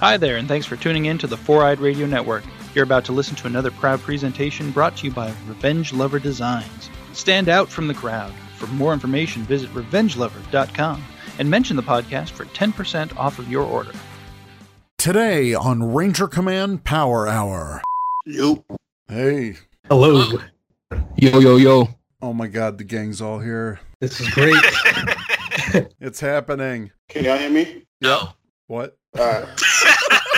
Hi there, and thanks for tuning in to the Four Eyed Radio Network. You're about to listen to another proud presentation brought to you by Revenge Lover Designs. Stand out from the crowd. For more information, visit revengelover.com and mention the podcast for 10% off of your order. Today on Ranger Command Power Hour. Yo. Hey. Hello. Yo, yo, yo. Oh my god, the gang's all here. This is great. It's happening. Can y'all hear me? No. What? All right.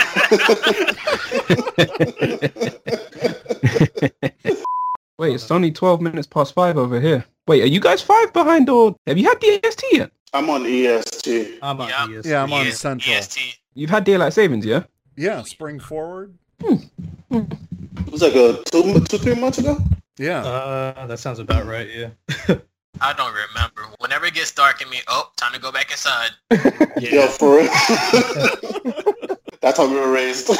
Wait, it's only 12 minutes past five over here. Wait, are you guys five behind or have you had DST yet? I'm on EST. I'm on Yeah. EST. Yeah, I'm on ES- Central. EST. You've had daylight savings, yeah? Yeah, spring forward. It was like a two, two, three months ago. Yeah. Uh, that sounds about right. Yeah. I don't remember. Whenever it gets dark in me, oh, time to go back inside. Yo, for real. That's how we were raised.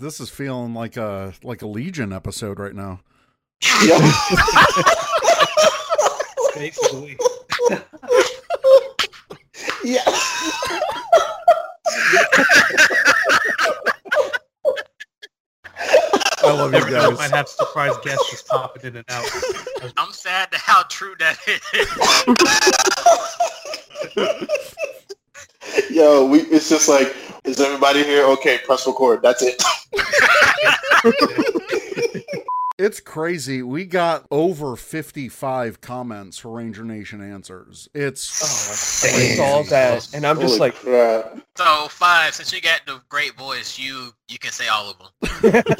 This is feeling like a like a Legion episode right now. Yo. Basically. yeah. I love you guys. I'd have surprise guests just popping in and out. I'm sad to how true that is. Yo, we. It's just like, is everybody here? Okay, press record. That's it. It's crazy. We got over 55 comments for Ranger Nation answers. It's It's all that, and I'm just Holy like, crap. so five, since you got the great voice, you you can say all of them.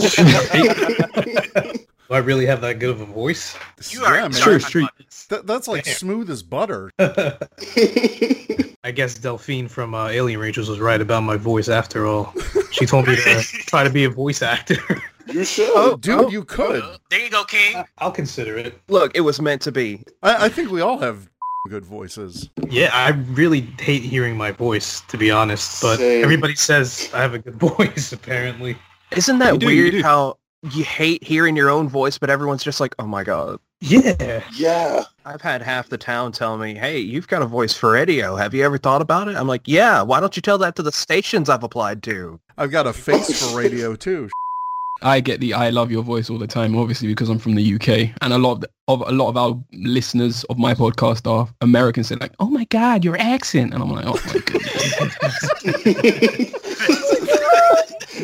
Do I really have that good of a voice? You are yeah, man. True, true. That, that's like Damn. smooth as butter. I guess Delphine from uh, Alien Rangers was right about my voice after all. She told me to try to be a voice actor. You should. Oh, dude, oh, you could. Uh, there you go, King. I'll consider it. look, it was meant to be. I, I think we all have good voices. Yeah, I really hate hearing my voice, to be honest. But Same. everybody says I have a good voice, apparently. Isn't that do, weird do. how you hate hearing your own voice, but everyone's just like, oh my god. Yeah. Yeah. I've had half the town tell me, hey, you've got a voice for radio. Have you ever thought about it? I'm like, yeah, why don't you tell that to the stations I've applied to? I've got a face for radio too. I get the I love your voice all the time, obviously because I'm from the UK, and a lot of, the, of a lot of our listeners of my podcast are Americans. They're like, "Oh my god, your accent," and I'm like, "Oh my goodness."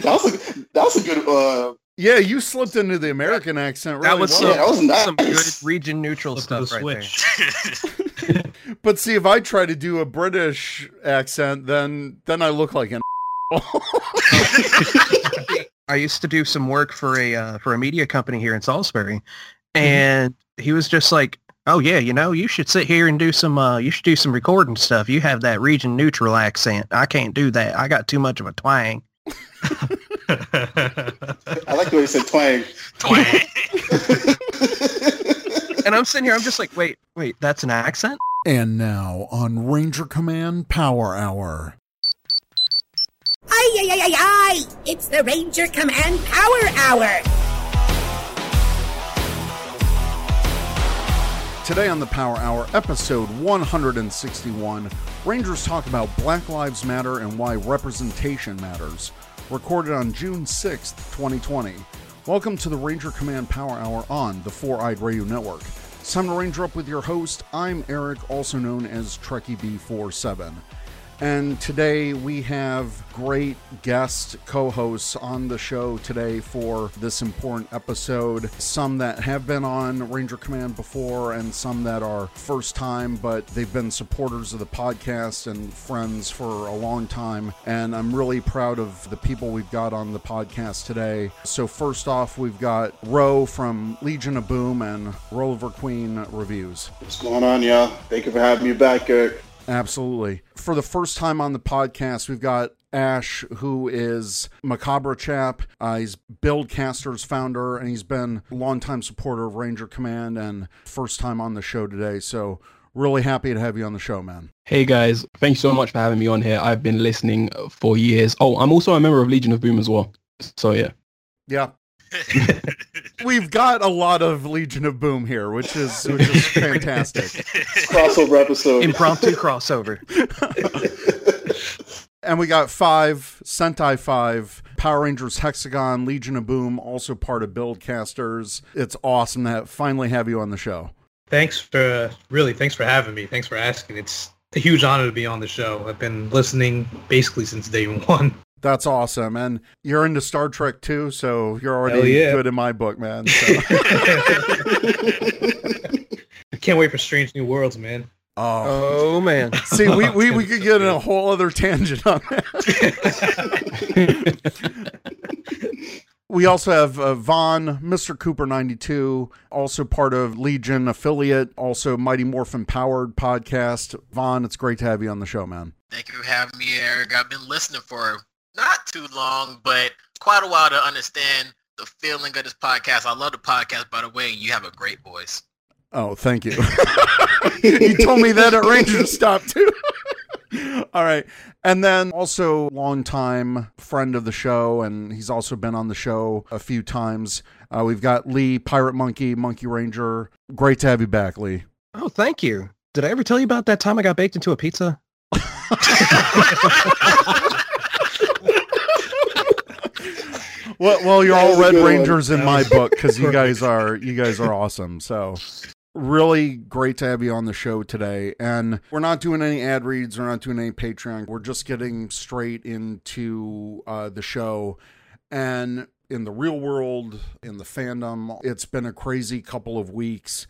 that was a that was a good uh Yeah, you slipped into the American accent really that was well. some, Yeah, that was nice. some good region neutral Flip stuff the right there. But see, if I try to do a British accent, then then I look like an. I used to do some work for a uh, for a media company here in Salisbury, and he was just like, "Oh yeah, you know, you should sit here and do some uh, you should do some recording stuff. You have that region neutral accent. I can't do that. I got too much of a twang." I like the way you said twang. Twang. And I'm sitting here, I'm just like, "Wait, wait, that's an accent?" And now on Ranger Command Power Hour. Ay, ay, ay, ay, ay! It's the Ranger Command Power Hour! Today on the Power Hour, episode 161, Rangers talk about Black Lives Matter and why representation matters. Recorded on June 6th, 2020. Welcome to the Ranger Command Power Hour on the Four Eyed Radio Network. It's time to Ranger Up with your host. I'm Eric, also known as Trekkie B47. And today we have great guest co hosts on the show today for this important episode. Some that have been on Ranger Command before, and some that are first time, but they've been supporters of the podcast and friends for a long time. And I'm really proud of the people we've got on the podcast today. So, first off, we've got Ro from Legion of Boom and Rollover Queen Reviews. What's going on, y'all? Thank you for having me back, Eric. Absolutely. For the first time on the podcast, we've got Ash, who is Macabre Chap. Uh, he's Buildcaster's founder, and he's been a longtime supporter of Ranger Command and first time on the show today. So, really happy to have you on the show, man. Hey guys, thank you so much for having me on here. I've been listening for years. Oh, I'm also a member of Legion of Boom as well. So yeah. Yeah. We've got a lot of Legion of Boom here, which is which is fantastic. Crossover episode. Impromptu crossover. And we got five, Sentai 5, Power Rangers Hexagon, Legion of Boom, also part of Buildcasters. It's awesome to finally have you on the show. Thanks for really thanks for having me. Thanks for asking. It's a huge honor to be on the show. I've been listening basically since day one. That's awesome. And you're into Star Trek too, so you're already yeah. good in my book, man. So. I can't wait for Strange New Worlds, man. oh. Oh man. See, we, we, we could get in a whole other tangent on that. we also have uh, Vaughn, Mr. Cooper 92, also part of Legion affiliate, also Mighty Morphin Powered podcast. Vaughn, it's great to have you on the show, man. Thank you for having me, Eric. I've been listening for not too long, but quite a while to understand the feeling of this podcast. I love the podcast, by the way. You have a great voice. Oh, thank you. you told me that at Ranger Stop too. All right. And then also longtime friend of the show, and he's also been on the show a few times. Uh, we've got Lee, Pirate Monkey, Monkey Ranger. Great to have you back, Lee. Oh, thank you. Did I ever tell you about that time I got baked into a pizza? Well, well, you're all Red good one. Rangers in my book because you guys are you guys are awesome. So really great to have you on the show today. And we're not doing any ad reads. We're not doing any Patreon. We're just getting straight into uh, the show. And in the real world, in the fandom, it's been a crazy couple of weeks.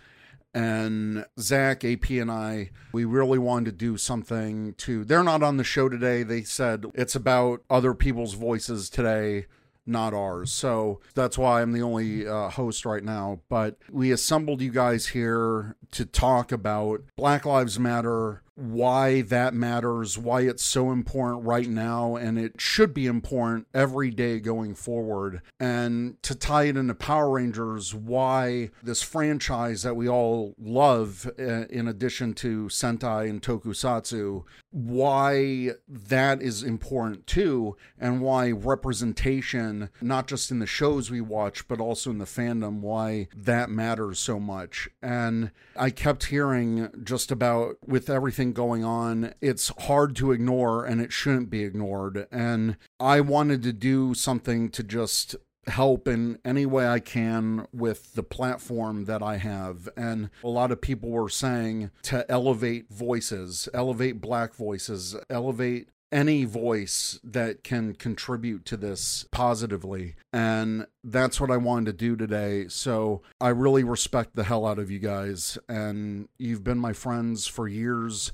And Zach, AP, and I, we really wanted to do something to. They're not on the show today. They said it's about other people's voices today not ours. So that's why I'm the only uh, host right now. But we assembled you guys here to talk about Black Lives Matter, why that matters, why it's so important right now, and it should be important every day going forward. And to tie it into Power Rangers, why this franchise that we all love, uh, in addition to Sentai and Tokusatsu, why that is important too, and why representation, not just in the shows we watch, but also in the fandom, why that matters so much. And I kept hearing just about with everything going on, it's hard to ignore and it shouldn't be ignored. And I wanted to do something to just help in any way I can with the platform that I have. And a lot of people were saying to elevate voices, elevate black voices, elevate any voice that can contribute to this positively. And that's what I wanted to do today. So I really respect the hell out of you guys. And you've been my friends for years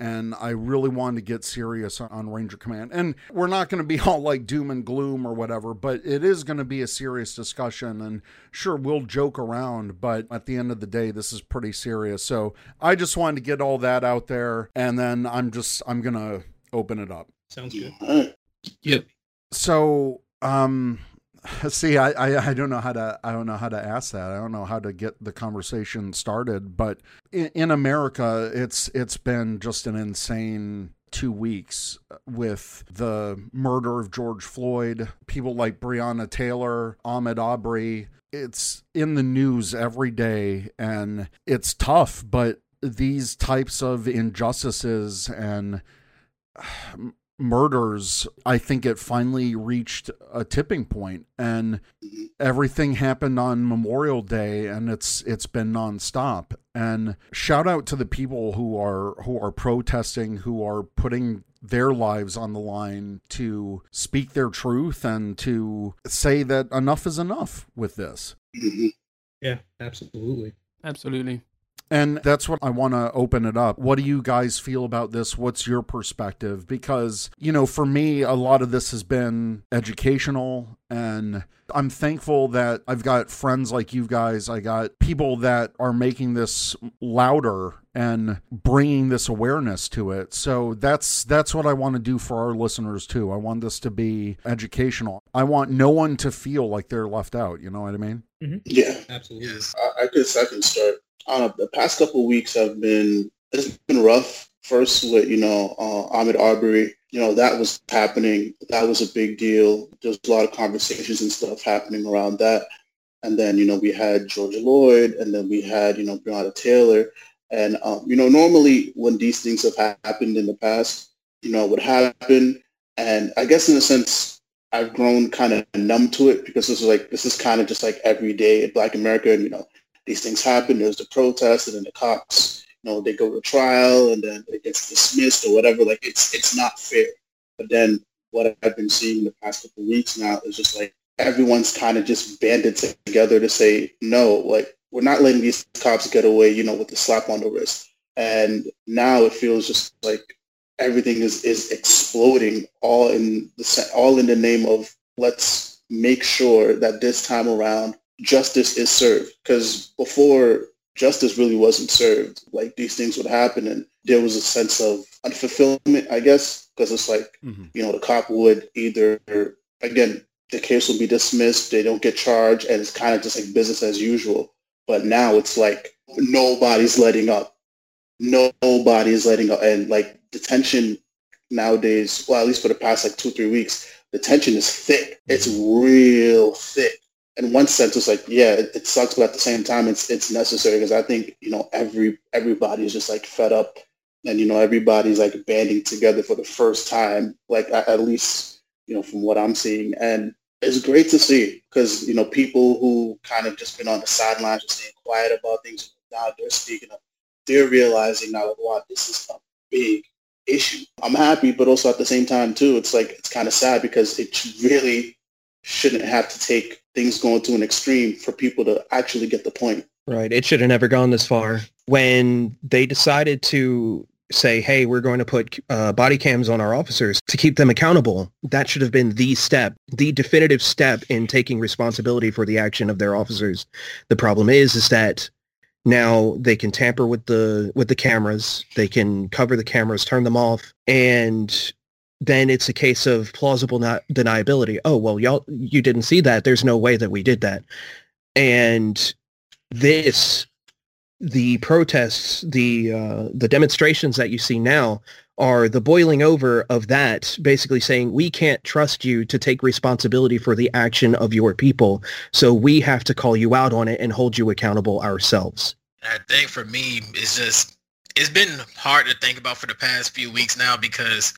and I really wanted to get serious on Ranger Command. And we're not going to be all like doom and gloom or whatever, but it is going to be a serious discussion. And sure, we'll joke around, but at the end of the day, this is pretty serious. So I just wanted to get all that out there, and then I'm just I'm gonna open it up. Sounds good. All right. Yep. So um see I, I i don't know how to i don't know how to ask that i don't know how to get the conversation started but in, in america it's it's been just an insane two weeks with the murder of george floyd people like breonna taylor ahmaud arbery it's in the news every day and it's tough but these types of injustices and murders, I think it finally reached a tipping point and everything happened on Memorial Day and it's it's been nonstop. And shout out to the people who are who are protesting, who are putting their lives on the line to speak their truth and to say that enough is enough with this. Mhm. Yeah, absolutely. Absolutely. And that's what I want to open it up. What do you guys feel about this? What's your perspective? Because, you know, for me, a lot of this has been educational and I'm thankful that I've got friends like you guys. I got people that are making this louder and bringing this awareness to it. So that's that's what I want to do for our listeners too. I want this to be educational. I want no one to feel like they're left out, you know what I mean? Mm-hmm. Yeah. Yes. Yes. I, I could I can start. Uh, the past couple weeks have been it's been rough first with, you know, uh, Ahmaud Arbery, you know, that was happening. That was a big deal. There's a lot of conversations and stuff happening around that. And then, you know, we had George Floyd and then we had, you know, Breonna Taylor. And, um, you know, normally when these things have happened in the past, you know, what happened. And I guess in a sense, I've grown kind of numb to it because this is like, this is kind of just like every day in Black America. And, you know, these things happen. There's the protests and then the cops, you know, they go to trial and then it gets dismissed or whatever. Like it's, it's not fair. But then what I've been seeing in the past couple weeks now is just like everyone's kind of just banded together to say, no, like we're not letting these cops get away, you know, with the slap on the wrist. And now it feels just like everything is, is exploding all in the all in the name of let's make sure that this time around justice is served. Because before justice really wasn't served, like these things would happen and there was a sense of unfulfillment, I guess, because it's like, mm-hmm. you know, the cop would either, again, the case will be dismissed, they don't get charged, and it's kind of just like business as usual. But now it's like nobody's letting up. Nobody is letting up. And like the tension nowadays, well, at least for the past like two, three weeks, the tension is thick. It's real thick. In one sense, it's like, yeah, it, it sucks, but at the same time, it's it's necessary because I think you know every everybody is just like fed up, and you know everybody's like banding together for the first time, like at, least you know from what I'm seeing, and it's great to see because you know people who kind of just been on the sidelines just staying quiet about things now they're speaking up they're realizing now wow this is a big issue. I'm happy but also at the same time too it's like it's kind of sad because it really shouldn't have to take things going to an extreme for people to actually get the point right it should have never gone this far when they decided to say, hey, we're going to put uh, body cams on our officers to keep them accountable. That should have been the step, the definitive step in taking responsibility for the action of their officers. The problem is, is that now they can tamper with the with the cameras. They can cover the cameras, turn them off, and then it's a case of plausible not deniability. Oh well, y'all, you didn't see that. There's no way that we did that, and this the protests, the uh, the demonstrations that you see now are the boiling over of that, basically saying we can't trust you to take responsibility for the action of your people, so we have to call you out on it and hold you accountable ourselves. I think for me, it's just it's been hard to think about for the past few weeks now because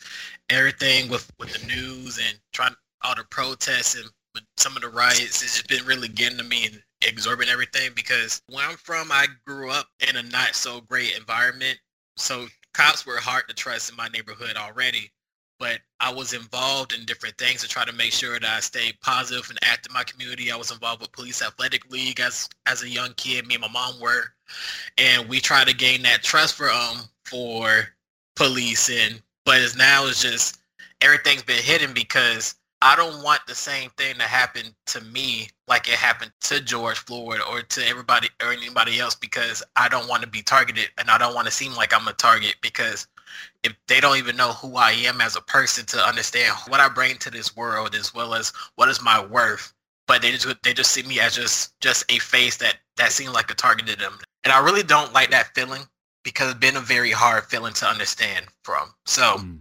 everything with with the news and trying all the protests and some of the riots, it's just been really getting to me and absorbing everything because where I'm from, I grew up in a not so great environment. So cops were hard to trust in my neighborhood already. But I was involved in different things to try to make sure that I stayed positive and active in my community. I was involved with Police Athletic League as as a young kid. Me and my mom were, and we tried to gain that trust for um for police. And but it's now it's just everything's been hidden because I don't want the same thing to happen to me like it happened to George Floyd or to everybody or anybody else because I don't want to be targeted and I don't want to seem like I'm a target because if they don't even know who I am as a person to understand what I bring to this world as well as what is my worth, but they just they just see me as just just a face that that seems like a target to them, and I really don't like that feeling because it's been a very hard feeling to understand from. So, hmm.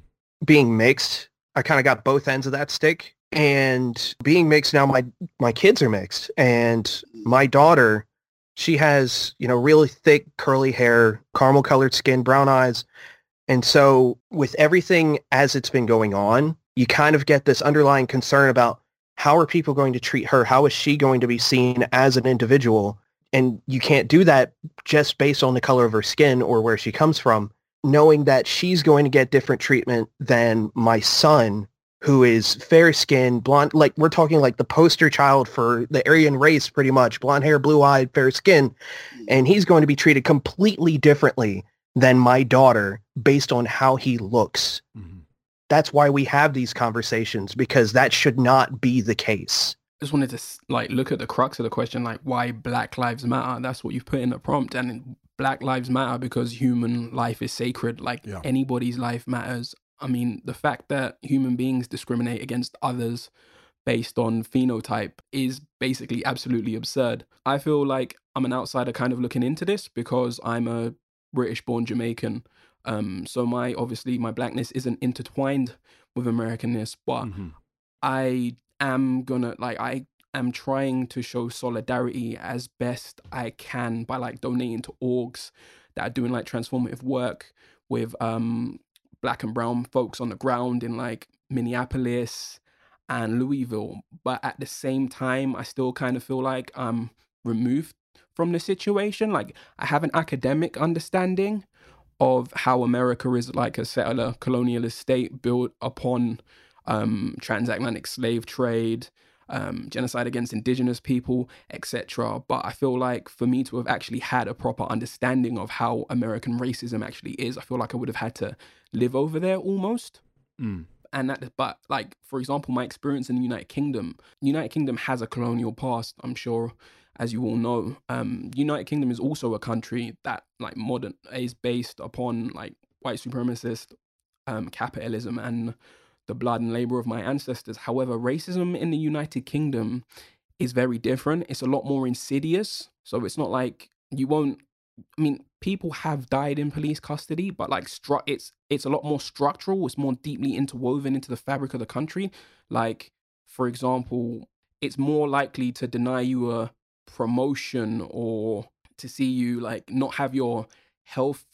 being mixed I kind of got both ends of that stick. And being mixed now, my my kids are mixed, and my daughter, she has you know really thick curly hair, caramel colored skin, brown eyes, and so with everything as it's been going on, you kind of get this underlying concern about how are people going to treat her? How is she going to be seen as an individual? And you can't do that just based on the color of her skin or where she comes from knowing that she's going to get different treatment than my son who is fair skinned, blonde, like we're talking like the poster child for the Aryan race, pretty much blonde hair, blue eyed, fair skin. And he's going to be treated completely differently than my daughter based on how he looks. Mm-hmm. That's why we have these conversations because that should not be the case. Just wanted to like look at the crux of the question, like why Black Lives Matter. That's what you've put in the prompt, and Black Lives Matter because human life is sacred. Like yeah. anybody's life matters. I mean, the fact that human beings discriminate against others based on phenotype is basically absolutely absurd. I feel like I'm an outsider kind of looking into this because I'm a British born Jamaican. Um, so my obviously my blackness isn't intertwined with Americanness, but Mhm. I am gonna like I am trying to show solidarity as best I can by like donating to orgs that are doing like transformative work with um black and brown folks on the ground in like Minneapolis and Louisville. But at the same time, I still kind of feel like I'm removed from the situation. Like I have an academic understanding of how America is like a settler colonialist state built upon um, transatlantic slave trade, um, genocide against indigenous people, etc. But I feel like for me to have actually had a proper understanding of how American racism actually is, I feel like I would have had to live over there almost. Mm. And that, but like for example, my experience in the United Kingdom, United Kingdom has a colonial past. I'm sure, as you all know, um, United Kingdom is also a country that like modern is based upon like white supremacist um, capitalism and the blood and labor of my ancestors. However, racism in the United Kingdom is very different. It's a lot more insidious. So it's not like you won't. I mean, people have died in police custody, but like stru- it's it's a lot more structural. It's more deeply interwoven into the fabric of the country. Like, for example, it's more likely to deny you a promotion or to see you like not have your health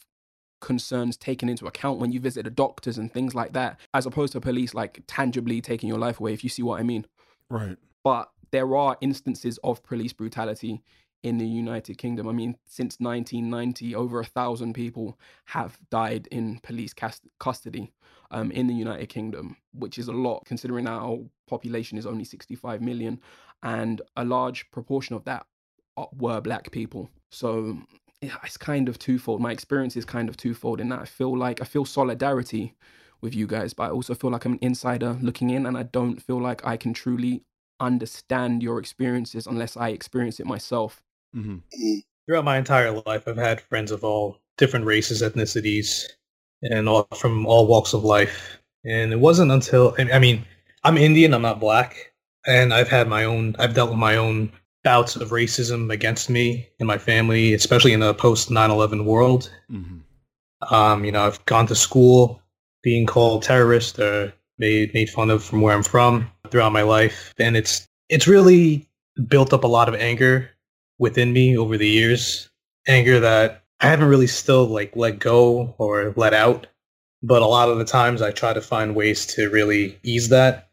concerns taken into account when you visit the doctors and things like that, as opposed to police like tangibly taking your life away, if you see what I mean. Right. But there are instances of police brutality in the United Kingdom. I mean, since 1990, over a thousand people have died in police cas- custody um, in the United Kingdom, which is a lot considering our population is only 65 million, and a large proportion of that were black people. So it's kind of twofold. My experience is kind of twofold in that I feel like I feel solidarity with you guys, but I also feel like I'm an insider looking in, and I don't feel like I can truly understand your experiences unless I experience it myself. hmm Throughout my entire life, I've had friends of all different races, ethnicities, and all from all walks of life. And it wasn't until I I mean, I'm Indian, I'm not black, and I've had my own. I've dealt with my own bouts of racism against me and my family, especially in the post 9/11 world. hmm Um, you know, I've gone to school being called terrorist or made made fun of from where I'm from throughout my life, and it's it's really built up a lot of anger within me over the years. Anger that I haven't really still like let go or let out, but a lot of the times I try to find ways to really ease that.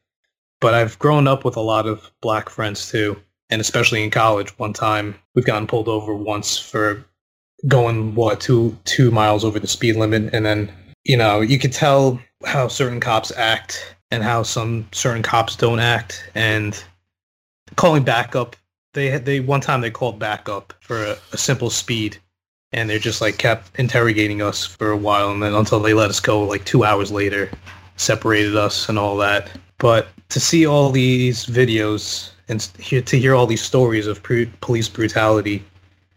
But I've grown up with a lot of black friends too, and especially in college. One time we've gotten pulled over once for going what two two miles over the speed limit. And then you know you could tell how certain cops act and how some certain cops don't act. And calling backup they they one time they called backup for a, a simple speed. And they just like kept interrogating us for a while. And then until they let us go like two hours later separated us and all that. But to see all these videos and to hear all these stories of police brutality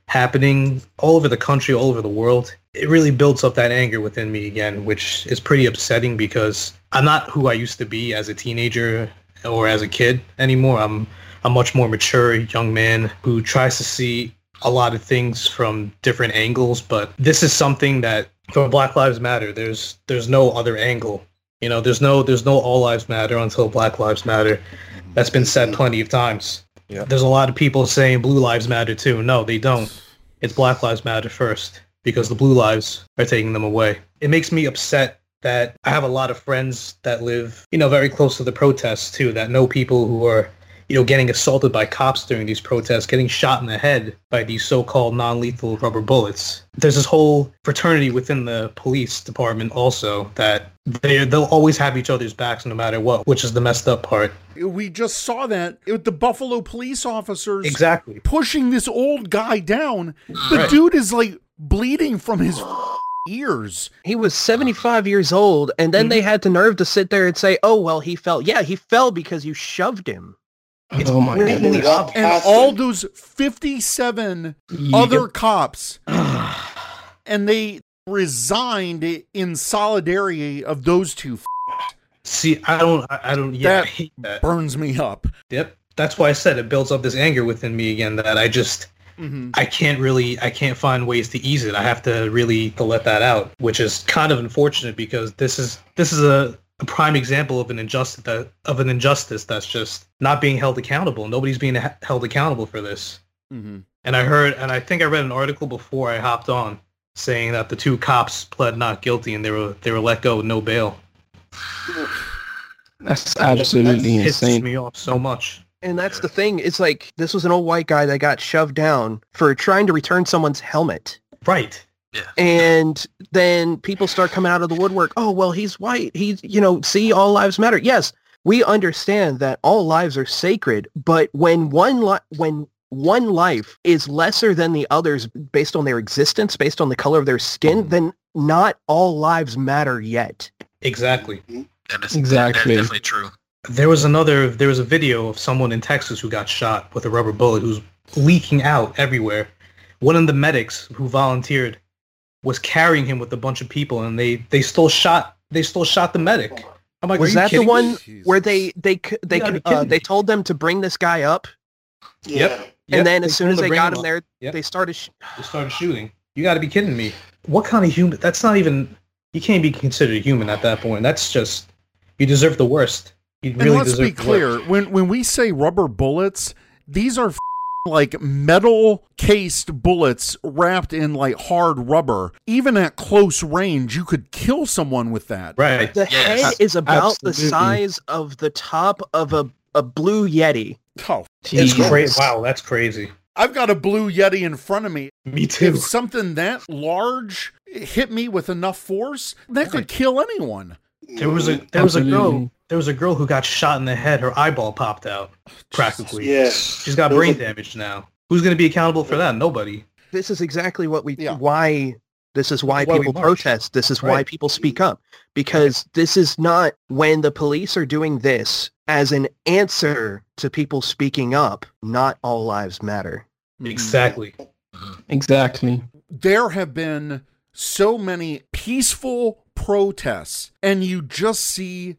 happening all over the country, all over the world, it really builds up that anger within me again, which is pretty upsetting because I'm not who I used to be as a teenager or as a kid anymore. I'm a much more mature young man who tries to see a lot of things from different angles, but this is something that for Black Lives Matter, there's there's no other angle. You know, there's no there's no all lives matter until Black Lives Matter. That's been said plenty of times. Yeah. There's a lot of people saying blue lives matter too. No, they don't. It's Black Lives Matter first because the blue lives are taking them away. It makes me upset that I have a lot of friends that live, you know, very close to the protests too, that know people who are, you know, getting assaulted by cops during these protests, getting shot in the head by these so-called non-lethal rubber bullets. There's this whole fraternity within the police department also that they they'll always have each other's backs no matter what, which is the messed up part. We just saw that with the Buffalo police officers Exactly. pushing this old guy down. The Right. dude is like bleeding from his ears. He was 75 years old, and then they mm-hmm. had the nerve to sit there and say, "Oh well, he fell. Yeah, he fell because you shoved him." It's oh my blatantly goodness. obvious. And all those 57 You other cops, and they resigned in solidarity of those two. See, I don't, I I don't, yeah, That I hate that. Burns me up. Yep. That's why I said it builds up this anger within me again that I just, Mhm. I can't really I can't find ways to ease it. I have to really to let that out, which is kind of unfortunate because this is this is a, a prime example of an injustice that of an injustice that's just not being held accountable. Nobody's being ha- held accountable for this. Mhm. And I heard and I think I read an article before I hopped on saying that the two cops pled not guilty and they were they were let go with no bail. That's absolutely It pisses insane. me off so much. And that's the thing. It's like this was an old white guy that got shoved down for trying to return someone's helmet. Right. And then people start coming out of the woodwork. Oh, well, he's white. He's, you know, see, all lives matter. Yes, we understand that all lives are sacred, but when one li- when one life is lesser than the others based on their existence, based on the color of their skin, mm-hmm. then not all lives matter yet. Exactly. Mm-hmm. That is Exactly. That's definitely true. There was another. There was a video of someone in Texas who got shot with a rubber bullet, who's leaking out everywhere. One of the medics who volunteered was carrying him with a bunch of people, and they they still shot. They still shot the medic. I'm like, Was that the one me? where they they they could, uh, they told them to bring this guy up, Yeah. Yep. and then as soon as they got him up. there, Yep. they started. Sh- they started shooting. You got to be kidding me. What kind of human? That's not even. You can't be considered human at that point. That's just. You deserve the worst. You And let's deserve be the clear worst. when when we say rubber bullets, these are f- like metal cased bullets wrapped in like hard rubber. Even at close range, you could kill someone with that. Right. the Yes. head is about the size of the top of a a blue yeti. Oh, It's Jesus. crazy. Wow, that's crazy. I've got a blue yeti in front of me. Me too. If something that large hit me with enough force, that could kill anyone. There was a there was a girl Absolutely. There was a girl who got shot in the head. Her eyeball popped out. Practically. Yeah. She's got brain damage now. Who's going to be accountable for that? Nobody. This is exactly what we Yeah. why this is why Why people protest. This is why people speak up because this is not when the police are doing this as an answer to people speaking up. Not all lives matter. Mm-hmm. Exactly. Exactly. there have been so many peaceful protests, and you just see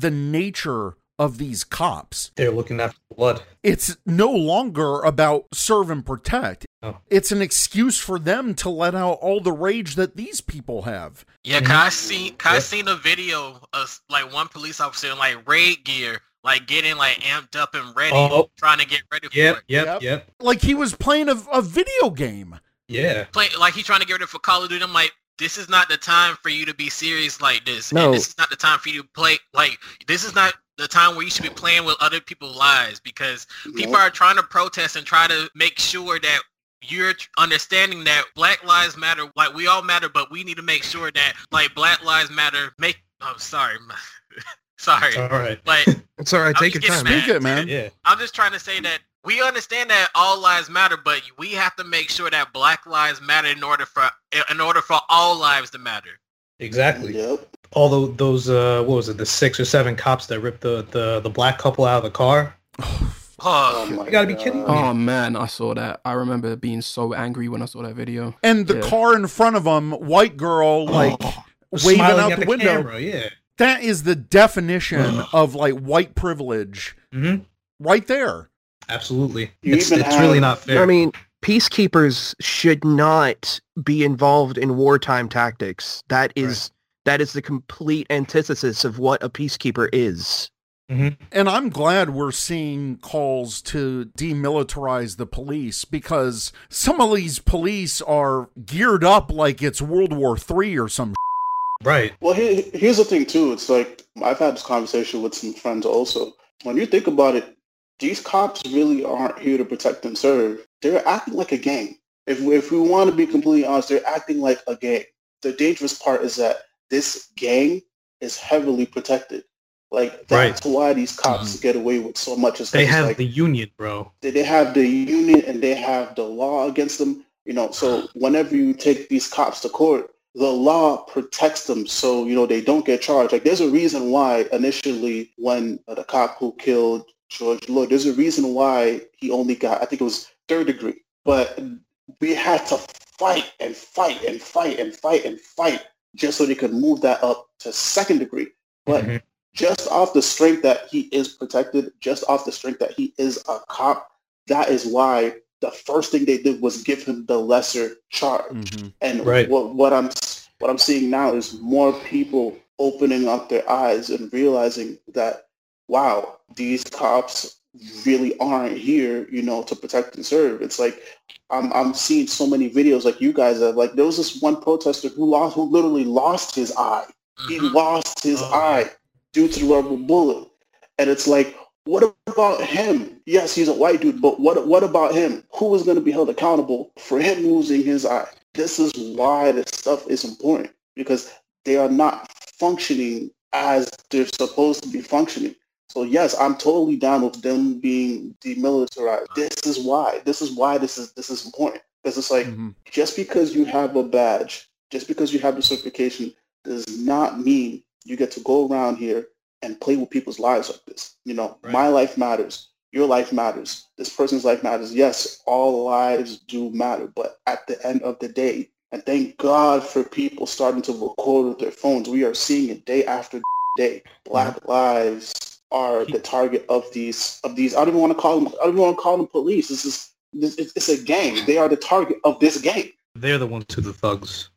the nature of these cops. They're looking after blood. It's no longer about serve and protect. Oh. It's an excuse for them to let out all the rage that these people have. Yeah, cause I mm-hmm. seen, cause I seen a video of like one police officer in like raid gear, like getting like amped up and ready, Oh. trying to get ready for Yep, it. yep, Yep. yep. Like he was playing a, a video game. Yeah. Play, like he's trying to get ready for Call of Duty. I'm like, this is not the time for you to be serious like this. No. And this is not the time for you to play. Like this is not the time where you should be playing with other people's lives because people are trying to protest and try to make sure that you're understanding that black lives matter like we all matter but we need to make sure that like black lives matter make oh sorry sorry All right. like It's all right. I'm Take your time. getting Speak it, man. Yeah. i'm just trying to say that we understand that all lives matter but we have to make sure that black lives matter in order for in order for all lives to matter Exactly. Yep. Although those uh what was it, the six or seven cops that ripped the, the, the black couple out of the car? oh, my You gotta be kidding me. Oh man, I saw that. I remember being so angry when I saw that video. And the Yeah. car in front of them, white girl, like Oh, waving out at the, window. camera, yeah. That is the definition of like white privilege hmm right there. Absolutely. You it's even it's really not fair. I mean, peacekeepers should not be involved in wartime tactics. That is that is the complete antithesis of what a peacekeeper is. Mm-hmm. And I'm glad we're seeing calls to demilitarize the police because some of these police are geared up like it's World War III or some. right. Well, here, here's the thing too. It's like I've had this conversation with some friends also. When you think about it, these cops really aren't here to protect and serve. They're acting like a gang. If if we want to be completely honest, they're acting like a gang. The dangerous part is that this gang is heavily protected. Like that's why these cops mm-hmm. get away with so much. Is They have like, the union, bro. they they have the union and they have the law against them. You know, so whenever you take these cops to court, the law protects them, so you know they don't get charged. Like there's a reason why initially when the cop who killed George Floyd, there's a reason why he only got I think it was third degree, but we had to fight and fight and fight and fight and fight just so they could move that up to second degree. But Mhm. just off the strength that he is protected, just off the strength that he is a cop, that is why the first thing they did was give him the lesser charge. Mm-hmm. And Right. what what I'm what I'm seeing now is more people opening up their eyes and realizing that wow, these cops really aren't here, you know, to protect and serve. It's like I'm I'm seeing so many videos like you guys have. Like there was this one protester who lost who literally lost his eye. He Mhm. lost his Oh, eye due to the rubber bullet. And it's like, what about him? Yes, he's a white dude, but what what about him? Who is going to be held accountable for him losing his eye? This is why this stuff is important because they are not functioning as they're supposed to be functioning. So yes, I'm totally down with them being demilitarized. This is why. This is why this is this is important. Because it's like Mhm. just because you have a badge, just because you have the certification, does not mean you get to go around here and play with people's lives like this. You know, Right. my life matters. Your life matters. This person's life matters. Yes, all lives do matter. But at the end of the day, and thank God for people starting to record with their phones, we are seeing it day after day. Black lives are the target of these of these. I don't even want to call them. I don't even want to call them police. This is this, it's, it's a gang. They are the target of this gang. They're the ones who the thugs.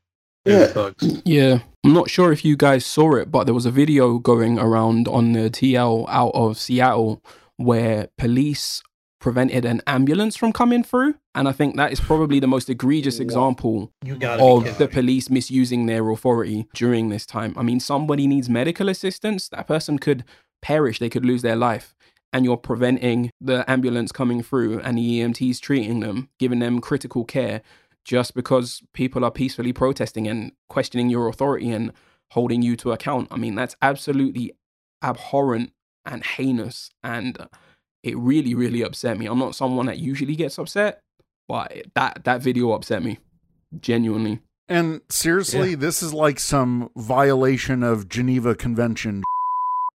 They're Yeah. the thugs. Yeah, I'm not sure if you guys saw it, but there was a video going around on the TL out of Seattle where police prevented an ambulance from coming through, and I think that is probably the most egregious example You gotta be of the police misusing their authority during this time. I mean, somebody needs medical assistance. That person could perish. They could lose their life. And you're preventing the ambulance coming through and the EMTs treating them, giving them critical care just because people are peacefully protesting and questioning your authority and holding you to account. I mean, that's absolutely abhorrent and heinous. And it really, really upset me. I'm not someone that usually gets upset, but that, that video upset me. Genuinely. And seriously, this is like some violation of Geneva Convention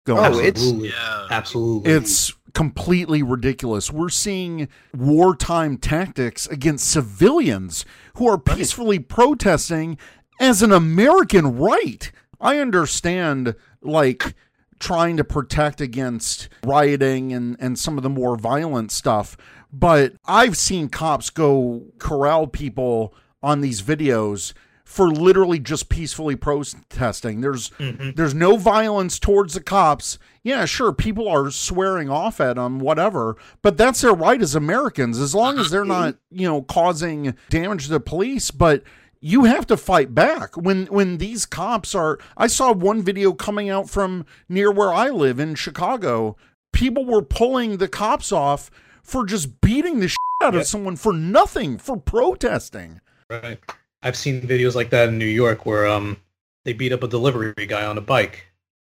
going Oh, on. it's- Absolutely. Yeah. Absolutely. It's completely ridiculous. We're seeing wartime tactics against civilians who are peacefully protesting as an American right. I understand, like, trying to protect against rioting and, and some of the more violent stuff, but I've seen cops go corral people on these videos for literally just peacefully protesting. There's Mhm. there's no violence towards the cops. Yeah, sure, people are swearing off at them, whatever, but that's their right as Americans, as long as they're not, you know, causing damage to the police. But you have to fight back when when these cops are. I saw one video coming out from near where I live in Chicago. People were pulling the cops off for just beating the shit out of someone for nothing for protesting. Right. I've seen videos like that in New York where um they beat up a delivery guy on a bike.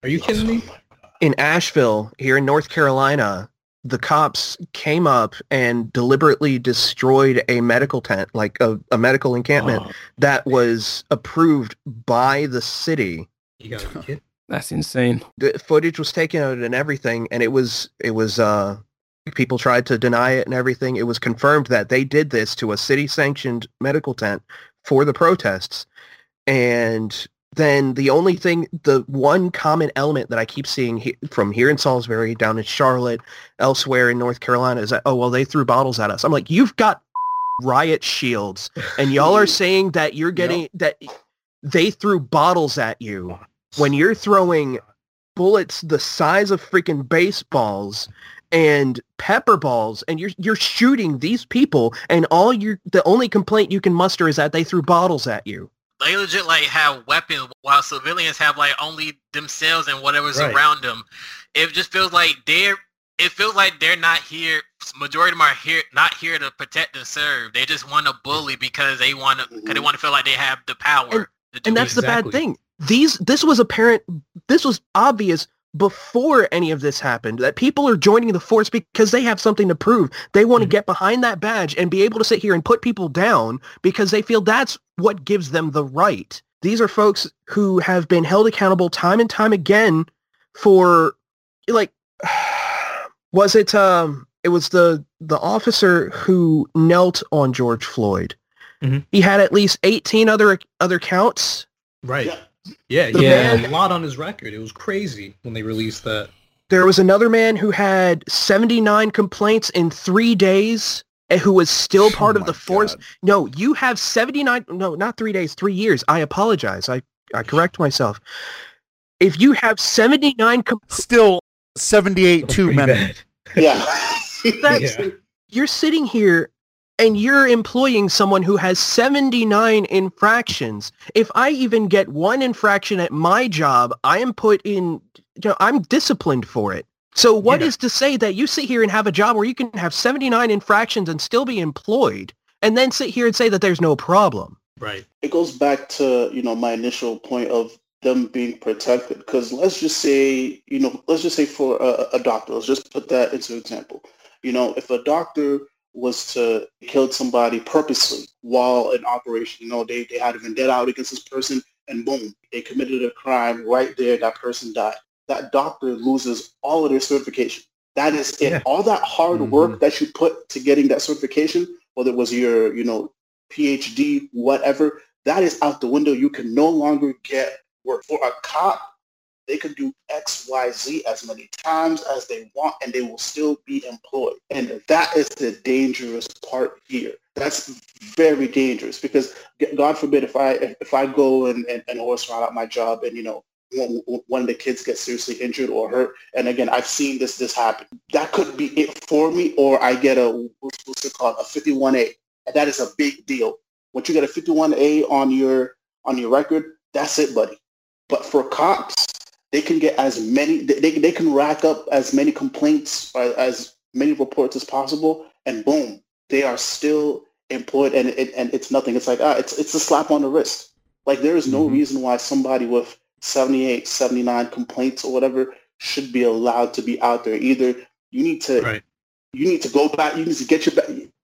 Are you kidding me? in Asheville, here in North Carolina, the cops came up and deliberately destroyed a medical tent, like a, a medical encampment Oh, that was approved by the city. you gotta be kidding. That's insane. The footage was taken out and everything, and it was it was uh people tried to deny it and everything. It was confirmed that they did this to a city sanctioned medical tent for the protests. And then the only thing, the one common element that I keep seeing he- from here in Salisbury, down in Charlotte, elsewhere in North Carolina is that, oh, well, they threw bottles at us. I'm like, you've got riot shields and y'all are saying that you're getting, that they threw bottles at you when you're throwing bullets the size of freaking baseballs and pepper balls and you're you're shooting these people and all you the only complaint you can muster is that they threw bottles at you. They legit like have weapons while civilians have like only themselves and whatever's Right. around them. It just feels like they're it feels like they're not here majority of them are here not here to protect and serve. They just want to bully because they want to because they want to feel like they have the power. And- to do And it. that's the bad thing. These this was apparent this was obvious before any of this happened that people are joining the force because they have something to prove. They want to Mhm. get behind that badge and be able to sit here and put people down because they feel that's what gives them the right. These are folks who have been held accountable time and time again for like was it um it was the the officer who knelt on George Floyd. Mhm. He had at least 18 other other counts Right. Yeah. Yeah, The he had man- a lot on his record. It was crazy when they released that. There was another man who had 79 complaints in three days and who was still Oh part of the force. God. No, you have 79, no, not three days, three years. I apologize. I, I correct myself. If you have 79, com- Still 78 too Pretty many. Yeah. that's, Yeah. you're sitting here and you're employing someone who has 79 infractions. If I even get one infraction at my job, I am put in, you know, I'm disciplined for it. So what is Yeah. to say that you sit here and have a job where you can have 79 infractions and still be employed and then sit here and say that there's no problem? Right. it goes back to you know my initial point of them being protected because let's just say you know let's just say for a, a doctor let's just put that into example you know if a doctor was to kill somebody purposely while in operation you know they, they had a vendetta out against this person and boom they committed a crime right there that person died that doctor loses all of their certification that is it Yeah. all that hard mm-hmm. work that you put to getting that certification whether it was your you know PhD, whatever, that is out the window. You can no longer get work. For a cop, they can do X, Y, Z as many times as they want and they will still be employed. And that is the dangerous part here. That's very dangerous because God forbid if I if I go and, and, and horse around at my job and you know one, of the kids gets seriously injured or hurt and again I've seen this this happen that could be it for me or I get a what's it called a 51A and that is a big deal. Once you get a 51A on your on your record, that's it, buddy. But for cops, they can get as many they, they, can rack up as many complaints or as many reports as possible and boom, they are still employed and it, and it's nothing. It's like ah, it's it's a slap on the wrist. Like there is no Mhm. reason why somebody with 78, 79 complaints or whatever should be allowed to be out there. Either you need to Right. you need to go back. You need to get your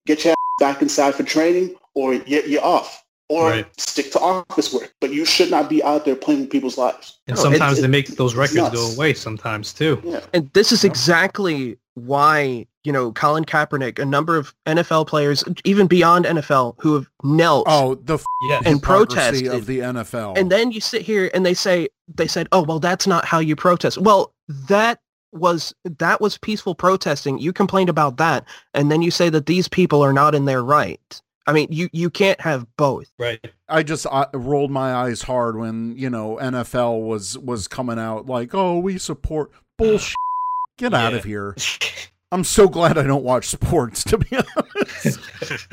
get your ass back inside for training, or you're, you're off, or Right. stick to office work. But you should not be out there playing with people's lives. And No, sometimes it's- they make those records go away sometimes too. Yeah, And this is exactly why, you know, Colin Kaepernick, a number of NFL players, even beyond NFL, who have knelt Oh, the f- Yes. And hypocrisy protested. of the NFL. and then you sit here and they say they said oh well that's not how you protest well that was that was peaceful protesting you complained about that and then you say that these people are not in their right i mean you you can't have both right. I just I rolled my eyes hard when you know NFL was was coming out like, oh, we support bullshit. Get out of here. I'm so glad I don't watch sports. To be honest,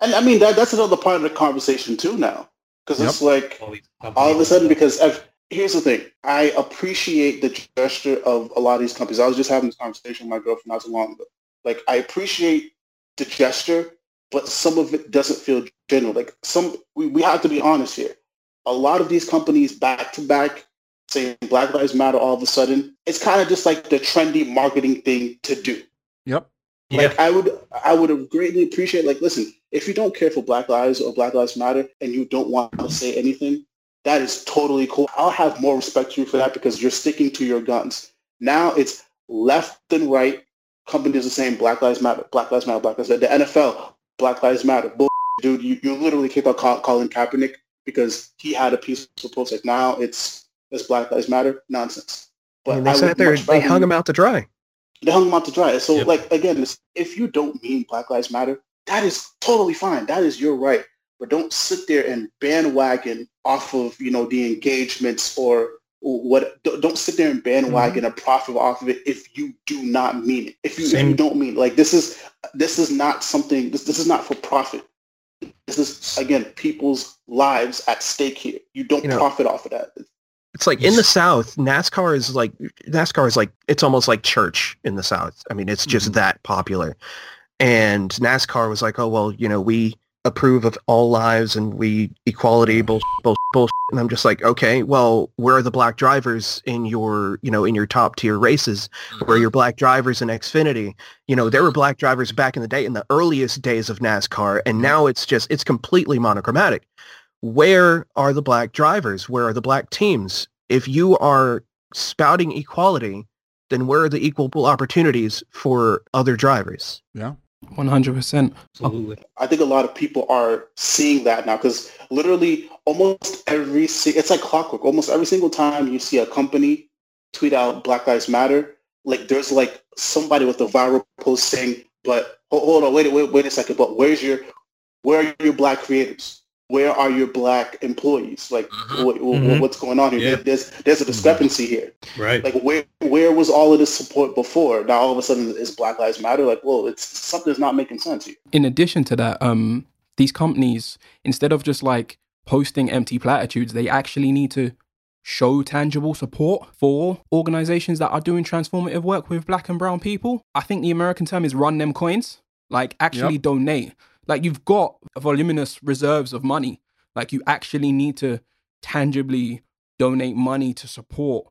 and I mean that that's another part of the conversation too now, because it's like All, of a sudden because I've, here's the thing i appreciate the gesture of a lot of these companies i was just having this conversation with my girlfriend not so long ago like i appreciate the gesture but some of it doesn't feel genuine like some we, we have to be honest here a lot of these companies back to back saying black lives matter all of a sudden it's kind of just like the trendy marketing thing to do yep. Yeah. like I would, I would have greatly appreciate. Like, listen, if you don't care for Black Lives or Black Lives Matter, and you don't want to say anything, that is totally cool. I'll have more respect to you for that because you're sticking to your guns. Now it's left and right. Companies are saying Black Lives Matter, Black Lives Matter, Black Lives Matter. The NFL, Black Lives Matter. Bull, dude, you, you literally kicked out Col- Colin Kaepernick because he had a peaceful protest. Now it's it's Black Lives Matter nonsense. I mean, they I sat there they rather hung him out to dry they hung him out to dry. So, Yep. like again, if you don't mean Black Lives Matter, that is totally fine. That is your right. But don't sit there and bandwagon off of you know the engagements or what. don't- Don't sit there and bandwagon Mm-hmm. a profit off of it if you do not mean it. If you, if you don't mean it. like this is this is not something. This this is not for profit. This is again people's lives at stake here. You don't You know, profit off of that. it's like in the south nascar is like nascar is like it's almost like church in the south i mean it's just Mhm. that popular and nascar was like oh well you know we approve of all lives and we equality bullshit, bullshit, bullshit. and i'm just like okay well where are the black drivers in your you know in your top tier races? Where are mm-hmm. your black drivers in xfinity? You know there were black drivers back in the day in the earliest days of nascar and mm-hmm. now it's just it's completely monochromatic. Where are the black drivers? Where are the black teams? If you are spouting equality then where are the equal opportunities for other drivers? Yeah. One hundred percent. Absolutely. I think a lot of people are seeing that now because literally almost every it's like clockwork. Almost every single time you see a company tweet out Black Lives Matter, like there's like somebody with a viral post saying But hold on, wait, wait, wait a second. But where's your, where are your black creators? Where are your black employees? Like, what, Mhm. what's going on here? Yeah. There's there's a discrepancy here. Right. Like, where where was all of this support before? Now all of a sudden, it's Black Lives Matter? Like, well, it's something's not making sense here. in addition to that, um, these companies, instead of just like posting empty platitudes, they actually need to show tangible support for organizations that are doing transformative work with black and brown people. I think the American term is run them coins, like actually Yep. donate. Like you've got voluminous reserves of money. Like you actually need to tangibly donate money to support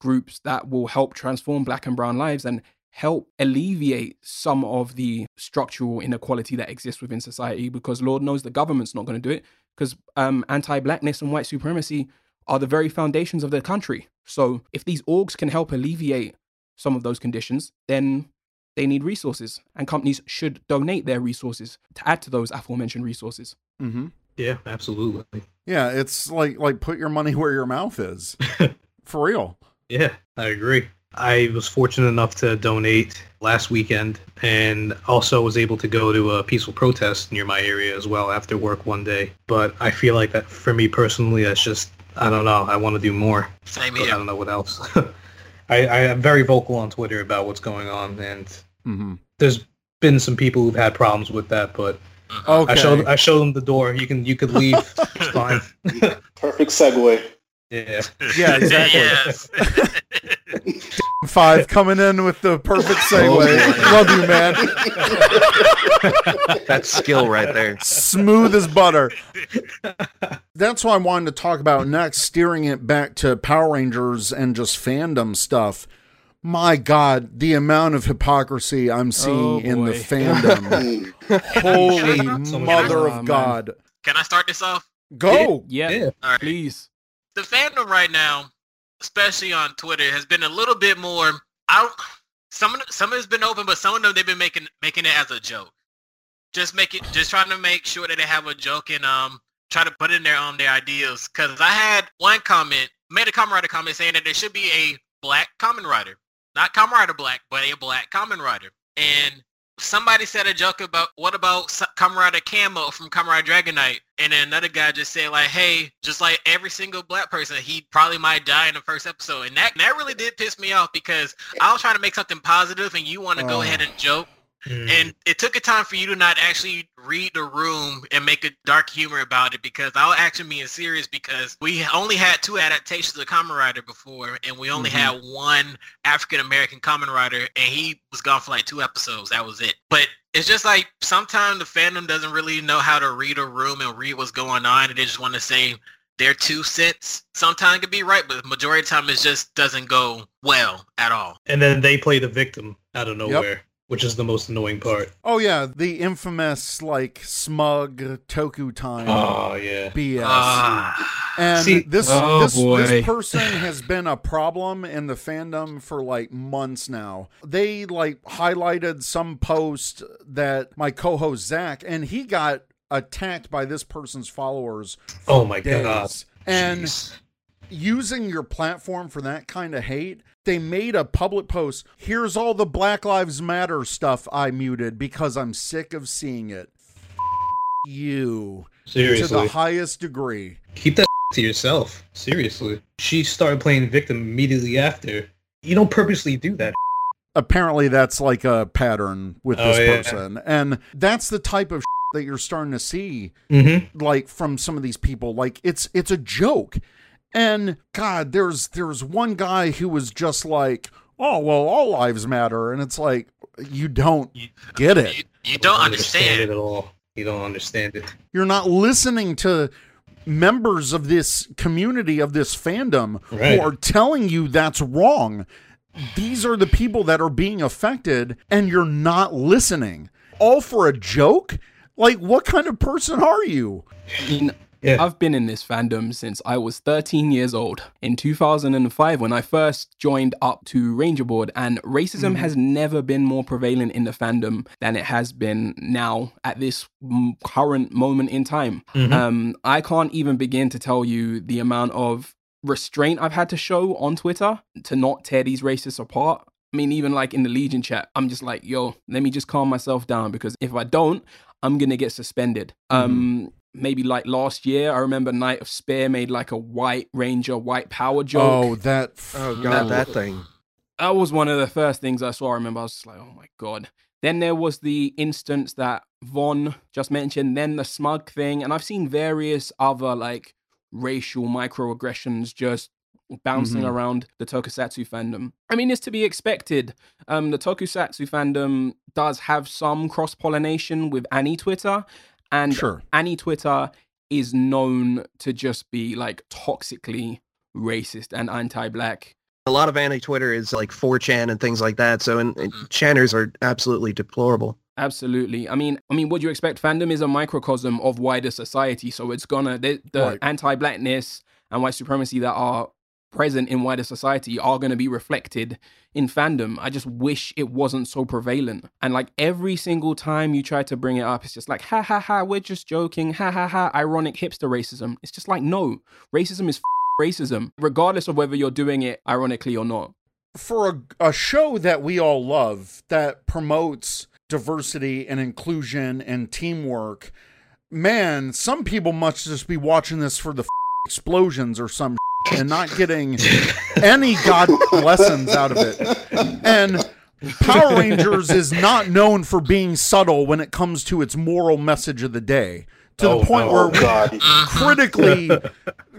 groups that will help transform black and brown lives and help alleviate some of the structural inequality that exists within society because lord knows the government's not going to do it because um, anti-blackness and white supremacy are the very foundations of the country so if these orgs can help alleviate some of those conditions then they need resources and companies should donate their resources to add to those aforementioned resources Mm-hmm. Yeah, absolutely. Yeah, it's like like put your money where your mouth is. For real. Yeah, I agree. I was fortunate enough to donate last weekend and also was able to go to a peaceful protest near my area as well after work one day. But I feel like that for me personally, that's just, I don't know, I want to do more. Same But I don't know what else. I, I am very vocal on Twitter about what's going on and Mm-hmm. there's been some people who've had problems with that, but Okay. I showed I showed them the door. You can you could leave. it's fine. Perfect segue. Yeah. Yeah, exactly. Yes. Five coming in with the perfect oh, segue. boy. Love you, man. That's skill right there. Smooth as butter. That's what I wanted to talk about next, steering it back to Power Rangers and just fandom stuff. My God, the amount of hypocrisy I'm seeing Oh, in the fandom. Holy So mother Oh, of man. God. Can I start this off? Go. yeah, Yeah. All right. please the fandom right now, especially on Twitter, has been a little bit more. I don't, some of some it's been open, but some of them they've been making making it as a joke. Just make it, just trying to make sure that they have a joke and um try to put in their um their ideas. Cause I had one comment, made a Kamen Rider comment saying that there should be a black Kamen Rider, not Kamen Rider black, but a black Kamen Rider. And somebody said a joke about what about Comrade Camo from Kamen Rider Dragon Knight, and then another guy just said like, "Hey, just like every single black person, he probably might die in the first episode," and that that really did piss me off because I was trying to make something positive, and you want to go Oh. ahead and joke, Mm. and it took a time for you to not actually read the room and make a dark humor about it because I was actually being serious because we only had two adaptations of Kamen Rider before and we only Mhm. had one African American Kamen Rider and he was gone for like two episodes. That was it. But it's just like sometimes the fandom doesn't really know how to read a room and read what's going on and they just want to say their two cents. Sometimes it could be right, but the majority of the time it just doesn't go well at all. and then they play the victim out of nowhere, which is the most annoying part. Oh yeah, the infamous like smug Toku time Oh yeah. BS. Ah. and See- this Oh, this, boy. this person has been a problem in the fandom for like months now. They like highlighted some post that my co-host Zach and he got attacked by this person's followers Oh my days. god. And Jeez. using your platform for that kind of hate, they made a public post. Here's all the Black Lives Matter stuff I muted because I'm sick of seeing it. You to the highest degree. keep that to yourself. Seriously, she started playing victim immediately after. You don't purposely do that. Apparently, that's like a pattern with Oh, this yeah. person, and that's the type of that you're starting to see, Mm-hmm. like from some of these people. Like it's it's a joke, and God, there's there's one guy who was just like, oh well, all lives matter, and it's like you don't You- get it. You, you don't understand it at all. You don't understand it. You're not listening to members of this community of this fandom Right. who are telling you that's wrong. These are the people that are being affected and you're not listening. All for a joke? Like what kind of person are you? Yeah. I've been in this fandom since I was 13 years old. In 2005, when I first joined up to Ranger Board, and racism has never been more prevalent in the fandom than it has been now at this mm, current moment in time. Mhm. Um, I can't even begin to tell you the amount of restraint I've had to show on Twitter to not tear these racists apart. I mean, even like in the Legion chat, I'm just like, yo, let me just calm myself down because if I don't, I'm gonna get suspended. Mm-hmm. Um, maybe like last year, I remember Knight of Spare made like a White Ranger, White Power joke. Oh, that. Oh god, that thing. that was one of the first things I saw. I remember I was just like, oh my god. Then there was the instance that Von just mentioned, then the smug thing, and I've seen various other like racial microaggressions just bouncing Mhm. around the tokusatsu fandom. I mean, it's to be expected. Um, the tokusatsu fandom does have some cross pollination with anime Twitter, and Sure. anime Twitter is known to just be like toxically racist and anti-black. A lot of anti-Twitter is like 4chan and things like that. So, and, and Mhm. channers are absolutely deplorable. Absolutely. I mean, I mean, what do you expect? Fandom is a microcosm of wider society, so it's gonna the, the Right. anti-blackness and white supremacy that are present in wider society are going to be reflected in fandom. I just wish it wasn't so prevalent. And like every single time you try to bring it up, it's just like, ha ha ha, we're just joking, ha ha ha, ironic hipster racism. It's just like, no, racism is f- racism, regardless of whether you're doing it ironically or not. for a, a show that we all love that promotes diversity and inclusion and teamwork, man, some people must just be watching this for the explosions or some and not getting any god lessons out of it. And Power Rangers is not known for being subtle when it comes to its moral message of the day. To Oh, the point no. where Oh we God. critically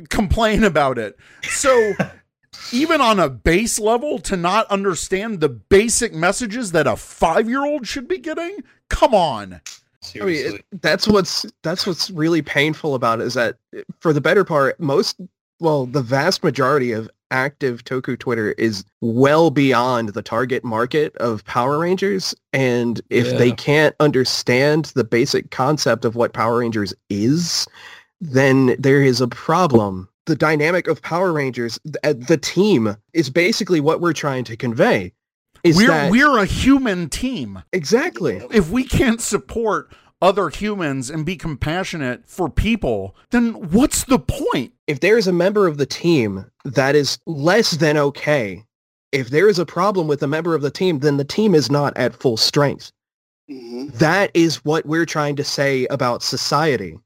complain about it. So even on a base level to not understand the basic messages that a 5-year-old should be getting? Come on. I mean, it- that's what's that's what's really painful about it is that for the better part, most well, the vast majority of active Toku Twitter is well beyond the target market of Power Rangers, and if they can't understand the basic concept of what Power Rangers is, then there is a problem. The dynamic of Power Rangers, th- uh, the team, is basically what we're trying to convey. Is we're that we're a human team. exactly? If we can't support other humans and be compassionate for people, then what's the point? if there is a member of the team that is less than okay, if there is a problem with a member of the team, then the team is not at full strength. hmm That is what we're trying to say about society.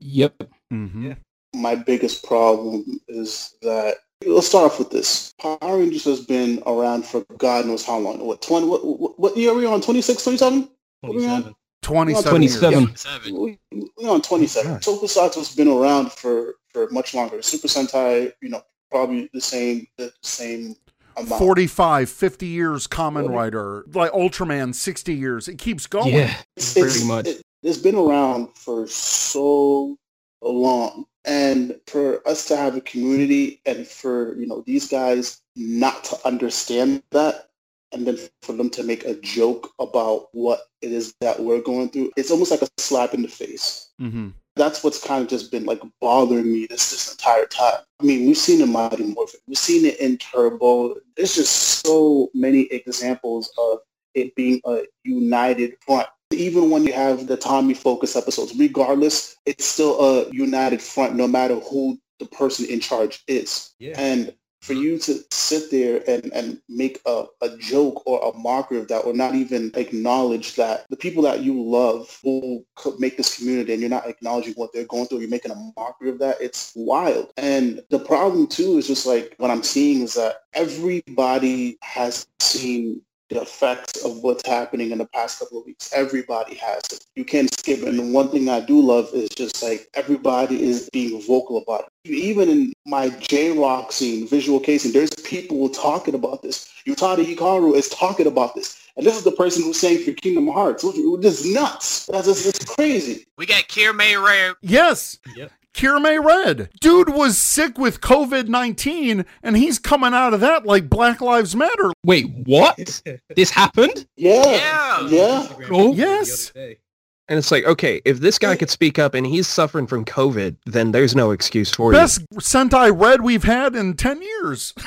Yep. Mm-hmm. Yeah. my biggest problem is that let's start off with this. Power Rangers has been around for God knows how long. What twenty? What, what, what year are we on? 26, 27? What are we on? 27. 27 years. 27. Seven. We, we're on 27. Gosh. Tokusatsu's been around for, for much longer. Super Sentai, you know, probably the same the same amount. 45, 50 years Kamen Forty. Rider, like Ultraman 60 years. It keeps going. Yeah. It's, Pretty it's- much. It, it's been around for so long. And for us to have a community and for, you know, these guys not to understand that and then for them to make a joke about what it is that we're going through, it's almost like a slap in the face. Mm-hmm. That's what's kind of just been like bothering me this this entire time. I mean, we've seen it in Mighty Morphin. We've seen it in Turbo. There's just so many examples of it being a united front. Even when you have the Tommy Focus episodes, regardless, it's still a united front no matter who the person in charge is. Yeah. And for you to sit there and, and make a, a joke or a mockery of that or not even acknowledge that the people that you love who make this community and you're not acknowledging what they're going through, you're making a mockery of that, it's wild. And the problem too is just like what I'm seeing is that everybody has seen the effects of what's happening in the past couple of weeks. Everybody has it. You can't skip it. And the one thing I do love is just like everybody is being vocal about it. Even in my J-Rock scene, visual casing, there's people talking about this. Utada Hikaru is talking about this. And this is the person who sang for Kingdom Hearts, which which is nuts. That's just, it's crazy. We got Kier May Ray. Yes. Yep. Kiramai Red. Dude was sick with COVID 19 and he's coming out of that like Black Lives Matter. Wait, what? this happened? Yeah. Yeah. Yeah. Oh, yes. And it's like, okay, if this guy could speak up and he's suffering from COVID, then there's no excuse for it. Best Sentai Red we've had in 10 years.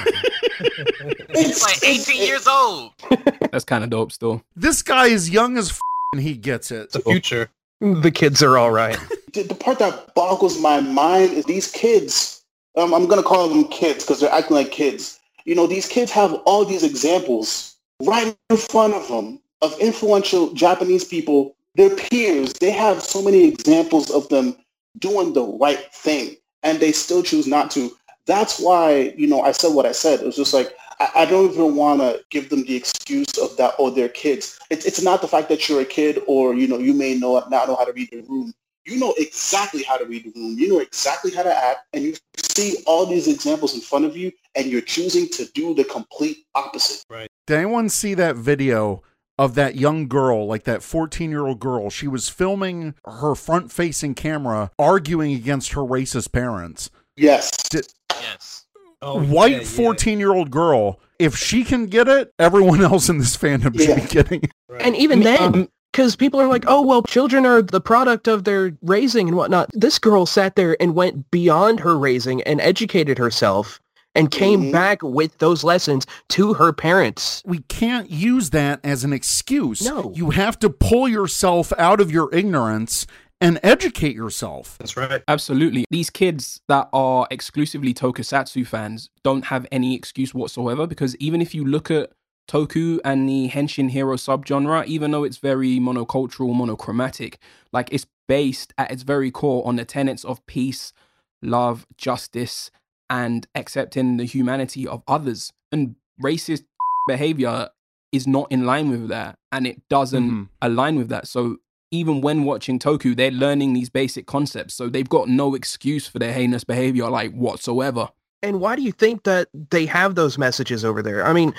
He's like 18 years old. That's kind of dope still. this guy is young as f- and he gets it. It's the future. The kids are all right. the, part that boggles my mind is these kids. Um, I'm gonna call them kids because they're acting like kids. You know, these kids have all these examples right in front of them of influential Japanese people, their peers. They have so many examples of them doing the right thing, and they still choose not to. That's why, you know, I said what I said. It was just like, I, I don't even want to give them the excuse of that, or oh, they're kids. It's, it's not the fact that you're a kid or, you know, you may know not know how to read the room you know exactly how to read the room. You know exactly how to act, and you see all these examples in front of you, and you're choosing to do the complete opposite. Right. Did anyone see that video of that young girl, like that 14 year old girl? She was filming her front facing camera arguing against her racist parents. Yes. Did, yes. Oh, white 14 year old girl. If she can get it, everyone else in this fandom should be getting it. Right. And even then, um, because people are like, oh, well, children are the product of their raising and whatnot. This girl sat there and went beyond her raising and educated herself and came mm-hmm. back with those lessons to her parents. We can't use that as an excuse. No. You have to pull yourself out of your ignorance and educate yourself. That's right. Absolutely. These kids that are exclusively tokusatsu fans don't have any excuse whatsoever because even if you look at Toku and the Henshin hero subgenre, even though it's very monocultural, monochromatic, like it's based at its very core on the tenets of peace, love, justice, and accepting the humanity of others. And racist behavior is not in line with that, and it doesn't mm-hmm. align with that. So even when watching Toku, they're learning these basic concepts. So they've got no excuse for their heinous behavior, like whatsoever. And why do you think that they have those messages over there? I mean,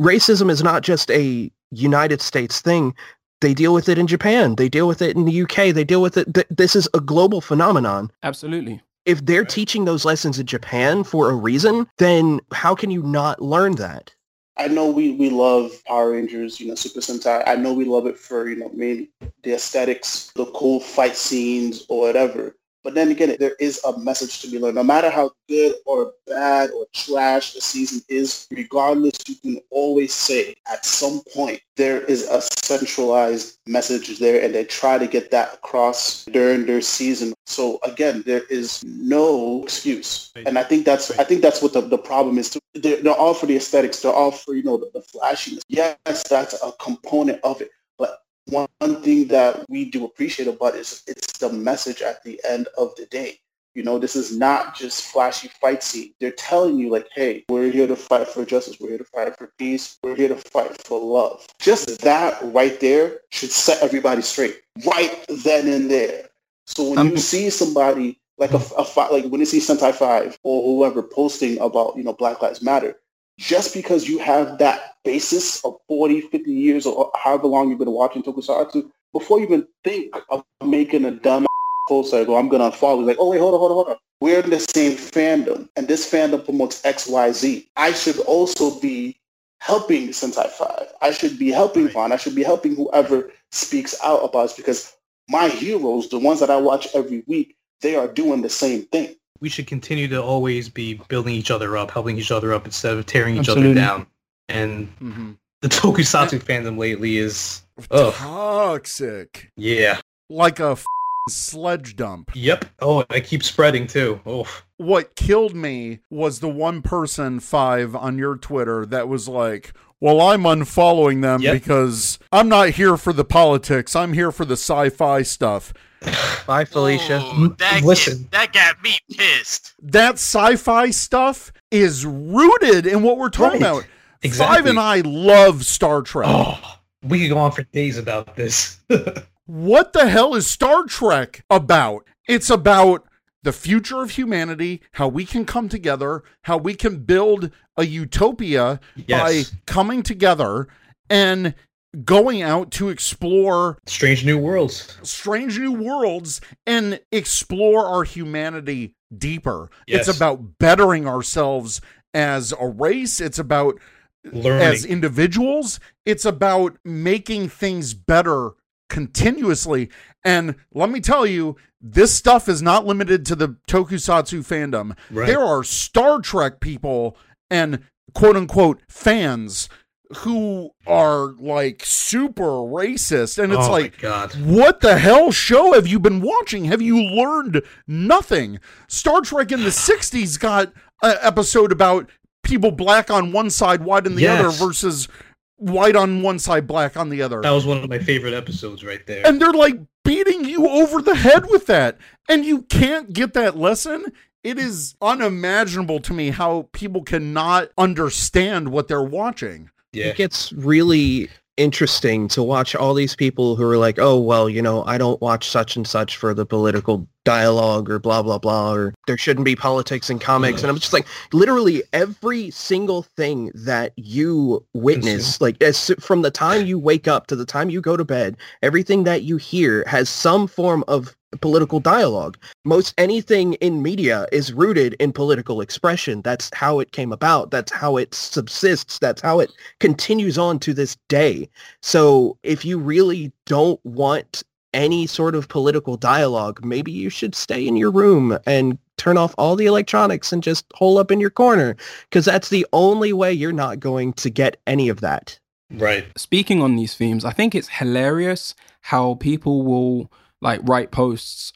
racism is not just a United States thing. They deal with it in Japan. They deal with it in the UK. They deal with it. Th- this is a global phenomenon. Absolutely. If they're right. teaching those lessons in Japan for a reason, then how can you not learn that? I know we, we love Power Rangers, you know, Super Sentai. I know we love it for, you know, maybe the aesthetics, the cool fight scenes or whatever. But then again, there is a message to be learned. No matter how good or bad or trash the season is, regardless, you can always say at some point there is a centralized message there and they try to get that across during their season. So again, there is no excuse. And I think that's I think that's what the, the problem is too. They're, they're all for the aesthetics. They're all for, you know, the, the flashiness. Yes, that's a component of it But one thing that we do appreciate about it is it's the message at the end of the day. You know, this is not just flashy fight scene. They're telling you like, hey, we're here to fight for justice. We're here to fight for peace. We're here to fight for love. Just that right there should set everybody straight right then and there. So when um, you see somebody like a, a like when you see Sentai Five or whoever posting about you know Black Lives Matter, just because you have that basis of 40, 50 years or however long you've been watching tokusatsu, before you even think of making a dumb post like, oh, I'm going to unfollow, like, oh, wait, hold on, hold on, hold on. We're in the same fandom, and this fandom promotes X, Y, Z. I should also be helping Sentai 5. I should be helping Vaughn. I should be helping whoever speaks out about this because my heroes, the ones that I watch every week, they are doing the same thing we should continue to always be building each other up, helping each other up instead of tearing each Absolutely. other down. And mm-hmm. the Tokusatsu fandom lately is ugh. toxic. Yeah, like a f- sledge dump. Yep. Oh, I keep spreading too. Oh. What killed me was the one person five on your Twitter that was like, well, I'm unfollowing them yep. because I'm not here for the politics. I'm here for the sci-fi stuff. Bye, Felicia. Ooh, that Listen, get, that got me pissed. That sci-fi stuff is rooted in what we're talking right. about. Exactly. Five and I love Star Trek. Oh, we could go on for days about this. what the hell is Star Trek about? It's about the future of humanity, how we can come together, how we can build a utopia yes. by coming together and going out to explore strange new worlds strange new worlds and explore our humanity deeper yes. it's about bettering ourselves as a race it's about Learning. as individuals it's about making things better continuously and let me tell you this stuff is not limited to the tokusatsu fandom right. there are star trek people and quote unquote fans who are like super racist and it's oh like what the hell show have you been watching have you learned nothing star trek in the 60s got an episode about people black on one side white on the yes. other versus white on one side, black on the other. That was one of my favorite episodes right there. And they're like beating you over the head with that. And you can't get that lesson. It is unimaginable to me how people cannot understand what they're watching. Yeah. It gets really interesting to watch all these people who are like, oh, well, you know, I don't watch such and such for the political dialogue or blah, blah, blah, or there shouldn't be politics in comics. And I'm just like, literally every single thing that you witness, like as, from the time you wake up to the time you go to bed, everything that you hear has some form of political dialogue. Most anything in media is rooted in political expression. That's how it came about. That's how it subsists. That's how it continues on to this day. So if you really don't want any sort of political dialogue, maybe you should stay in your room and turn off all the electronics and just hole up in your corner because that's the only way you're not going to get any of that. Right. Speaking on these themes, I think it's hilarious how people will like write posts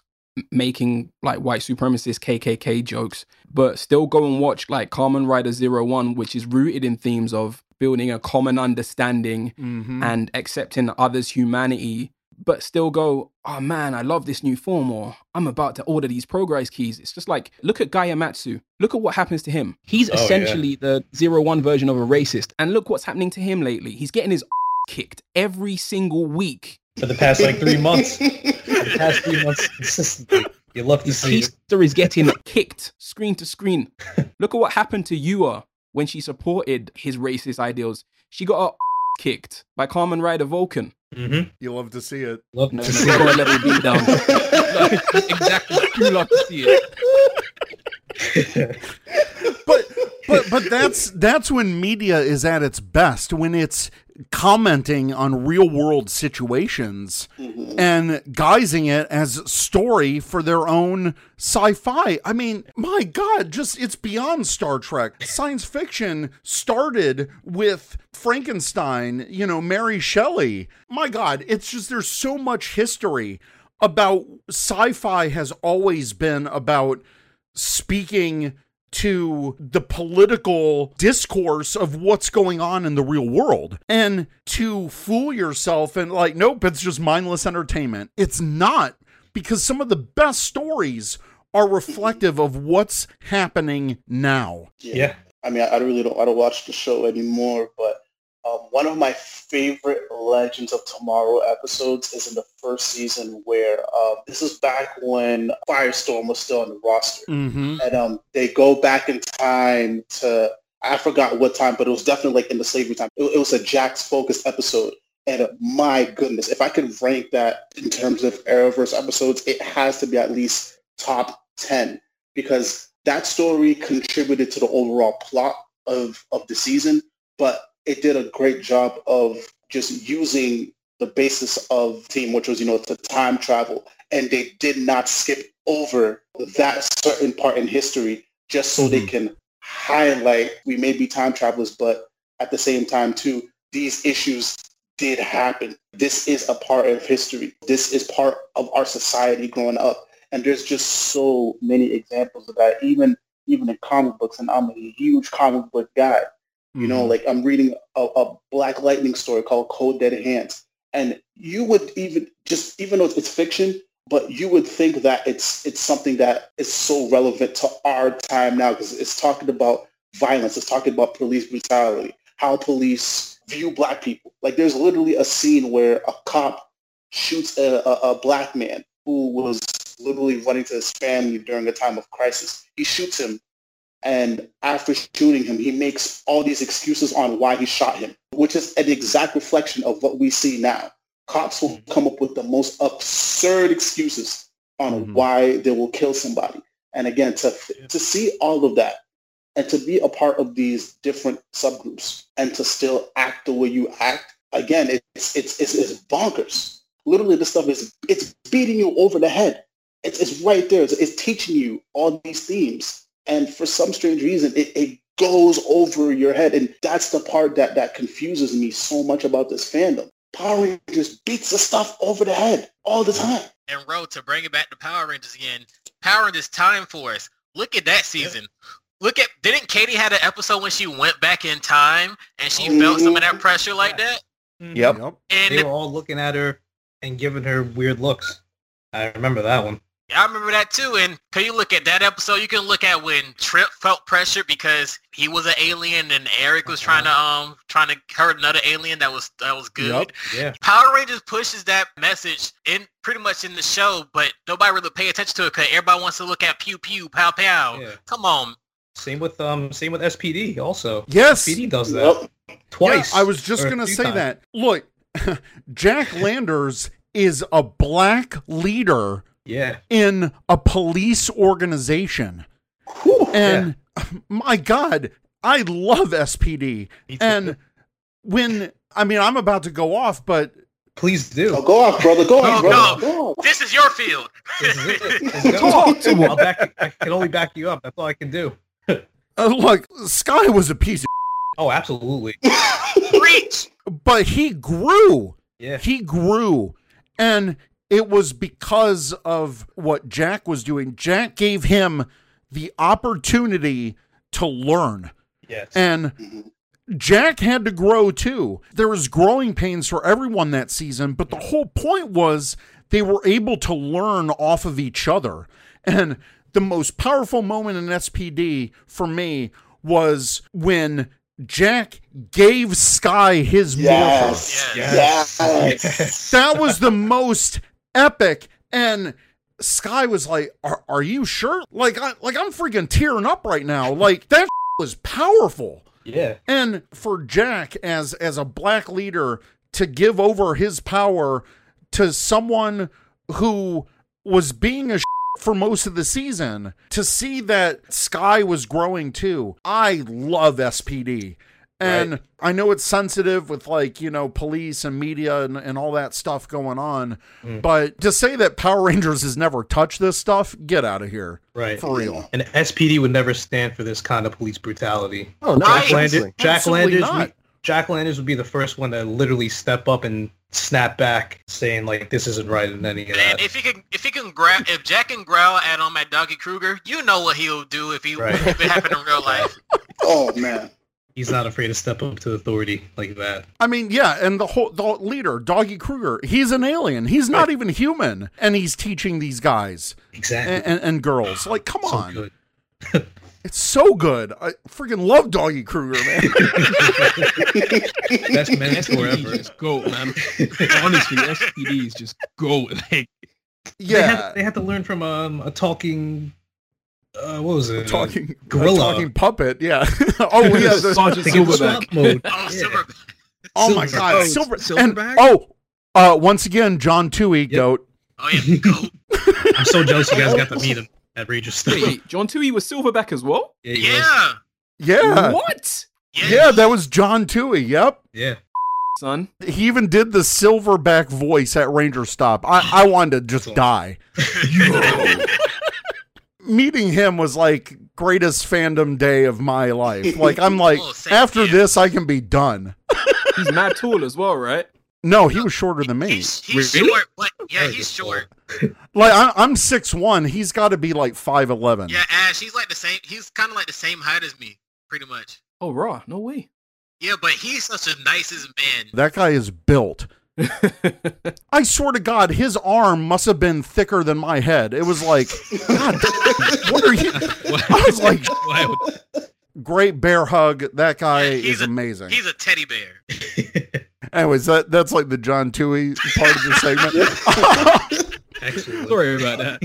making like white supremacist KKK jokes, but still go and watch like Kamen Rider Zero One, which is rooted in themes of building a common understanding mm-hmm. and accepting others' humanity, but still go, oh man, I love this new form, or I'm about to order these progress keys. It's just like, look at Gai Amatsu. Look at what happens to him. He's oh, essentially yeah. the Zero One version of a racist. And look what's happening to him lately. He's getting his kicked every single week. For the past like three months. the past three months consistently. You love to see Easter is getting kicked screen to screen. Look at what happened to Yua when she supported his racist ideals. She got her kicked by Kamen Rider Vulcan. Mm-hmm. You love to see it. Love no, to see it. level beat down. exactly. You love to see it. but but but that's that's when media is at its best when it's commenting on real world situations mm-hmm. and guising it as story for their own sci-fi. I mean, my god, just it's beyond Star Trek. Science fiction started with Frankenstein, you know, Mary Shelley. My god, it's just there's so much history about sci-fi has always been about speaking to the political discourse of what's going on in the real world and to fool yourself and like nope it's just mindless entertainment it's not because some of the best stories are reflective of what's happening now yeah, yeah. i mean I, I really don't i don't watch the show anymore but um, one of my favorite Legends of Tomorrow episodes is in the first season where uh, this is back when Firestorm was still on the roster. Mm-hmm. And um, they go back in time to, I forgot what time, but it was definitely like in the slavery time. It, it was a Jax focused episode. And uh, my goodness, if I could rank that in terms of Arrowverse episodes, it has to be at least top 10 because that story contributed to the overall plot of, of the season. But it did a great job of just using the basis of team, which was, you know, the time travel. And they did not skip over that certain part in history just so mm-hmm. they can highlight we may be time travelers, but at the same time too, these issues did happen. This is a part of history. This is part of our society growing up. And there's just so many examples of that, even even in comic books. And I'm a huge comic book guy. You know, mm-hmm. like I'm reading a, a, Black Lightning story called Cold Dead Hands, and you would even just even though it's fiction, but you would think that it's it's something that is so relevant to our time now because it's talking about violence, it's talking about police brutality, how police view black people. Like there's literally a scene where a cop shoots a, a, a black man who was literally running to his family during a time of crisis. He shoots him and after shooting him, he makes all these excuses on why he shot him, which is an exact reflection of what we see now. Cops will come up with the most absurd excuses on mm-hmm. why they will kill somebody. And again, to, to see all of that and to be a part of these different subgroups and to still act the way you act, again, it's, it's, it's, it's bonkers. Literally, this stuff is, it's beating you over the head. It's, it's right there. It's, it's teaching you all these themes and for some strange reason, it, it goes over your head. And that's the part that, that confuses me so much about this fandom. Power Rangers beats the stuff over the head all the time. And Ro, to bring it back to Power Rangers again, Power Rangers Time Force. Look at that season. look at didn't Katie had an episode when she went back in time and she felt some of that mm-hmm. pressure like that? Yep. Yep. And They were all looking at her and giving her weird looks. I remember that one. I remember that too. And can you look at that episode? You can look at when Trip felt pressure because he was an alien and Eric was trying to um trying to hurt another alien that was that was good. Yep. Yeah. Power Rangers pushes that message in pretty much in the show, but nobody really pay attention to it because everybody wants to look at pew pew pow pow. Yeah. Come on, Same with um same with SPD also. Yes. SPD does that Yep. twice. Yeah, I was just going to say times. that. Look, Jack Landers is a black leader Yeah. in a police organization. And my God, I love SPD. And when, I mean, I'm about to go off, but Please do. Oh, go off, brother. Go off, brother. no. Go off. this is your field. This is it. Let's go. Talk to I'll back I can only back you up. That's all I can do. uh, look, Sky was a piece of, Oh, absolutely. Reach. but he grew. Yeah. He grew. And it was because of what Jack was doing. Jack gave him the opportunity to learn. Yes. And Jack had to grow too. There was growing pains for everyone that season, but the whole point was they were able to learn off of each other. And the most powerful moment in SPD for me was when Jack gave Sky his morpher. Yes. Yes. Yes. That was the most epic and Sky was like, "Are, are you sure?" Like I like I'm freaking tearing up right now. Like that was powerful. yeah. And for Jack as as a black leader to give over his power to someone who was being a for most of the season to see that Sky was growing too. I love SPD. And Right. I know it's sensitive with like, you know, police and media and, and all that stuff going on. Mm. But to say that Power Rangers has never touched this stuff, get out of here. Right. For real. And SPD would never stand for this kind of police brutality. Oh no, Jack Landers. Jack Absolutely Landers, we- Jack Landers would be the first one to literally step up and snap back, saying like, "This isn't right," in any of And that. if he can, if he can grab, if Jack can growl at um at Doggy Kruger, you know what he'll do if he Right. if it happened in real life. Oh man. He's not afraid to step up to authority like that. I mean, yeah, and the whole the leader, Doggy Kruger, he's an alien. He's not Right. even human, and he's teaching these guys Exactly. and, and, and girls. Like, come so on, good. it's so good. I freaking love Doggy Kruger, man. Best mentor SPD ever. just go, man. Honestly, SPD is just go. Like, They had, yeah, they had to learn from um, a talking. Uh, what was it? talking gorilla. a talking puppet. Yeah. oh yeah. The, Sergeant the Silverback. mode. Oh, Yeah. Silver. oh my God, Oh, Silver. And Silverback? oh, uh, once again, John Tui, Yep. goat. Oh yeah, go. I'm so jealous you guys got to meet him at Ranger Stop. Wait, John Tui was Silverback as well? Yeah. Yeah. Yeah. What? Yeah. Yeah, that was John Tui. Yep. yeah. Son. He even did the silverback voice at Ranger Stop. I, I wanted to just die. Meeting him was like greatest fandom day of my life. Like I'm like, Oh, after here. this, I can be done. He's mad tall as well, right? No, he was shorter than me. He's, he's Really? short, but yeah, Oh, he's he's short. Like I, I'm six one. He's got to be like five eleven. Yeah, Ash, he's like the same. He's kind of like the same height as me, pretty much. Oh, raw. No way. Yeah, but he's such a nicest man. That guy is built. I swear to God, his arm must have been thicker than my head. It was like, God, what are you? I was like, Wild. great bear hug. That guy Yeah, is a- amazing. He's a teddy bear. Anyways, that that's like the John Tui part of the segment. Excellent. Sorry about that.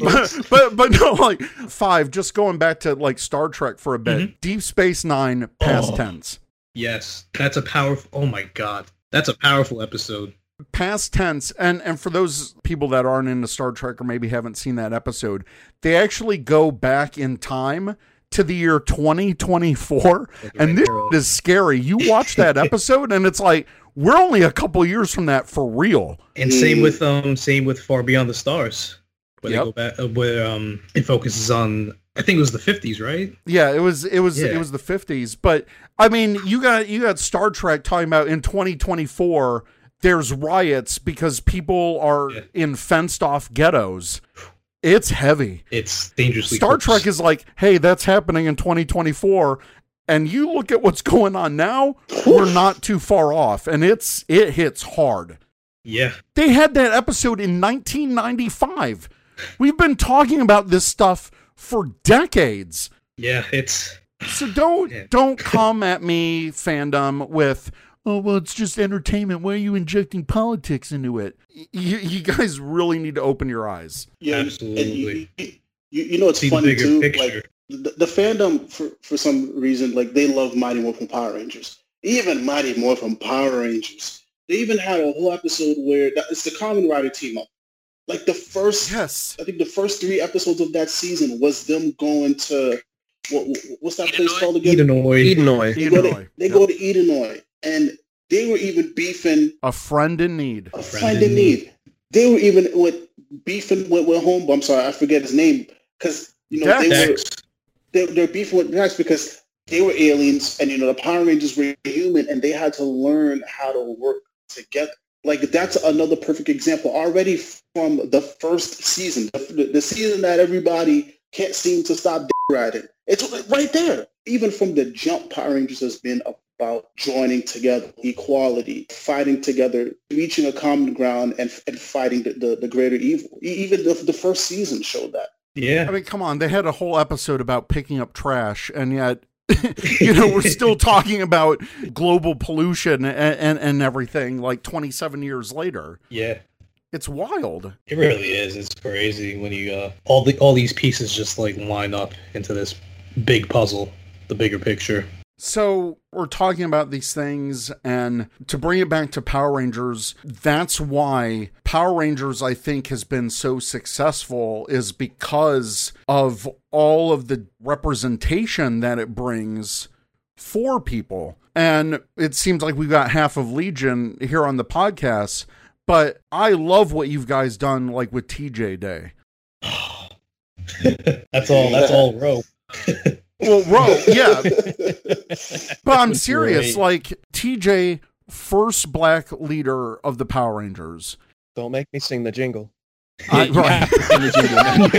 but, but but no, like five. Just going back to like Star Trek for a bit. Mm-hmm. Deep Space Nine, past Oh. tense. Yes, that's a powerful. Oh my god, that's a powerful episode. Past tense, and and for those people that aren't into Star Trek or maybe haven't seen that episode, they actually go back in time to the year 2024, Like and this arrow. is scary. You watch that episode, and it's like we're only a couple years from that for real. And same with um, same with Far Beyond the Stars, where Yep. they go back, uh, where um, it focuses on. I think it was the fifties, right? Yeah, it was it was it was the fifties. But I mean, you got you got Star Trek talking about in 2024. There's riots because people are Yeah. in fenced off ghettos. It's heavy. It's dangerously. Star close. Trek is like, hey, that's happening in 2024, and you look at what's going on now. We're not too far off, and it's it hits hard. Yeah. They had that episode in 1995. We've been talking about this stuff for decades. Yeah. It's So don't Yeah. don't come at me, fandom, with oh well, it's just entertainment. Why are you injecting politics into it? Y- You, you guys really need to open your eyes. Yeah, Absolutely. you, you, you, you know it's see funny bigger too. picture. Like the, the fandom for for some reason, like they love Mighty Morphin Power Rangers. Even Mighty Morphin Power Rangers. They even had a whole episode where that, it's the Kamen Rider team up. Like the first, Yes. I think the first three episodes of that season was them going to what, what's that place called again? Edenoid. Edenoid. They go to, Edenoi. they Yep. go to Edenoi, and they were even beefing A friend in need. a friend in need. They were even with beefing with, with home. I'm sorry, I forget his name because you know they were they, they're beefing with Dex because they were aliens and you know the Power Rangers were human and they had to learn how to work together. Like that's another perfect example already from the first season, the, the season that everybody can't seem to stop riding. It's right there. Even from the jump, Power Rangers has been about joining together, equality, fighting together, reaching a common ground, and, and fighting the, the, the greater evil. E- Even the, the first season showed that. Yeah. I mean, come on. They had a whole episode about picking up trash, and yet, you know, we're still talking about global pollution and, and, and everything like 27 years later. Yeah. It's wild. It really is. It's crazy when you uh all the all these pieces just like line up into this big puzzle, the bigger picture. So we're talking about these things, and to bring it back to Power Rangers, that's why Power Rangers, I think, has been so successful, is because of all of the representation that it brings for people. And it seems like we've got half of Legion here on the podcast, but I love what you've guys done, like with TJ Day. that's all. That's all rope. Well, Ro, yeah, But I'm serious. great. Like TJ, first black leader of the Power Rangers. Don't make me sing the jingle. I- you have the jingle, man.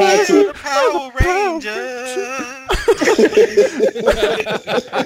Yeah, you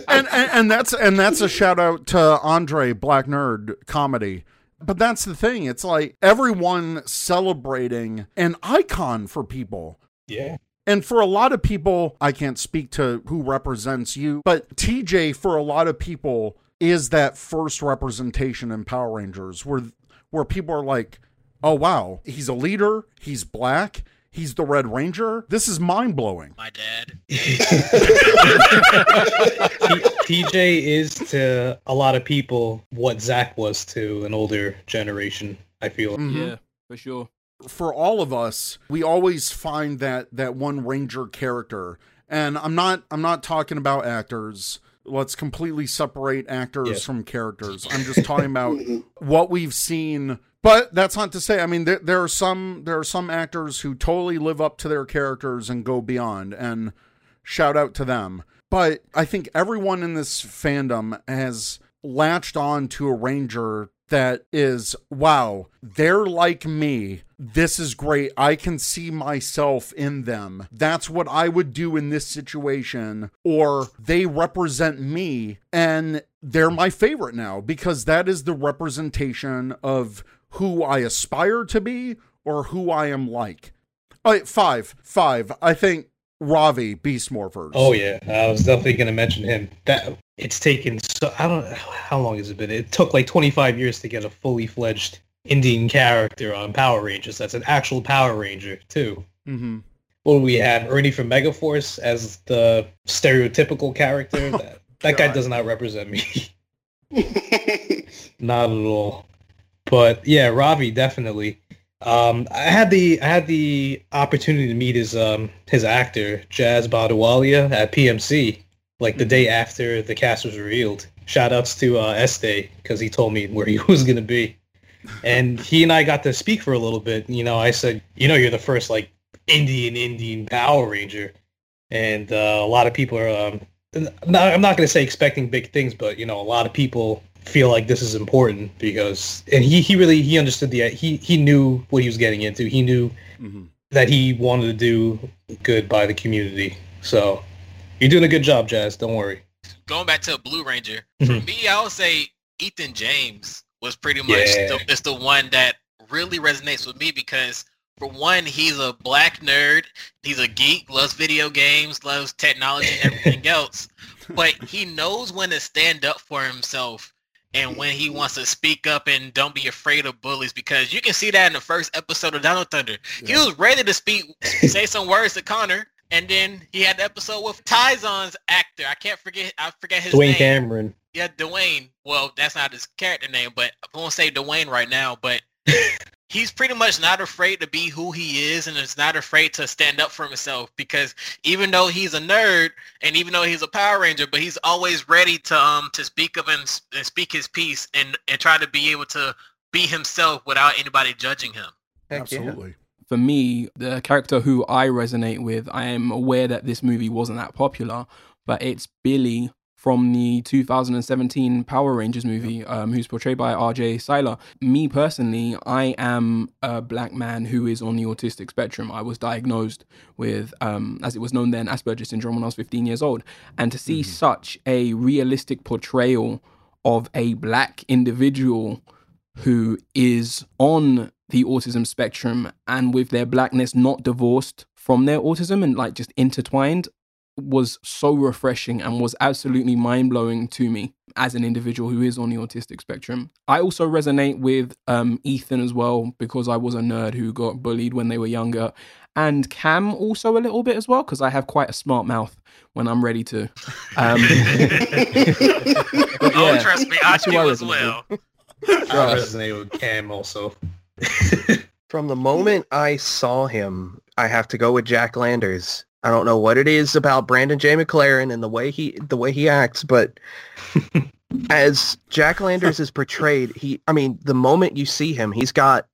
and, and and that's and that's a shout out to Andre Black Nerd comedy. But that's the thing. It's like everyone celebrating an icon for people. yeah. And for a lot of people, I can't speak to who represents you, but TJ for a lot of people is that first representation in Power Rangers where where people are like, "Oh wow, he's a leader, he's black, he's the Red Ranger. This is mind-blowing." My dad. T- TJ is to a lot of people what Zack was to an older generation. I feel. Mhm. Yeah, for sure. for all of us, we always find that that one ranger character. And I'm not I'm not talking about actors. Let's completely separate actors Yes. from characters. I'm just talking about Mhm. what we've seen. But that's not to say. I mean, there, there are some there are some actors who totally live up to their characters and go beyond. And shout out to them. But I think everyone in this fandom has latched on to a ranger that is wow they're like me this is great i can see myself in them that's what i would do in this situation or they represent me and they're my favorite now because that is the representation of who i aspire to be or who i am like right five five i think ravi beast morphers Oh yeah, I was definitely going to mention him. That it's taken so I don't how long has it been? It took like 25 years to get a fully fledged Indian character on Power Rangers. That's an actual Power Ranger too. mm-hmm. What do we have? Ernie from Megaforce as the stereotypical character. That that guy does not represent me. Not at all. But yeah, Ravi definitely. Um, I had the I had the opportunity to meet his um his actor Jazz Baduwalia at PMC like the day after the cast was revealed. Shout outs to uh, Este because he told me where he was gonna be, and he and I got to speak for a little bit. You know, I said, you know, you're the first like Indian Indian Power Ranger, and uh, a lot of people are. Um, I'm not, I'm not going to say expecting big things, but you know, a lot of people feel like this is important because and he he really he understood the he he knew what he was getting into. He knew mm-hmm. that he wanted to do good by the community. So you're doing a good job, Jazz. Don't worry. Going back to Blue Ranger, mm-hmm. for me, I would say Ethan James was pretty much yeah. the, is the one that really resonates with me because for one, he's a black nerd. He's a geek, loves video games, loves technology and everything else. But he knows when to stand up for himself and when he wants to speak up and don't be afraid of bullies because you can see that in the first episode of Dino Thunder. Yeah. He was ready to speak, say some words to Connor, and then he had the episode with Tyzonn's actor. I can't forget. I forget his Dwayne name. Dwayne Cameron. Yeah, Dwayne. Well, that's not his character name, but I won't say Dwayne right now. But he's pretty much not afraid to be who he is and is not afraid to stand up for himself because even though he's a nerd and even though he's a Power Ranger, but he's always ready to um to speak up and, and speak his piece and and try to be able to be himself without anybody judging him. Absolutely. For me, the character who I resonate with, I am aware that this movie wasn't that popular, but it's Billy from the 2017 Power Rangers movie, um, who's portrayed by RJ Cyler. Me personally, I am a black man who is on the autistic spectrum. I was diagnosed with, um, as it was known then, Asperger's syndrome when I was 15 years old. And to see mm-hmm. such a realistic portrayal of a black individual who is on the autism spectrum and with their blackness not divorced from their autism and like just intertwined was so refreshing and was absolutely mind blowing to me as an individual who is on the autistic spectrum. I also resonate with um, Ethan as well because I was a nerd who got bullied when they were younger, and Cam also a little bit as well because I have quite a smart mouth when I'm ready to. Um, yeah, oh, trust me, I do as well. I resonate with Cam also. From the moment I saw him, I have to go with Jack Landors. I don't know what it is about Brandon Jay McLaren and the way he the way he acts, but as Jack Landors is portrayed, he I mean, the moment you see him, he's got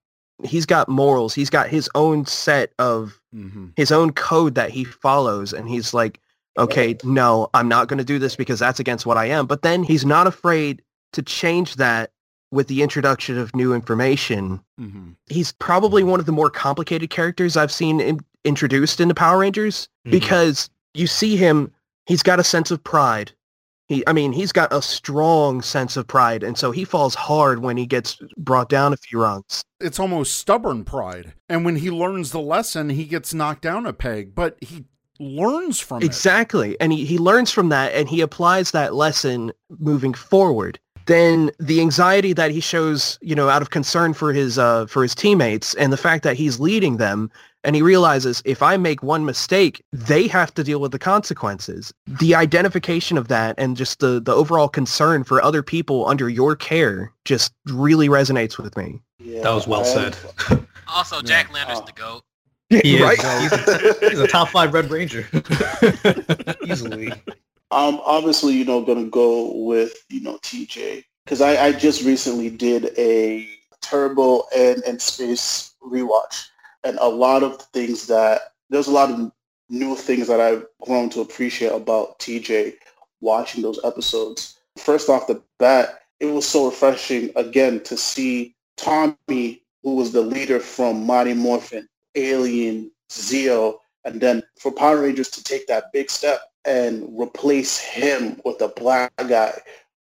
he's got morals. He's got his own set of mm-hmm. his own code that he follows and he's like, okay, no, I'm not going to do this because that's against what I am. But then he's not afraid to change that with the introduction of new information. Mm-hmm. He's probably one of the more complicated characters I've seen in, introduced into Power Rangers mm-hmm. because you see him, he's got a sense of pride. He, I mean, he's got a strong sense of pride, and so he falls hard when he gets brought down a few rungs. It's almost stubborn pride, and when he learns the lesson, he gets knocked down a peg. But he learns from exactly, and he, he learns from that, and he applies that lesson moving forward then the anxiety that he shows, you know, out of concern for his uh, for his teammates and the fact that he's leading them, and he realizes if I make one mistake, they have to deal with the consequences. The identification of that and just the the overall concern for other people under your care just really resonates with me. Yeah, that was well said. also, Jack Landors oh. the goat. He right? He's a, he's a top five Red Ranger, easily. I'm obviously, you know, going to go with, you know, TJ because I, I just recently did a Turbo and, and Space rewatch. And a lot of things that, there's a lot of new things that I've grown to appreciate about TJ watching those episodes. First off the bat, it was so refreshing, again, to see Tommy, who was the leader from Mighty Morphin, Alien, Zeo, and then for Power Rangers to take that big step and replace him with a black guy,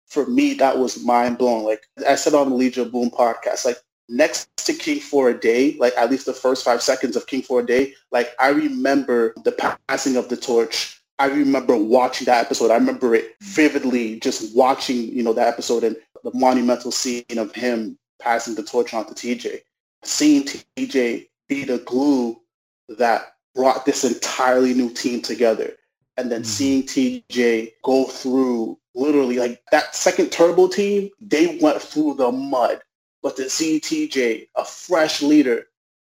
for me, that was mind blowing. Like I said on the Legion Boom podcast, like next to King for a Day, like at least the first five seconds of King for a Day, like I remember the passing of the torch. I remember watching that episode. I remember it vividly, just watching, you know, that episode and the monumental scene of him passing the torch on to TJ. Seeing TJ be the glue that brought this entirely new team together and then mm-hmm. seeing TJ go through literally like that second turbo team, they went through the mud. But to see TJ, a fresh leader,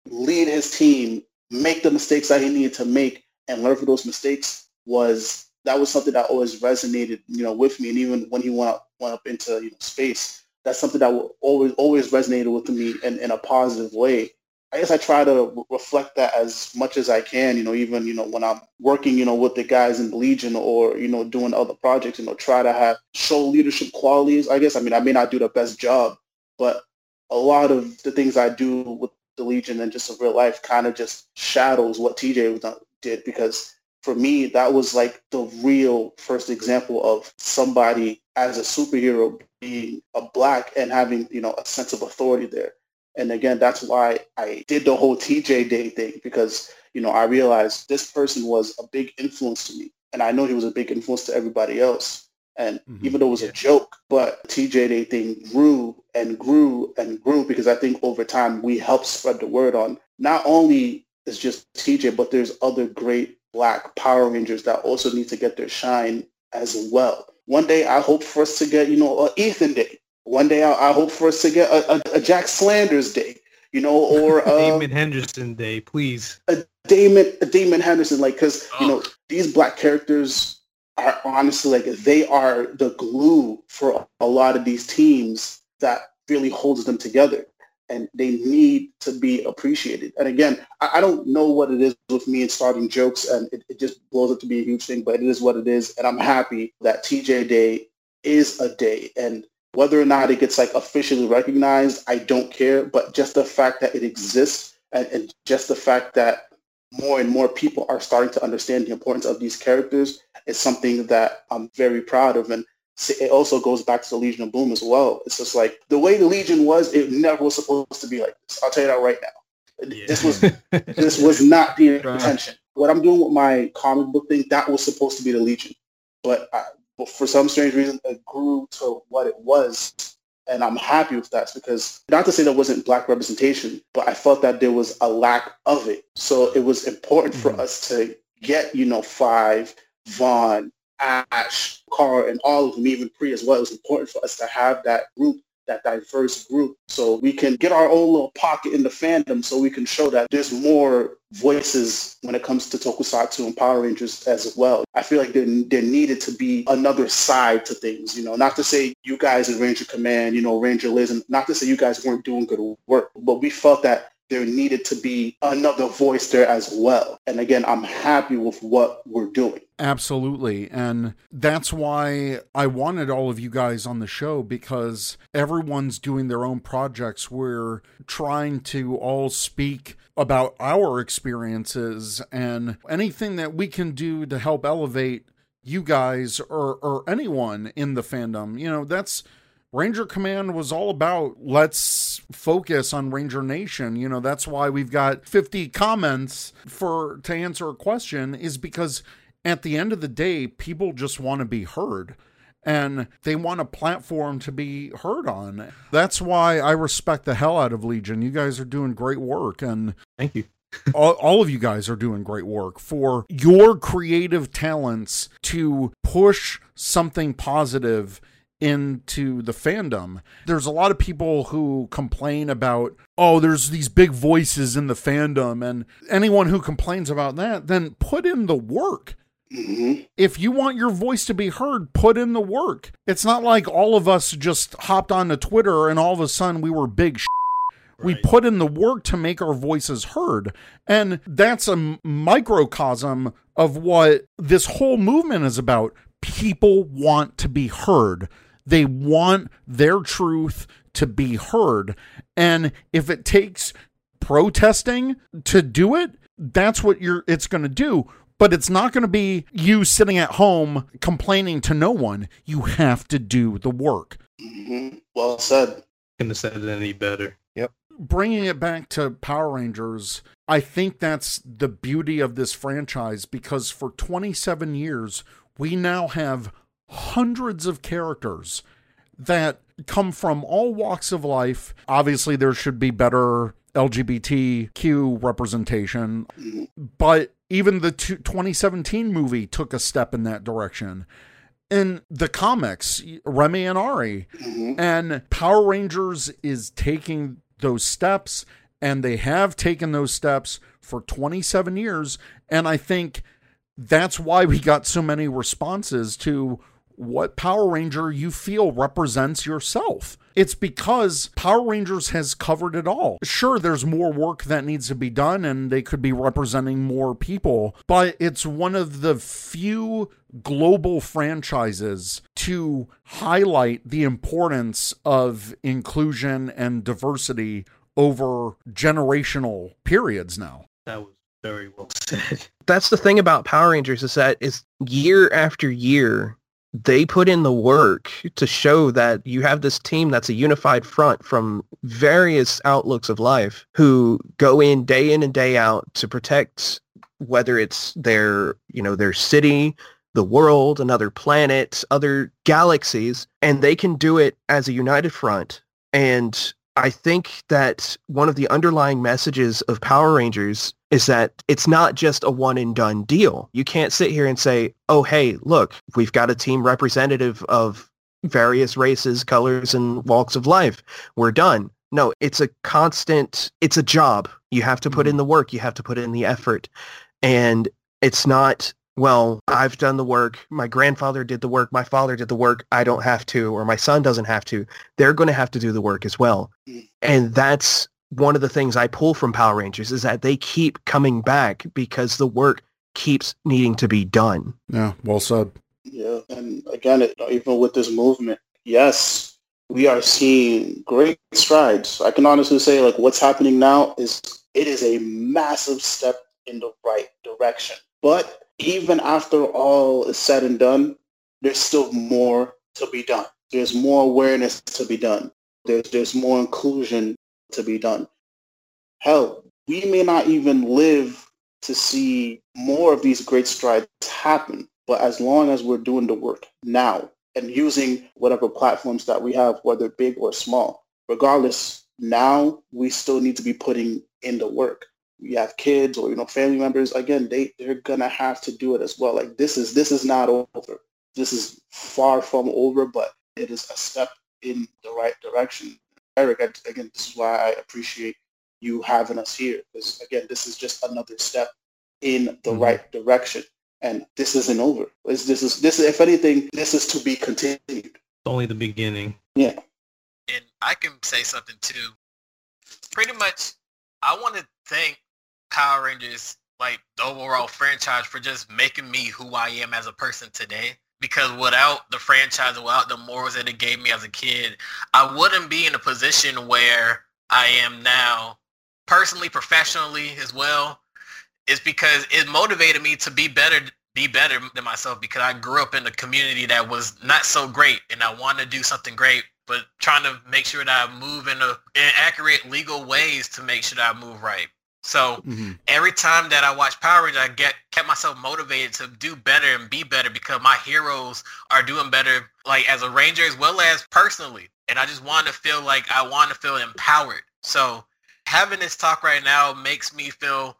lead his team, make the mistakes that he needed to make and learn from those mistakes was that was something that always resonated, you know, with me. And even when he went up, went up into you know space, that's something that always always resonated with me in, in a positive way. I guess I try to reflect that as much as I can, you know, even, you know, when I'm working, you know, with the guys in the Legion or, you know, doing other projects, you know, try to have show leadership qualities. I guess, I mean, I may not do the best job, but a lot of the things I do with the Legion and just in real life kind of just shadows what TJ did because for me, that was like the real first example of somebody as a superhero being a black and having, you know, a sense of authority there. And again, that's why I did the whole TJ Day thing because, you know, I realized this person was a big influence to me. And I know he was a big influence to everybody else. And mm-hmm. even though it was a joke, but TJ Day thing grew and grew and grew because I think over time we helped spread the word on not only is just TJ, but there's other great black Power Rangers that also need to get their shine as well. One day I hope for us to get, you know, a Ethan Day. One day I, I hope for us to get a, a, a, Jack Slanders Day, you know, or a um, Damon Henderson Day, please. A Damon, a Damon Henderson, like, because oh. you know these black characters are honestly like they are the glue for a lot of these teams that really holds them together and they need to be appreciated. And again, I, I, don't know what it is with me and starting jokes, and it, it, just blows up to be a huge thing, but it is what it is. And I'm happy that TJ Day is a day. And whether or not it gets like officially recognized, I don't care. But just the fact that it exists and, and just the fact that more and more people are starting to understand the importance of these characters is something that I'm very proud of. And it also goes back to the Legion of Boom as well. It's just like the way the Legion was, it never was supposed to be like this. I'll tell you that right now. Yeah. This was this was not the intention. What I'm doing with my comic book thing, that was supposed to be the Legion, but, I, but for some strange reason, it grew to what it was, and I'm happy with that because not to say there wasn't black representation, but I felt that there was a lack of it. So it was important mm-hmm. for us to get you know five Vaughn, Ash, Carl, and all of them, even Pre as well. It was important for us to have that group, that diverse group, so we can get our own little pocket in the fandom so we can show that there's more voices when it comes to Tokusatsu and Power Rangers as well. I feel like there, there needed to be another side to things, you know, not to say you guys in Ranger Command, you know, Ranger Liz, and not to say you guys weren't doing good work, but we felt that there needed to be another voice there as well. And again, I'm happy with what we're doing. Absolutely. And that's why I wanted all of you guys on the show because everyone's doing their own projects. We're trying to all speak about our experiences and anything that we can do to help elevate you guys or, or anyone in the fandom. You know, that's Ranger Command was all about let's focus on Ranger Nation. You know, that's why we've got 50 comments for to answer a question is because at the end of the day, people just want to be heard and they want a platform to be heard on. That's why I respect the hell out of Legion. You guys are doing great work and thank you. all, all, of you guys are doing great work for your creative talents to push something positive into the fandom. There's a lot of people who complain about, oh, there's these big voices in the fandom. And anyone who complains about that, then put in the work. Mm-hmm. If you want your voice to be heard, put in the work. It's not like all of us just hopped onto Twitter and all of a sudden we were big. Sh- Right. We put in the work to make our voices heard. And that's a microcosm of what this whole movement is about. People want to be heard. They want their truth to be heard. And if it takes protesting to do it, that's what you're it's going to do. But it's not going to be you sitting at home complaining to no one. You have to do the work. Mm-hmm. Well said. Couldn't have said it any better. Yep. Bringing it back to Power Rangers, I think that's the beauty of this franchise because for 27 years, we now have hundreds of characters that come from all walks of life. Obviously, there should be better LGBTQ representation, but even the 2017 movie took a step in that direction. In the comics, Remy and Ari, mm-hmm. and Power Rangers is taking those steps, and they have taken those steps for 27 years. And I think that's why we got so many responses to what Power Ranger you feel represents yourself. It's because Power Rangers has covered it all. Sure, there's more work that needs to be done and they could be representing more people, but it's one of the few global franchises to highlight the importance of inclusion and diversity over generational periods now. That was very well said. That's the thing about Power Rangers is that is year after year they put in the work to show that you have this team that's a unified front from various outlooks of life who go in day in and day out to protect whether it's their, you know, their city, the world, another planet, other galaxies, and they can do it as a united front. And I think that one of the underlying messages of Power Rangers is that it's not just a one and done deal. You can't sit here and say, oh, hey, look, we've got a team representative of various races, colors, and walks of life. We're done. No, it's a constant, it's a job. You have to put in mm-hmm. the work. You have to put in the effort. And it's not well, I've done the work. My grandfather did the work. My father did the work. I don't have to, or my son doesn't have to. They're going to have to do the work as well. Mm. And that's one of the things I pull from Power Rangers is that they keep coming back because the work keeps needing to be done. Yeah, well said. Yeah, and again, it, even with this movement, yes, we are seeing great strides. I can honestly say, like, what's happening now is it is a massive step in the right direction. But even after all is said and done, there's still more to be done. There's more awareness to be done. There's, there's more inclusion to be done. Hell, we may not even live to see more of these great strides happen, but as long as we're doing the work now and using whatever platforms that we have, whether big or small, regardless, now we still need to be putting in the work. You have kids or you know family members again they they're gonna have to do it as well. Like this is this is not over. This is far from over but it is a step in the right direction eric again this is why i appreciate you having us here because again this is just another step in the mm-hmm. right direction and this isn't over. This, this is this if anything this is to be continued. It's only the beginning. Yeah. And i can say something too. Pretty much i want to thank Power Rangers, like the overall franchise, for just making me who I am as a person today. Because without the franchise, without the morals that it gave me as a kid, I wouldn't be in a position where I am now, personally, professionally as well. Is because it motivated me to be better be better than myself because I grew up in a community that was not so great and I wanted to do something great, but trying to make sure that I move in, a, in accurate legal ways to make sure that I move right. So mm-hmm. every time that I watch Power Rangers, I get kept myself motivated to do better and be better because my heroes are doing better, like as a ranger as well as personally. And I just want to feel like I want to feel empowered. So having this talk right now makes me feel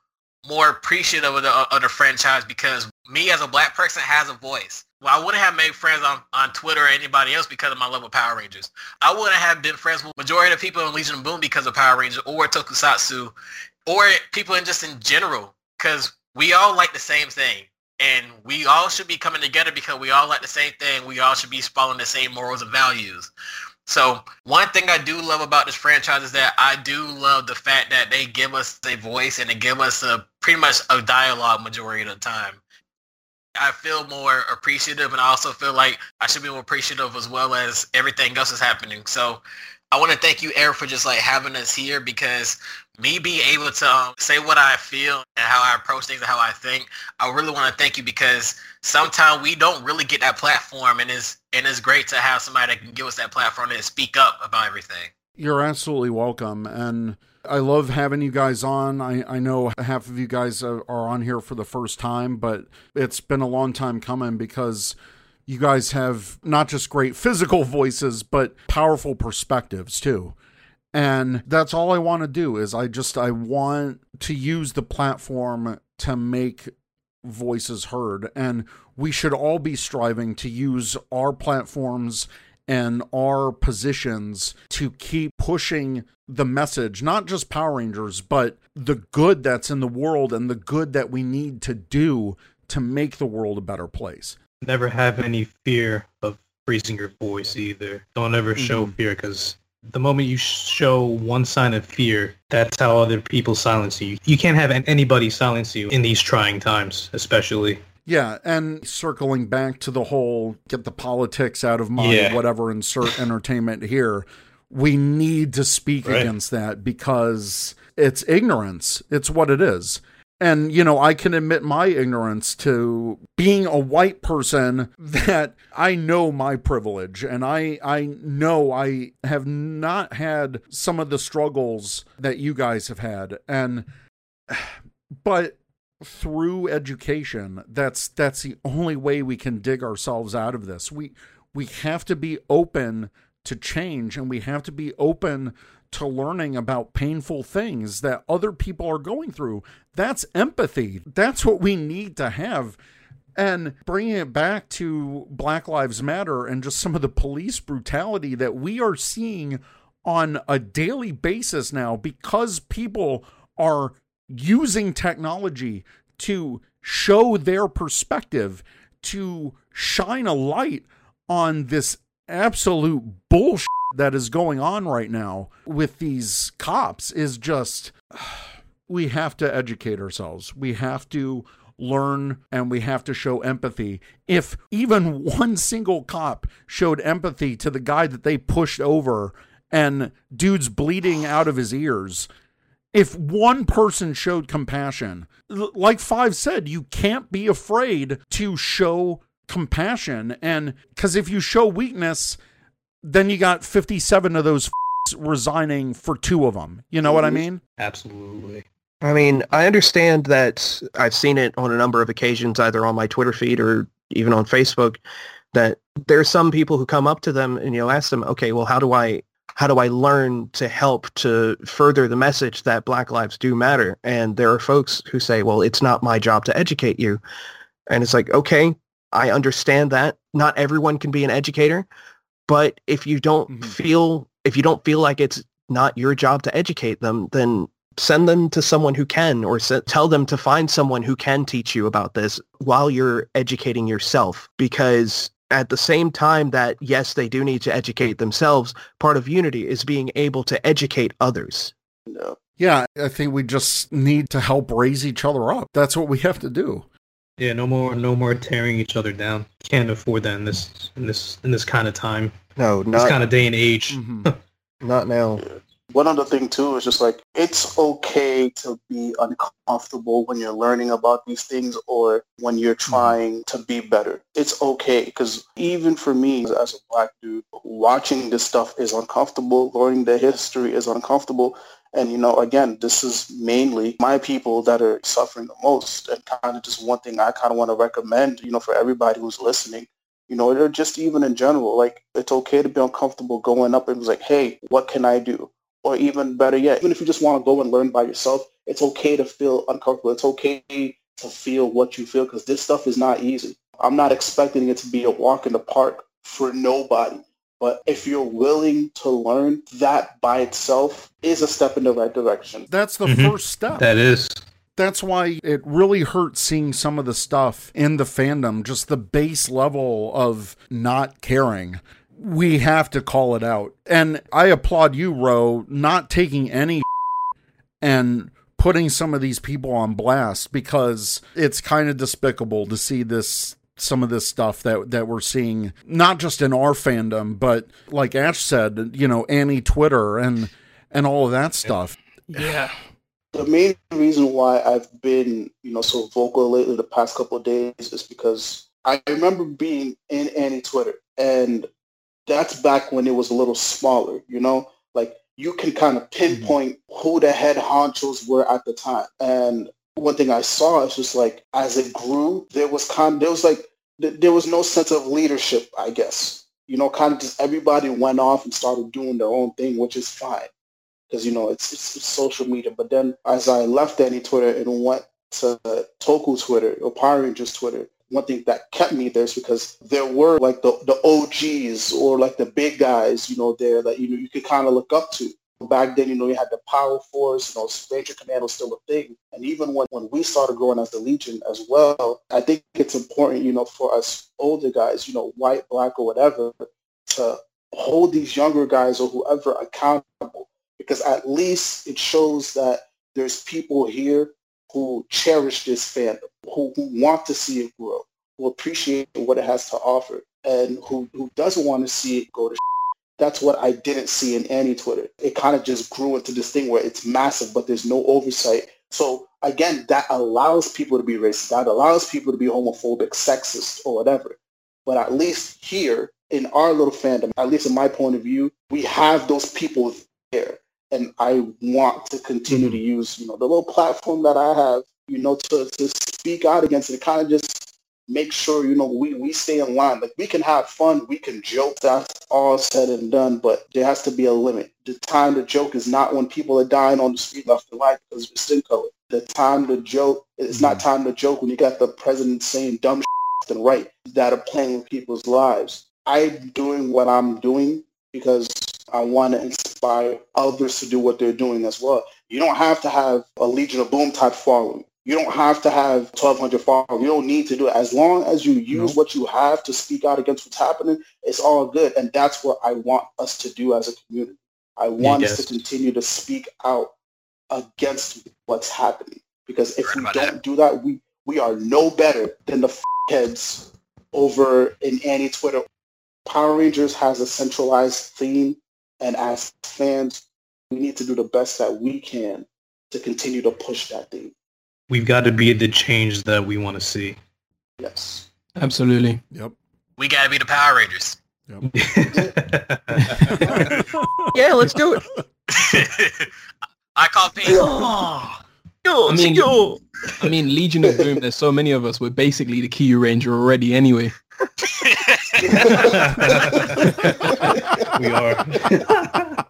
more appreciative of the, of the franchise because me as a black person has a voice. Well, I wouldn't have made friends on, on Twitter or anybody else because of my love of Power Rangers. I wouldn't have been friends with majority of people in Legion of Boom because of Power Rangers or Tokusatsu or people in just in general, because we all like the same thing. And we all should be coming together because we all like the same thing. We all should be following the same morals and values. So one thing I do love about this franchise is that I do love the fact that they give us a voice and they give us a pretty much a dialogue majority of the time. I feel more appreciative and I also feel like I should be more appreciative as well as everything else is happening. So I want to thank you, Eric, for just like having us here because me being able to um, say what I feel and how I approach things and how I think, I really want to thank you because sometimes we don't really get that platform and it's and it's great to have somebody that can give us that platform and speak up about everything. You're absolutely welcome. And I love having you guys on. I, I know half of you guys are on here for the first time, but it's been a long time coming because you guys have not just great physical voices, but powerful perspectives too. And that's all I want to do is I just I want to use the platform to make voices heard and we should all be striving to use our platforms and our positions to keep pushing the message, not just Power Rangers, but the good that's in the world and the good that we need to do to make the world a better place. Never have any fear of raising your voice either. Don't ever show Mm-hmm. fear because the moment you show one sign of fear, that's how other people silence you. You can't have anybody silence you in these trying times, especially. Yeah, and circling back to the whole get the politics out of my Yeah. whatever insert entertainment here, we need to speak Right. against that because it's ignorance. It's what it is. And you know, I can admit my ignorance to being a white person that I know my privilege. And I I know I have not had some of the struggles that you guys have had. And but through education that's that's the only way we can dig ourselves out of this. We we have to be open to change and we have to be open to learning about painful things that other people are going through. That's empathy. That's what we need to have. And bringing it back to Black Lives Matter and just some of the police brutality that we are seeing on a daily basis now because people are using technology to show their perspective, to shine a light on this absolute bullshit that is going on right now with these cops is just we have to educate ourselves. We have to learn and we have to show empathy. If even one single cop showed empathy to the guy that they pushed over and dude's bleeding out of his ears, if one person showed compassion, like Five said, you can't be afraid to show compassion. And because if you show weakness, then you got 57 of those f- resigning for two of them. You know what I mm-hmm. mean? Absolutely. I mean, I understand that I've seen it on a number of occasions, either on my Twitter feed or even on Facebook, that there are some people who come up to them and you know ask them, okay, well, how do I how do I learn to help to further the message that Black lives do matter? And there are folks who say, well, it's not my job to educate you, and it's like, okay, I understand that not everyone can be an educator, but if you don't Mhm. feel if you don't feel like it's not your job to educate them, then send them to someone who can or se- tell them to find someone who can teach you about this while you're educating yourself because at the same time that yes they do need to educate themselves part of unity is being able to educate others No. Yeah, I think we just need to help raise each other up. That's what we have to do. Yeah, no more, no more tearing each other down. Can't afford that in this, in this, in this kind of time, no not this kind of day and age. Mhm. not now One other thing too is just like it's okay to be uncomfortable when you're learning about these things or when you're trying to be better. It's okay because even for me as a black dude, watching this stuff is uncomfortable. Learning the history is uncomfortable. And you know, again, this is mainly my people that are suffering the most. And kind of just one thing I kind of want to recommend, you know, for everybody who's listening, you know, or just even in general, like it's okay to be uncomfortable going up and be like, hey, what can I do? Or even better yet, even if you just want to go and learn by yourself, it's okay to feel uncomfortable. It's okay to feel what you feel because this stuff is not easy. I'm not expecting it to be a walk in the park for nobody. But if you're willing to learn, that by itself is a step in the right direction. That's the Mhm. first step. That is, That's why it really hurts seeing some of the stuff in the fandom, just the base level of not caring. We have to call it out. And I applaud you, Ro, not taking any and putting some of these people on blast because it's kind of despicable to see this some of this stuff that that we're seeing not just in our fandom but like Ash said you know anime Twitter and and all of that stuff Yeah. the main reason why I've been, you know, so vocal lately the past couple of days is because I remember being in anime Twitter, and that's back when it was a little smaller, you know, like you can kind of mm-hmm. pinpoint who the head honchos were at the time. And one thing I saw is just like as it grew, there was kind of, there was like th- there was no sense of leadership, I guess. You know, kind of just everybody went off and started doing their own thing, which is fine because you know it's, it's, it's social media. But then as I left anime Twitter and went to Toku Twitter or Power Rangers Twitter, one thing that kept me there is because there were like the the OGs or like the big guys, you know, there that you know you could kind of look up to. Back then, you know, you had the Power Force, you know, Ranger Command was still a thing. And even when, when we started growing as the Legion as well, I think it's important, you know, for us older guys, you know, white, black, or whatever, to hold these younger guys or whoever accountable. Because at least it shows that there's people here who cherish this fandom, who, who want to see it grow, who appreciate what it has to offer, and who, who doesn't want to see it go to that's what I didn't see in anime Twitter. It kind of just grew into this thing where it's massive, but there's no oversight. So again, that allows people to be racist. That allows people to be homophobic, sexist, or whatever. But at least here in our little fandom, at least in my point of view, we have those people there. And I want to continue to mm-hmm. use, you know, the little platform that I have, you know, to, to speak out against it. Kind of just make sure you know we, we stay in line. Like we can have fun, we can joke. That's all said and done, but there has to be a limit. The time to joke is not when people are dying on the street left and right because of skin color. The time to joke it's not mm-hmm. time to joke when you got the president saying dumb shit and right that are playing with people's lives. I'm doing what I'm doing because I want to inspire others to do what they're doing as well. You don't have to have a Legion of Boom type following. You don't have to have 1,200 followers. You don't need to do it. As long as you use nope. what you have to speak out against what's happening, it's all good. And that's what I want us to do as a community. I want us to continue to speak out against what's happening. Because if we don't that. do that, we, we are no better than the heads over in anime Twitter. Power Rangers has a centralized theme. And as fans, we need to do the best that we can to continue to push that theme we've got to be the change that we want to see. Yes. Absolutely. Yep. We got to be the Power Rangers. Yep. yeah, let's do it. I call pain. I mean, I mean, Legion of Boom. There's so many of us. We're basically the Key Ranger already, anyway. we are.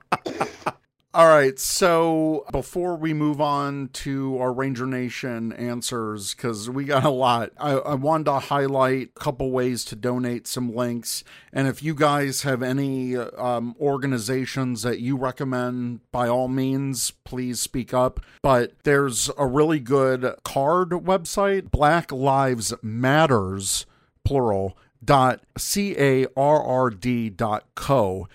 All right, so before we move on to our Ranger Nation answers, because we got a lot, I, I, wanted to highlight a couple ways to donate some links. And if you guys have any um, organizations that you recommend, by all means, please speak up. But there's a really good card website, Black Lives Matters, plural, dot C-A-R-R-D dot co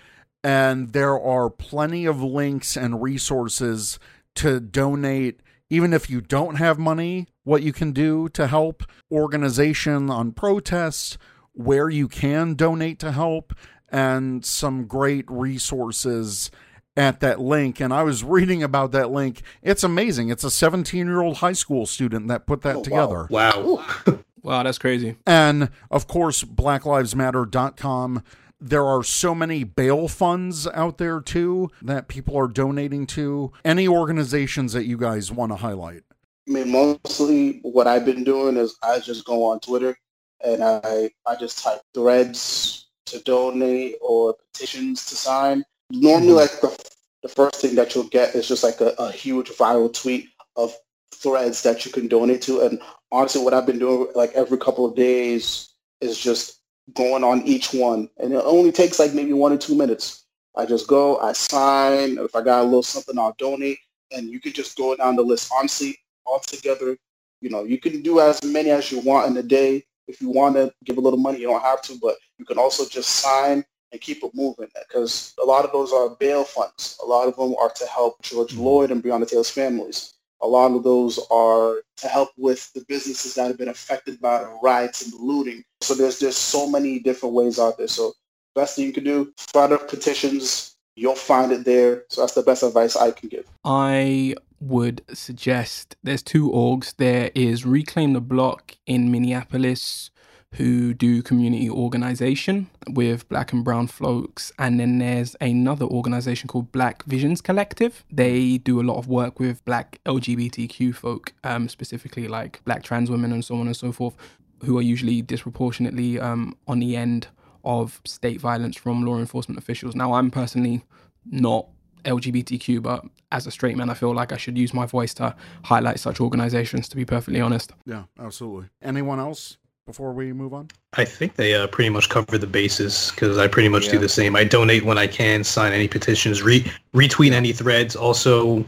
and there are plenty of links and resources to donate even if you don't have money what you can do to help organization on protests where you can donate to help and some great resources at that link. And i was reading about that link. It's amazing. It's a 17 year old high school student that put that oh, together. Wow. Wow. wow that's crazy. And of course blacklivesmatter.com there are so many bail funds out there too that people are donating to. Any organizations that you guys want to highlight? I mean, mostly what I've been doing is I just go on Twitter and I I just type threads to donate or petitions to sign. Normally, mm-hmm. like the, the first thing that you'll get is just like a, a huge viral tweet of threads that you can donate to. And honestly, what I've been doing like every couple of days is just going on each one. And it only takes like maybe one or two minutes. I just go, I sign. If I got a little something, I'll donate. And you can just go down the list. Honestly, all together, you know, you can do as many as you want in a day. If you want to give a little money, you don't have to, but you can also just sign and keep it moving because a lot of those are bail funds. A lot of them are to help George mm-hmm. Floyd and Breonna Taylor's families. A lot of those are to help with the businesses that have been affected by the riots and the looting. So there's just so many different ways out there. So best thing you can do, file petitions. You'll find it there. So that's the best advice I can give. I would suggest there's two orgs. There is Reclaim the Block in Minneapolis, who do community organization with black and brown folks. And then there's another organization called Black Visions Collective. They do a lot of work with black LGBTQ folk, um, specifically like black trans women and so on and so forth, who are usually disproportionately um, on the end of state violence from law enforcement officials. Now, I'm personally not LGBTQ, but as a straight man, I feel like I should use my voice to highlight such organizations, to be perfectly honest. Yeah, absolutely. Anyone else? before we move on? I think they uh, pretty much cover the bases because I pretty much yeah. do the same. I donate when I can, sign any petitions, re- retweet any threads. Also,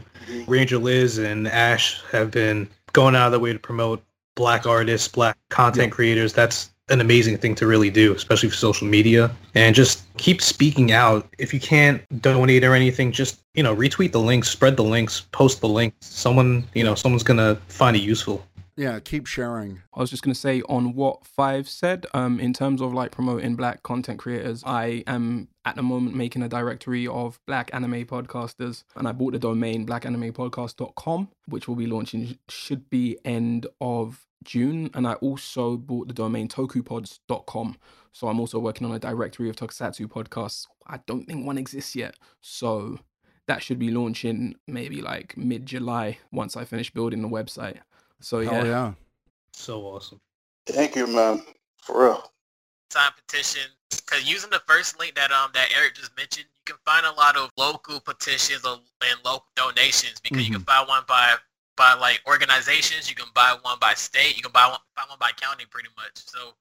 Ranger Liz and Ash have been going out of the way to promote black artists, black content yeah. creators. That's an amazing thing to really do, especially for social media. And just keep speaking out. If you can't donate or anything, just, you know, retweet the links, spread the links, post the links. Someone, you know, someone's going to find it useful. Yeah, keep sharing. I was just going to say on what Five said, um, in terms of like promoting black content creators, I am at the moment making a directory of black anime podcasters and I bought the domain blackanimepodcast.com, which will be launching, should be end of June. And I also bought the domain tokupods.com. So I'm also working on a directory of tokusatsu podcasts. I don't think one exists yet. So that should be launching maybe like mid July once I finish building the website. So yeah. yeah. So awesome. Thank you, man. For real. Sign petition. Cause using the first link that um that Eric just mentioned, you can find a lot of local petitions and local donations because mm-hmm. you can mm-hmm. find one by by like organizations. You can buy one by state. You can buy one buy one by county, pretty much. So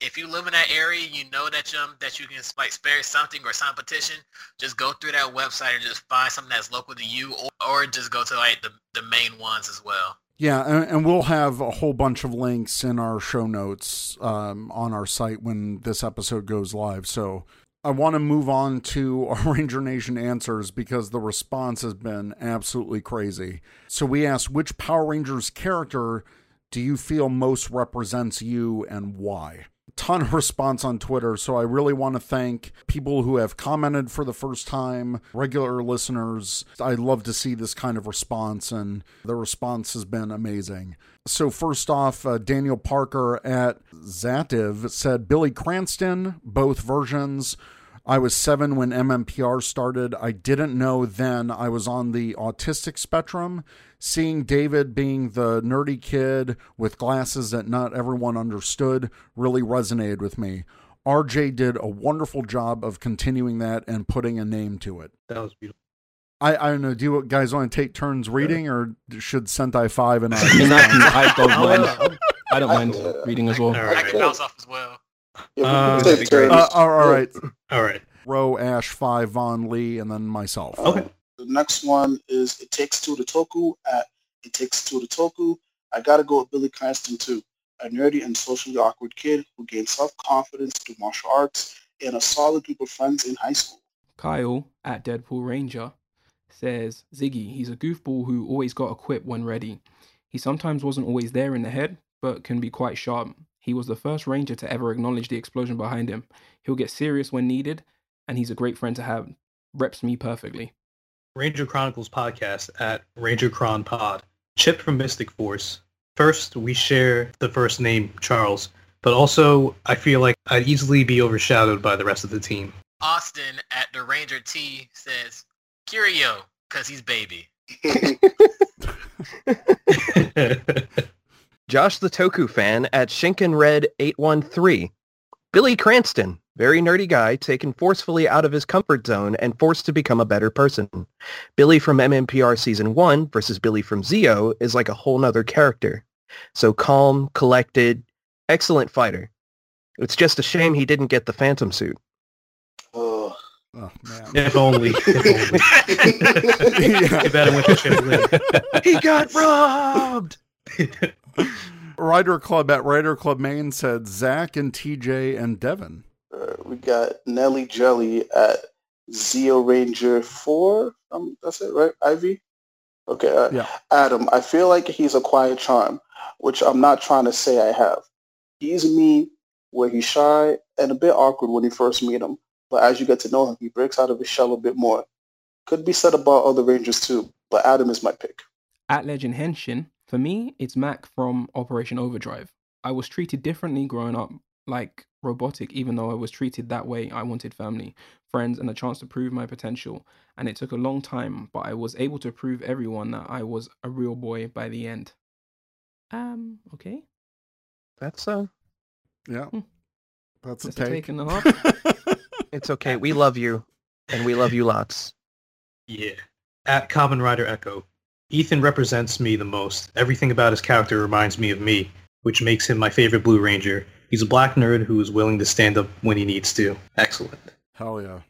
if you live in that area, you know that you um, that you can like spare something or sign petition. Just go through that website and just find something that's local to you, or, or just go to like the the main ones as well. Yeah, and, and, we'll have a whole bunch of links in our show notes um, on our site when this episode goes live. So I want to move on to our Ranger Nation answers because the response has been absolutely crazy. So we asked which Power Rangers character do you feel most represents you and why? Ton of response on Twitter. So I really want to thank people who have commented for the first time, regular listeners. I love to see this kind of response, and the response has been amazing. So, first off, uh, Daniel Parker at Zativ said Billy Cranston, both versions. I was seven when MMPR started. I didn't know then I was on the autistic spectrum. Seeing David being the nerdy kid with glasses that not everyone understood really resonated with me. RJ did a wonderful job of continuing that and putting a name to it. That was beautiful. I, I don't know. Do you guys want to take turns reading, or should Sentai Five and I? I don't mind. I don't mind reading as well. Right. I can bounce off as well. Uh, uh, all right. All right. Ro, Ash, Five, Vaughn, Lee, and then myself. Okay. The next one is It Takes Two to Toku at It Takes Two to Toku. I gotta go with Billy Cranston too. A nerdy and socially awkward kid who gained self-confidence through martial arts and a solid group of friends in high school. Kyle at Deadpool Ranger says Ziggy, he's a goofball who always got equipped when ready. He sometimes wasn't always there in the head, but can be quite sharp. He was the first ranger to ever acknowledge the explosion behind him. He'll get serious when needed, and he's a great friend to have. Reps me perfectly. Ranger Chronicles podcast at Ranger Chron Pod. Chip from Mystic Force. First, we share the first name Charles, but also I feel like I'd easily be overshadowed by the rest of the team. Austin at the Ranger T says Curio, cause he's baby. Josh the Toku fan at Shinken Red 813. Billy Cranston, very nerdy guy, taken forcefully out of his comfort zone and forced to become a better person. Billy from MMPR Season 1 versus Billy from Zeo is like a whole nother character. So calm, collected, excellent fighter. It's just a shame he didn't get the Phantom suit. Oh, oh man. If only. If only. yeah. better with the He got robbed! Rider Club at Rider Club Maine said Zach and TJ and Devin. Uh, we got Nelly Jelly at Zeo Ranger 4. Um, that's it, right? Ivy? Okay. Uh, yeah. Adam, I feel like he's a quiet charm, which I'm not trying to say I have. He's me where he's shy and a bit awkward when you first meet him. But as you get to know him, he breaks out of his shell a bit more. Could be said about other Rangers too, but Adam is my pick. At Legend Henshin, for me, it's Mac from Operation Overdrive. I was treated differently growing up, like robotic, even though I was treated that way. I wanted family, friends, and a chance to prove my potential. And it took a long time, but I was able to prove everyone that I was a real boy by the end. Um, okay. That's uh Yeah. Hmm. That's a That's take. a take and a half. it's okay. We love you. And we love you lots. Yeah. At Common Rider Echo. Ethan represents me the most. Everything about his character reminds me of me, which makes him my favorite Blue Ranger. He's a black nerd who is willing to stand up when he needs to. Excellent. Hell yeah.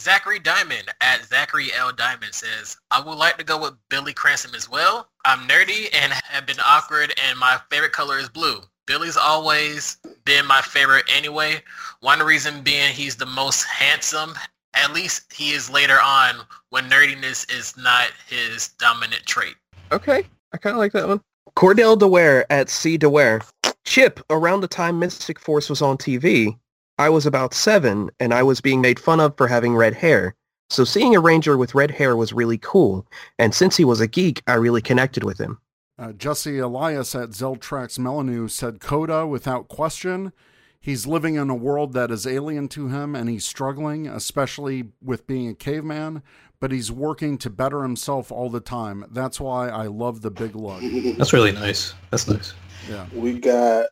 Zachary Diamond at Zachary L. Diamond says, I would like to go with Billy Cranston as well. I'm nerdy and have been awkward and my favorite color is blue. Billy's always been my favorite anyway. One reason being he's the most handsome. At least he is later on when nerdiness is not his dominant trait. Okay, I kind of like that one. Cordell DeWare at C. DeWare. Chip, around the time Mystic Force was on TV, I was about seven and I was being made fun of for having red hair. So seeing a ranger with red hair was really cool. And since he was a geek, I really connected with him. Uh, Jesse Elias at Zeltrax Melanu said Koda without question. He's living in a world that is alien to him and he's struggling, especially with being a caveman, but he's working to better himself all the time. That's why I love the big lug. That's really nice. That's nice. Yeah. We got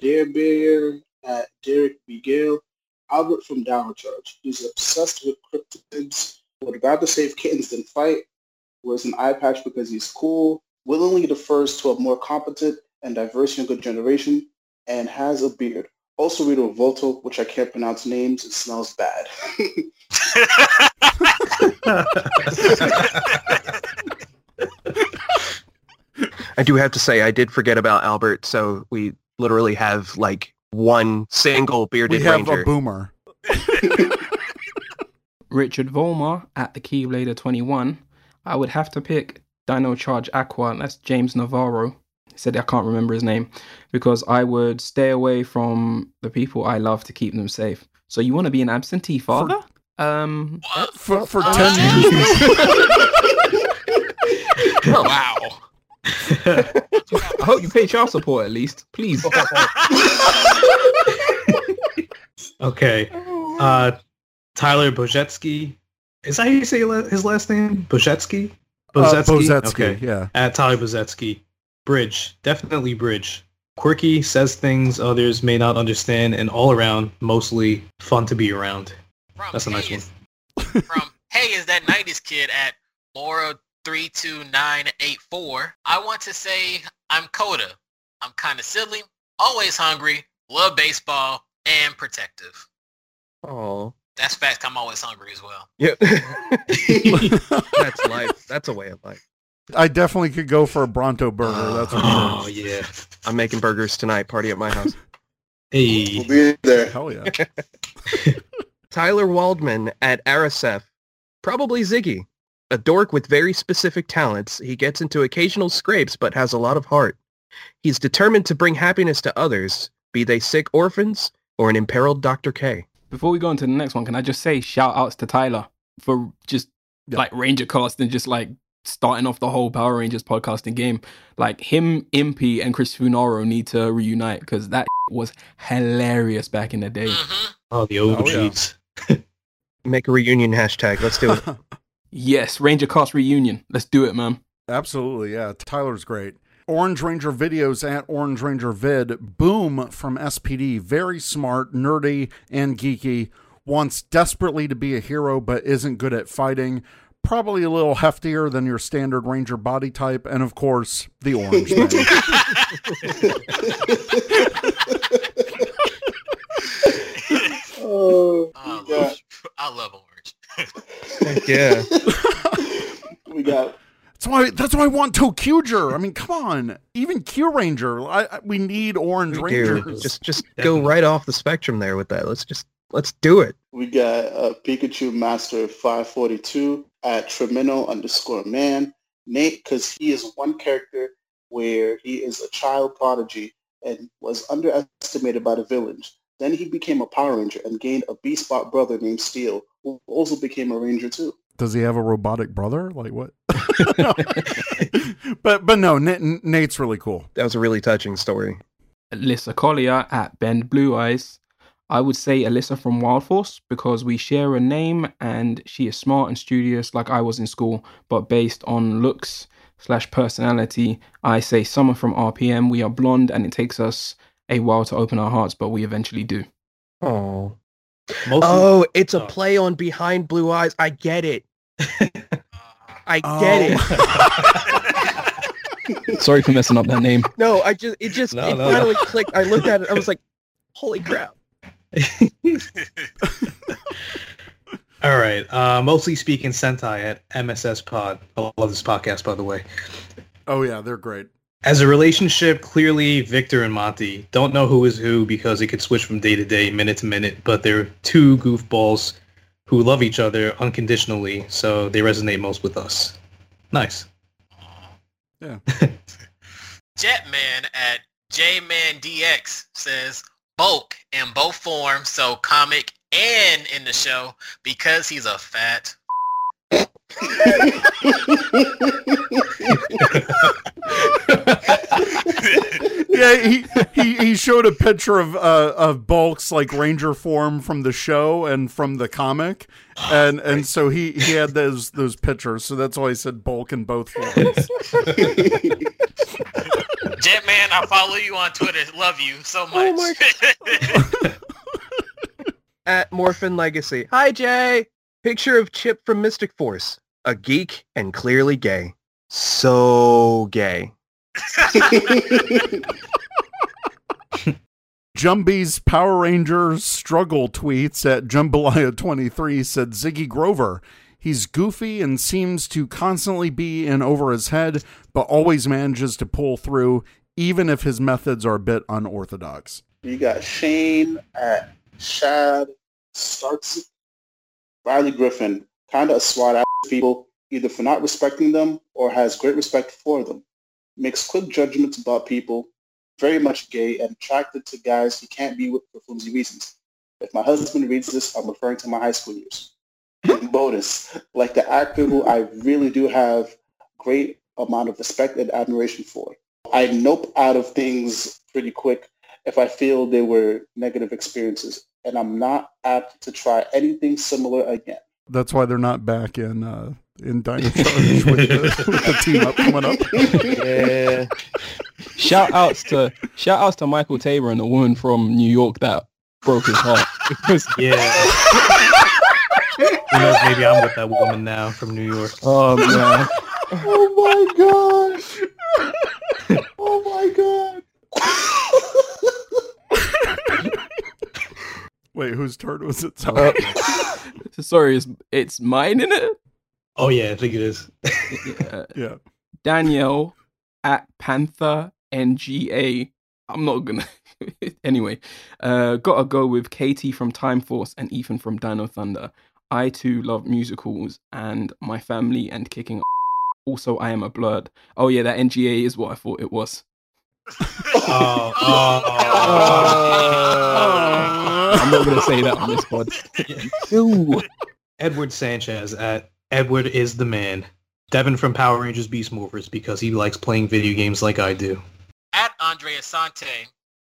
Dare Bear at Derek Miguel, Albert from Dino Charge. He's obsessed with cryptids, would rather save kittens than fight, wears an eye patch because he's cool, willingly defers to a more competent and diverse younger generation, and has a beard. Also read a Volto, which I can't pronounce names. It smells bad. I do have to say, I did forget about Albert, so we literally have like one single bearded we have ranger. a boomer. Richard Volmar at the Keyblader 21. I would have to pick Dino Charge Aqua. That's James Navarro. He said I can't remember his name because I would stay away from the people I love to keep them safe. So you want to be an absentee father? um, For, for Uh, 10 years. wow. I hope you pay child support at least, please. Okay. Uh, Tyler Bozetsky. Is that how you say his last name? Bozetsky. Uh, Bozetsky, Okay. yeah. At Tyler Bozetsky. Bridge. Definitely Bridge. Quirky, says things others may not understand, and all around, mostly fun to be around. From That's a nice hey one. Is, from Hey is that 90s kid at Mora 32984. I want to say I'm Koda. I'm kind of silly, always hungry, love baseball, and protective. Oh, That's fact. I'm always hungry as well. yeah. That's life. That's a way of life. I definitely could go for a Bronto burger. That's for Oh, sure. yeah. I'm making burgers tonight. Party at my house. Hey. we'll be there. Hell yeah. Tyler Waldman at Arasef. Probably Ziggy. A dork with very specific talents. He gets into occasional scrapes but has a lot of heart. He's determined to bring happiness to others, be they sick orphans or an imperiled Dr. K. Before we go on to the next one, can I just say shout outs to Tyler for just Yeah. like Ranger cast and just like starting off the whole Power Rangers podcasting game. Like him, Impy, and Chris Funaro need to reunite because that was hilarious back in the day. hmm Oh, the Oh, yeah. Make a reunion hashtag. Let's do it. Yes, Ranger cast reunion. Let's do it, man. Absolutely, yeah. Tyler's great. Orange Ranger videos at Orange Ranger Vid. Boom from SPD. Very smart, nerdy, and geeky. Wants desperately to be a hero, but isn't good at fighting. Probably a little heftier than your standard Ranger body type. And of course, the Orange Man. Oh, I we love, I love orange. Heck yeah. we got That's why. That's why I want Tokuger. I mean, come on. Even Kyuranger. I, I- we need Orange Dude, Rangers. just just go right off the spectrum there with that. Let's just let's do it. we got uh, Pikachu Master 542 at Tremino underscore man. Nate, because he is one character where he is a child prodigy and was underestimated by the village. Then he became a Power Ranger and gained a B-Spot brother named Steel, who also became a Ranger too. Does he have a robotic brother? Like what? but but no, N- Nate's really cool. That was a really touching story. Alyssa Collier at Bend Blue Eyes. I would say Alyssa from Wild Force because we share a name and she is smart and studious like I was in school, but based on looks slash personality, I say Summer from RPM. We are blonde and it takes us a while to open our hearts, but we eventually do. Oh. Mostly, Oh, it's a Oh. play on behind blue eyes. I get it. I Oh. get it. Oh. Sorry for messing up that name. No, I just it just No, it no, no. finally clicked. I looked at it. I was like, Holy crap. All right. Uh, mostly speaking Sentai at MSS Pod. I love this podcast, by the way. Oh yeah, they're great. As a relationship, clearly Victor and Monty don't know who is who because it could switch from day to day, minute to minute, but they're two goofballs who love each other unconditionally, so they resonate most with us. Nice. Yeah. Jetman at JManDX says bulk in both forms, so comic and in the show, because he's a fat. yeah, he, he he showed a picture of uh, of Bulk's like ranger form from the show and from the comic, and and so he he had those those pictures. So that's why I said Bulk in both forms. Jetman, I follow you on Twitter. Love you so much. Oh my At Morphin Legacy. Hi, Jay. Picture of Chip from Mystic Force. A geek and clearly gay. So gay. Jumbie's Power Rangers struggle tweets at Jambalaya23 said Ziggy Grover. He's goofy and seems to constantly be in over his head, but always manages to pull through, even if his methods are a bit unorthodox. You got Shane at Shad starts Riley Griffin, kind of a swat at people, either for not respecting them or has great respect for them. Makes quick judgments about people, very much gay and attracted to guys he can't be with for flimsy reasons. If my husband reads this, I'm referring to my high school years. And bonus, like the actor who I really do have great amount of respect and admiration for. I nope out of things pretty quick if I feel they were negative experiences, and I'm not apt to try anything similar again. That's why they're not back in uh, in Dino Charge with, the, with the team up coming up. Yeah. shout outs to shout outs to Michael Taber and the woman from New York that broke his heart. Yeah. Who knows? Maybe I'm with that woman now from New York. oh man. oh my god! Oh my god! Wait, whose turn was it? Sorry. Uh, sorry, it's it's mine in it. Oh yeah, I think it is. Yeah. yeah. Danielle at Panther NGA. I'm not gonna. anyway, uh, gotta go with Katie from Time Force and Ethan from Dino Thunder. I too love musicals and my family and kicking. Also, I am a blurred. Oh yeah, that NGA is what I thought it was. Oh, oh, I'm not gonna say that on this pod. Ew. Edward Sanchez at Edward is the man. Devin from Power Rangers Beast Morphers because he likes playing video games like I do. At Andre Asante,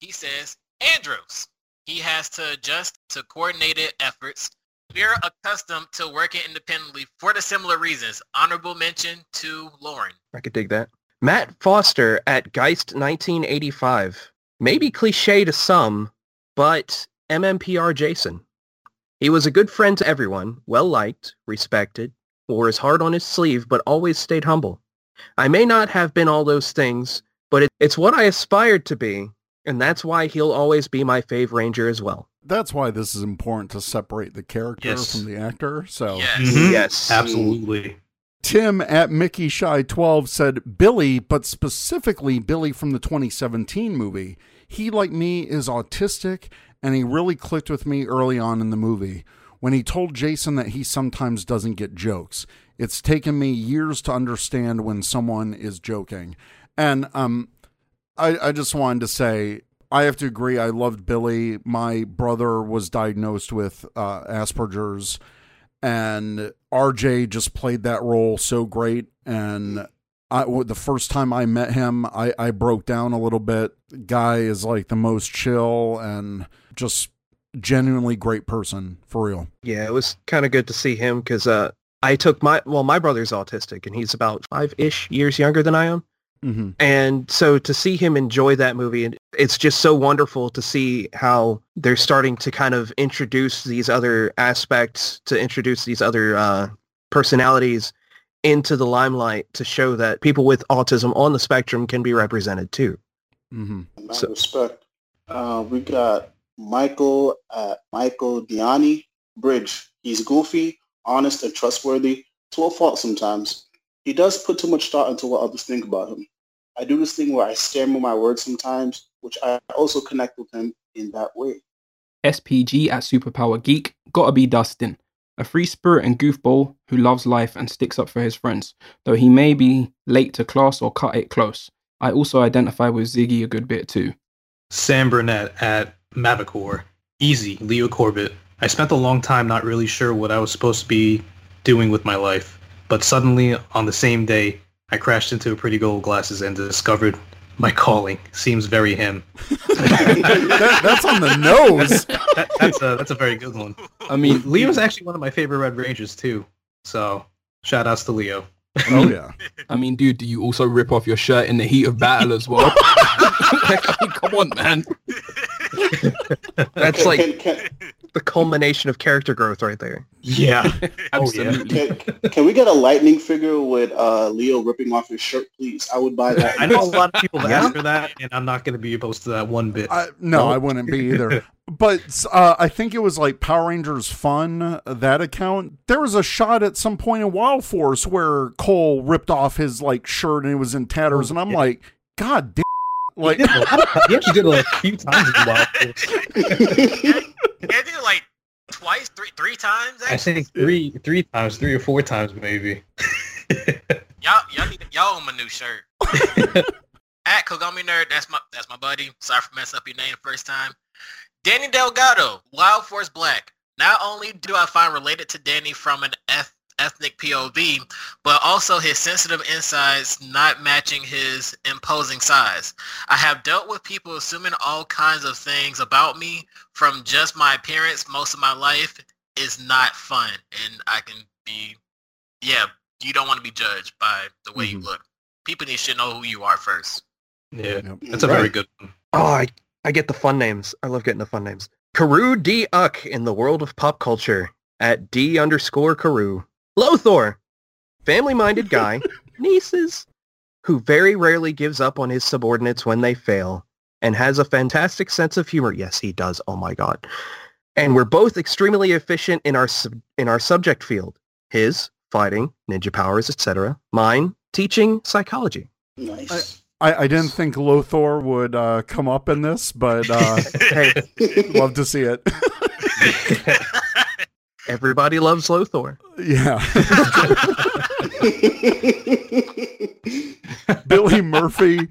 he says, Andros. He has to adjust to coordinated efforts. We're accustomed to working independently for the similar reasons. Honorable mention to Lauren. I could dig that. Matt Foster at Geist 1985. Maybe cliche to some, but MMPR Jason. He was a good friend to everyone, well liked, respected, wore his heart on his sleeve, but always stayed humble. I may not have been all those things, but it, it's what I aspired to be, and that's why he'll always be my fave ranger as well. That's why this is important to separate the character Yes. from the actor. So Yes. Mhm. Yes. Absolutely. Tim at Mickey Shy 12 said Billy, but specifically Billy from the 2017 movie. He, like me, is autistic, and he really clicked with me early on in the movie when he told Jason that he sometimes doesn't get jokes. It's taken me years to understand when someone is joking. And um, I, I just wanted to say, I have to agree. I loved Billy. My brother was diagnosed with uh, Asperger's and RJ just played that role so great. And I, the first time I met him, I, I broke down a little bit. Guy is like the most chill and just genuinely great person for real. Yeah, it was kind of good to see him because uh, I took my, well, my brother's autistic and he's about five-ish years younger than I am. Mm-hmm. And so to see him enjoy that movie, and it's just so wonderful to see how they're starting to kind of introduce these other aspects, to introduce these other uh, personalities into the limelight to show that people with autism on the spectrum can be represented too. Mm-hmm. So- respect. Uh, we got Michael at Michael Diani. Bridge. He's goofy, honest, and trustworthy to a fault sometimes. He does put too much thought into what others think about him. I do this thing where I stammer my words sometimes, which I also connect with him in that way. SPG at Superpower Geek. Gotta be Dustin. A free spirit and goofball who loves life and sticks up for his friends, though he may be late to class or cut it close. I also identify with Ziggy a good bit too. Sam Burnett at Mavicor. Easy, Leo Corbett. I spent a long time not really sure what I was supposed to be doing with my life, but suddenly on the same day, I crashed into a pretty gold glasses and discovered my calling. Seems very him. that, that's on the nose. That, that's a that's a very good one. I mean, Leo's actually one of my favorite Red Rangers too. So shout outs to Leo. Oh yeah. I mean, dude, do you also rip off your shirt in the heat of battle as well? I mean, come on, man. That's Can- like can, can, the culmination of character growth right there. Yeah. Absolutely. can, can we get a lightning figure with uh, Leo ripping off his shirt, please? I would buy that. I know a lot of people have Yeah. asked for that, and I'm not going to be opposed to that one bit. I, no, I wouldn't be either. But uh, I think it was like Power Rangers Fun, uh, that account. There was a shot at some point in Wild Force where Cole ripped off his like shirt and it was in tatters, and I'm yeah. like, God damn. Like, he, did a lot of- he actually did it like a few times in Wild Force. Yeah, yeah, dude, like twice, three, three times. I think three, three times, three or four times maybe. Y'all, y'all need, y'all own my new shirt. At Kogami Nerd, that's my, that's my buddy. Sorry for messing up your name the first time. Danny Delgado, Wild Force Black. Not only do I find related to Danny from an eth- ethnic POV, but also his sensitive insides not matching his imposing size. I have dealt with people assuming all kinds of things about me from just my appearance most of my life is not fun. And I can be, yeah, you don't want to be judged by the way you Mhm. look. People need to know who you are first. yeah, Yep. that's a very good one. Oh, I, I get the fun names. I love getting the fun names. Karu D. Uck in the world of pop culture at D underscore Karu. Lothor, family-minded guy, nieces, who very rarely gives up on his subordinates when they fail and has a fantastic sense of humor. Yes, he does. Oh my God. And we're both extremely efficient in our sub- in our subject field. His, fighting, ninja powers, etc. Mine, teaching psychology. nice. I, I didn't think Lothor would uh, come up in this, but uh, Hey, love to see it. everybody loves Lothor. yeah. Billy Murphy.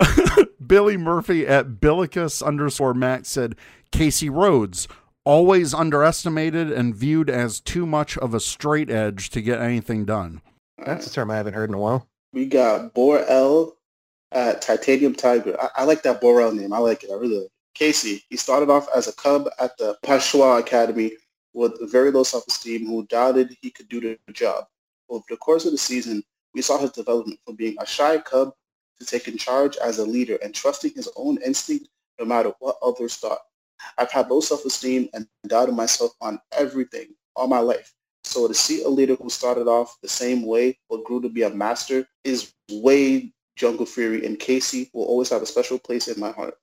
Billy Murphy at Billicus underscore Max said Casey Rhodes, always underestimated and viewed as too much of a straight edge to get anything done. That's a term I haven't heard in a while. We got Bor L at Titanium Tiger. I, I like that Bor L name. I like it. I really like it. Casey, he started off as a cub at the Pashwa Academy with very low self-esteem who doubted he could do the job. Over the course of the season, we saw his development from being a shy cub to taking charge as a leader and trusting his own instinct no matter what others thought. I've had low self-esteem and doubted myself on everything all my life. So to see a leader who started off the same way but grew to be a master is way Jungle Fury and Casey will always have a special place in my heart.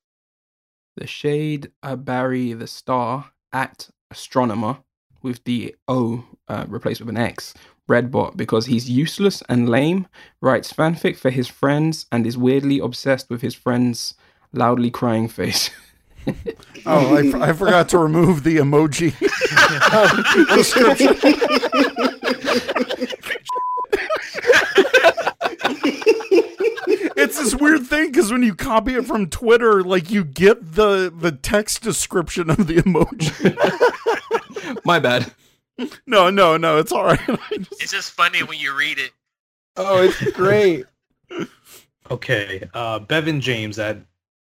The shade a Barry the star at astronomer with the O uh, replaced with an X. Redbot because he's useless and lame, writes fanfic for his friends, and is weirdly obsessed with his friend's loudly crying face. Oh, I, f- I forgot to remove the emoji. it's this weird thing because when you copy it from Twitter, like you get the the text description of the emoji. My bad. No, no, no, it's all right. Just- It's just funny when you read it. Oh, it's great. Okay, uh, Bevan James at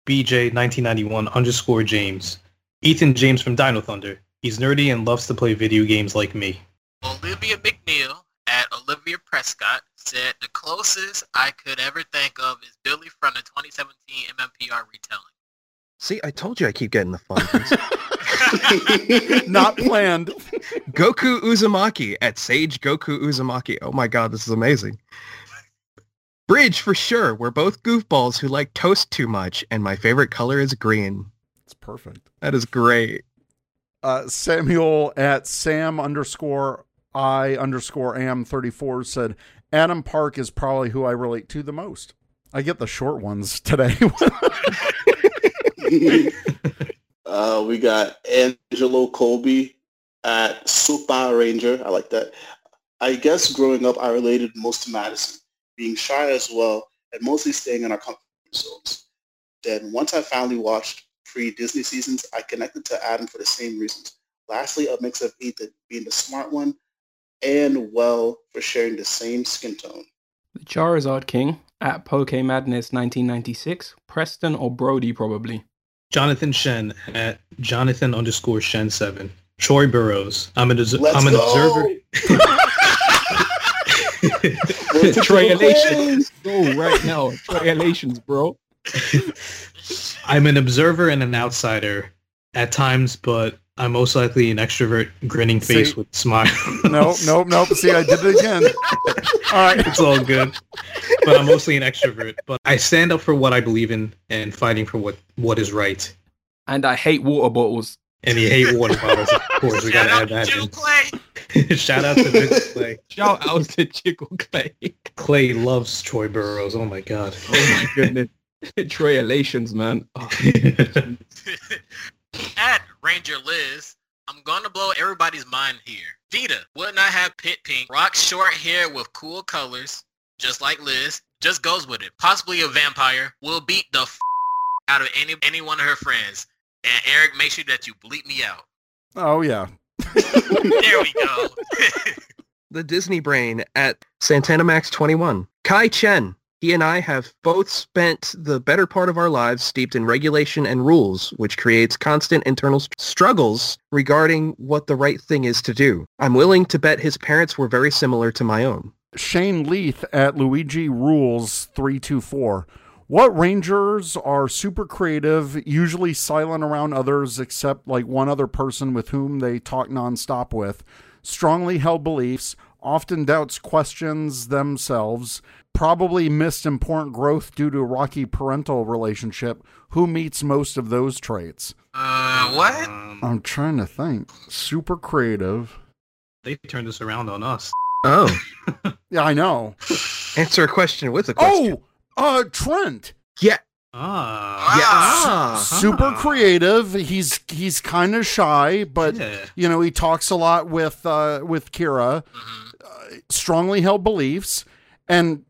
BJ1991 underscore James. Ethan James from Dino Thunder. He's nerdy and loves to play video games like me. Olivia McNeil at Olivia Prescott said the closest I could ever think of is Billy from the 2017 MMPR retelling. See, I told you I keep getting the fun. Not planned. Goku Uzumaki at Sage Goku Uzumaki. Oh my god, this is amazing. Bridge for sure. We're both goofballs who like toast too much, and my favorite color is green. It's perfect. That is great. Uh, Samuel at Sam underscore I underscore am 34 said, Adam Park is probably who I relate to the most. I get the short ones today. uh, we got Angelo Colby at Super Ranger. I like that. I guess growing up, I related most to Madison, being shy as well, and mostly staying in our comfort zones. Then once I finally watched pre-Disney seasons, I connected to Adam for the same reasons. Lastly, a mix of Ethan being the smart one and well for sharing the same skin tone. The Charizard King at Poke Madness 1996, Preston or Brody probably. Jonathan Shen at Jonathan underscore Shen seven. Troy Burrows. I'm an, Let's I'm an go! observer. Trialations. Go right now. Trialations, bro. I'm an observer and an outsider at times, but I'm most likely an extrovert, grinning face See? with smile. nope, nope, nope. See, I did it again. All right. it's all good. But I'm mostly an extrovert. But I stand up for what I believe in and fighting for what, what is right. And I hate water bottles. And you hate water bottles, of course. We Shout gotta out add to that Jill. Clay. Shout out to Jiggle Clay. Shout out to Jiggle Clay. Clay loves Troy Burrows. Oh my god. Oh my goodness. Troy elations, man. Oh. At Ranger Liz, I'm gonna blow everybody's mind here. Vida would not have pit pink, rock short hair with cool colors, just like Liz. Just goes with it. Possibly a vampire will beat the f- out of any any one of her friends. And Eric, make sure that you bleep me out. Oh, yeah. There we go. The Disney Brain at Santana Max 21. Kai Chen. He and I have both spent the better part of our lives steeped in regulation and rules, which creates constant internal st- struggles regarding what the right thing is to do. I'm willing to bet his parents were very similar to my own. Shane Leith at Luigi Rules 324. What rangers are super creative, usually silent around others except like one other person with whom they talk nonstop with, strongly held beliefs, often doubts questions themselves, probably missed important growth due to a rocky parental relationship. Who meets most of those traits? uh, what? I'm trying to think. Super creative. they turned this around on us. Oh. Yeah, I know. Answer a question with a question. Oh, uh, Trent. Yeah. Ah. Yeah. Ah. Ah. super Ah. creative. He's he's kind of shy, but yeah. you know he talks a lot with uh, with Kira. Mhm. Uh, strongly held beliefs, and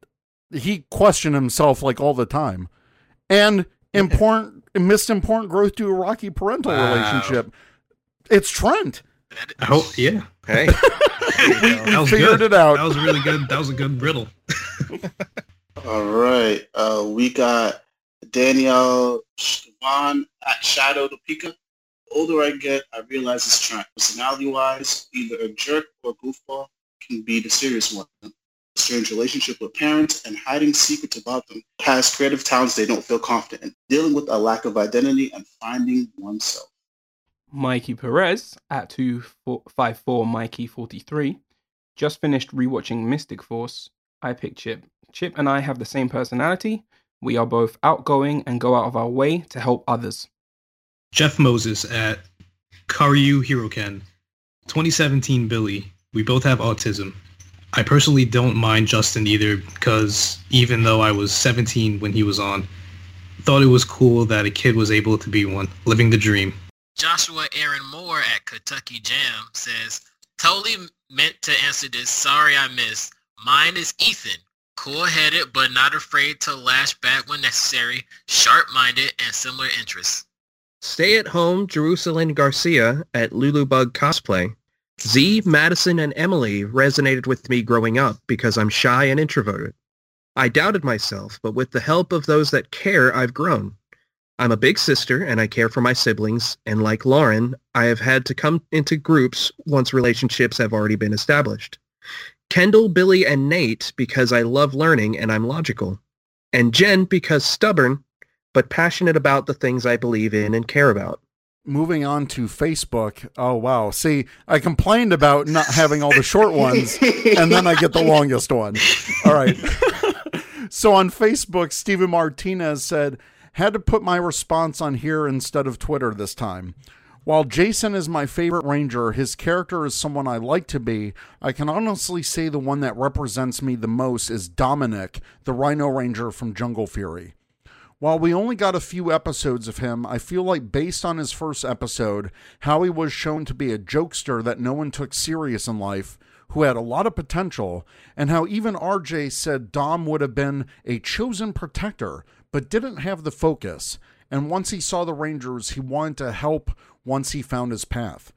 he questioned himself like all the time, and important missed important growth due to a rocky parental Wow. relationship. It's Trent. That- I hope, yeah. Hey. We, That we was figured good. it out. That was really good. That was a good riddle. All right. Uh, we got Danielle Siobhan at Shadow the Pika. The older I get, I realize it's Trent. Personality-wise, either a jerk or a goofball can be the serious one. Strange relationship with parents and hiding secrets about them. Has creative talents they don't feel confident in. Dealing with a lack of identity and finding oneself. Mikey Perez at 254 Mikey 43. Just finished rewatching Mystic Force. I picked Chip. Chip and I have the same personality. We are both outgoing and go out of our way to help others. Jeff Moses at Karyu Hiroken. 2017 Billy. We both have autism. I personally don't mind Justin either because even though I was 17 when he was on, thought it was cool that a kid was able to be one, living the dream. Joshua Aaron Moore at Kentucky Jam says, totally meant to answer this. Sorry I missed. Mine is Ethan. Cool-headed but not afraid to lash back when necessary. Sharp-minded and similar interests. Stay at home, Jerusalem Garcia at Lulubug Cosplay. Z, Madison, and Emily resonated with me growing up because I'm shy and introverted. I doubted myself, but with the help of those that care, I've grown. I'm a big sister and I care for my siblings, and like Lauren, I have had to come into groups once relationships have already been established. Kendall, Billy, and Nate because I love learning and I'm logical. And Jen because stubborn, but passionate about the things I believe in and care about. Moving on to Facebook. Oh wow! See, I complained about not having all the short ones, and then I get the longest one. All right. so on Facebook, Stephen Martinez said, Had to put my response on here instead of Twitter this time. While Jason is my favorite ranger, his character is someone I like to be. I can honestly say the one that represents me the most is Dominic, the Rhino Ranger from Jungle Fury. While we only got a few episodes of him, I feel like based on his first episode, how he was shown to be a jokester that no one took serious in life, who had a lot of potential, and how even RJ said Dom would have been a chosen protector, but didn't have the focus. And once he saw the Rangers, he wanted to help once he found his path.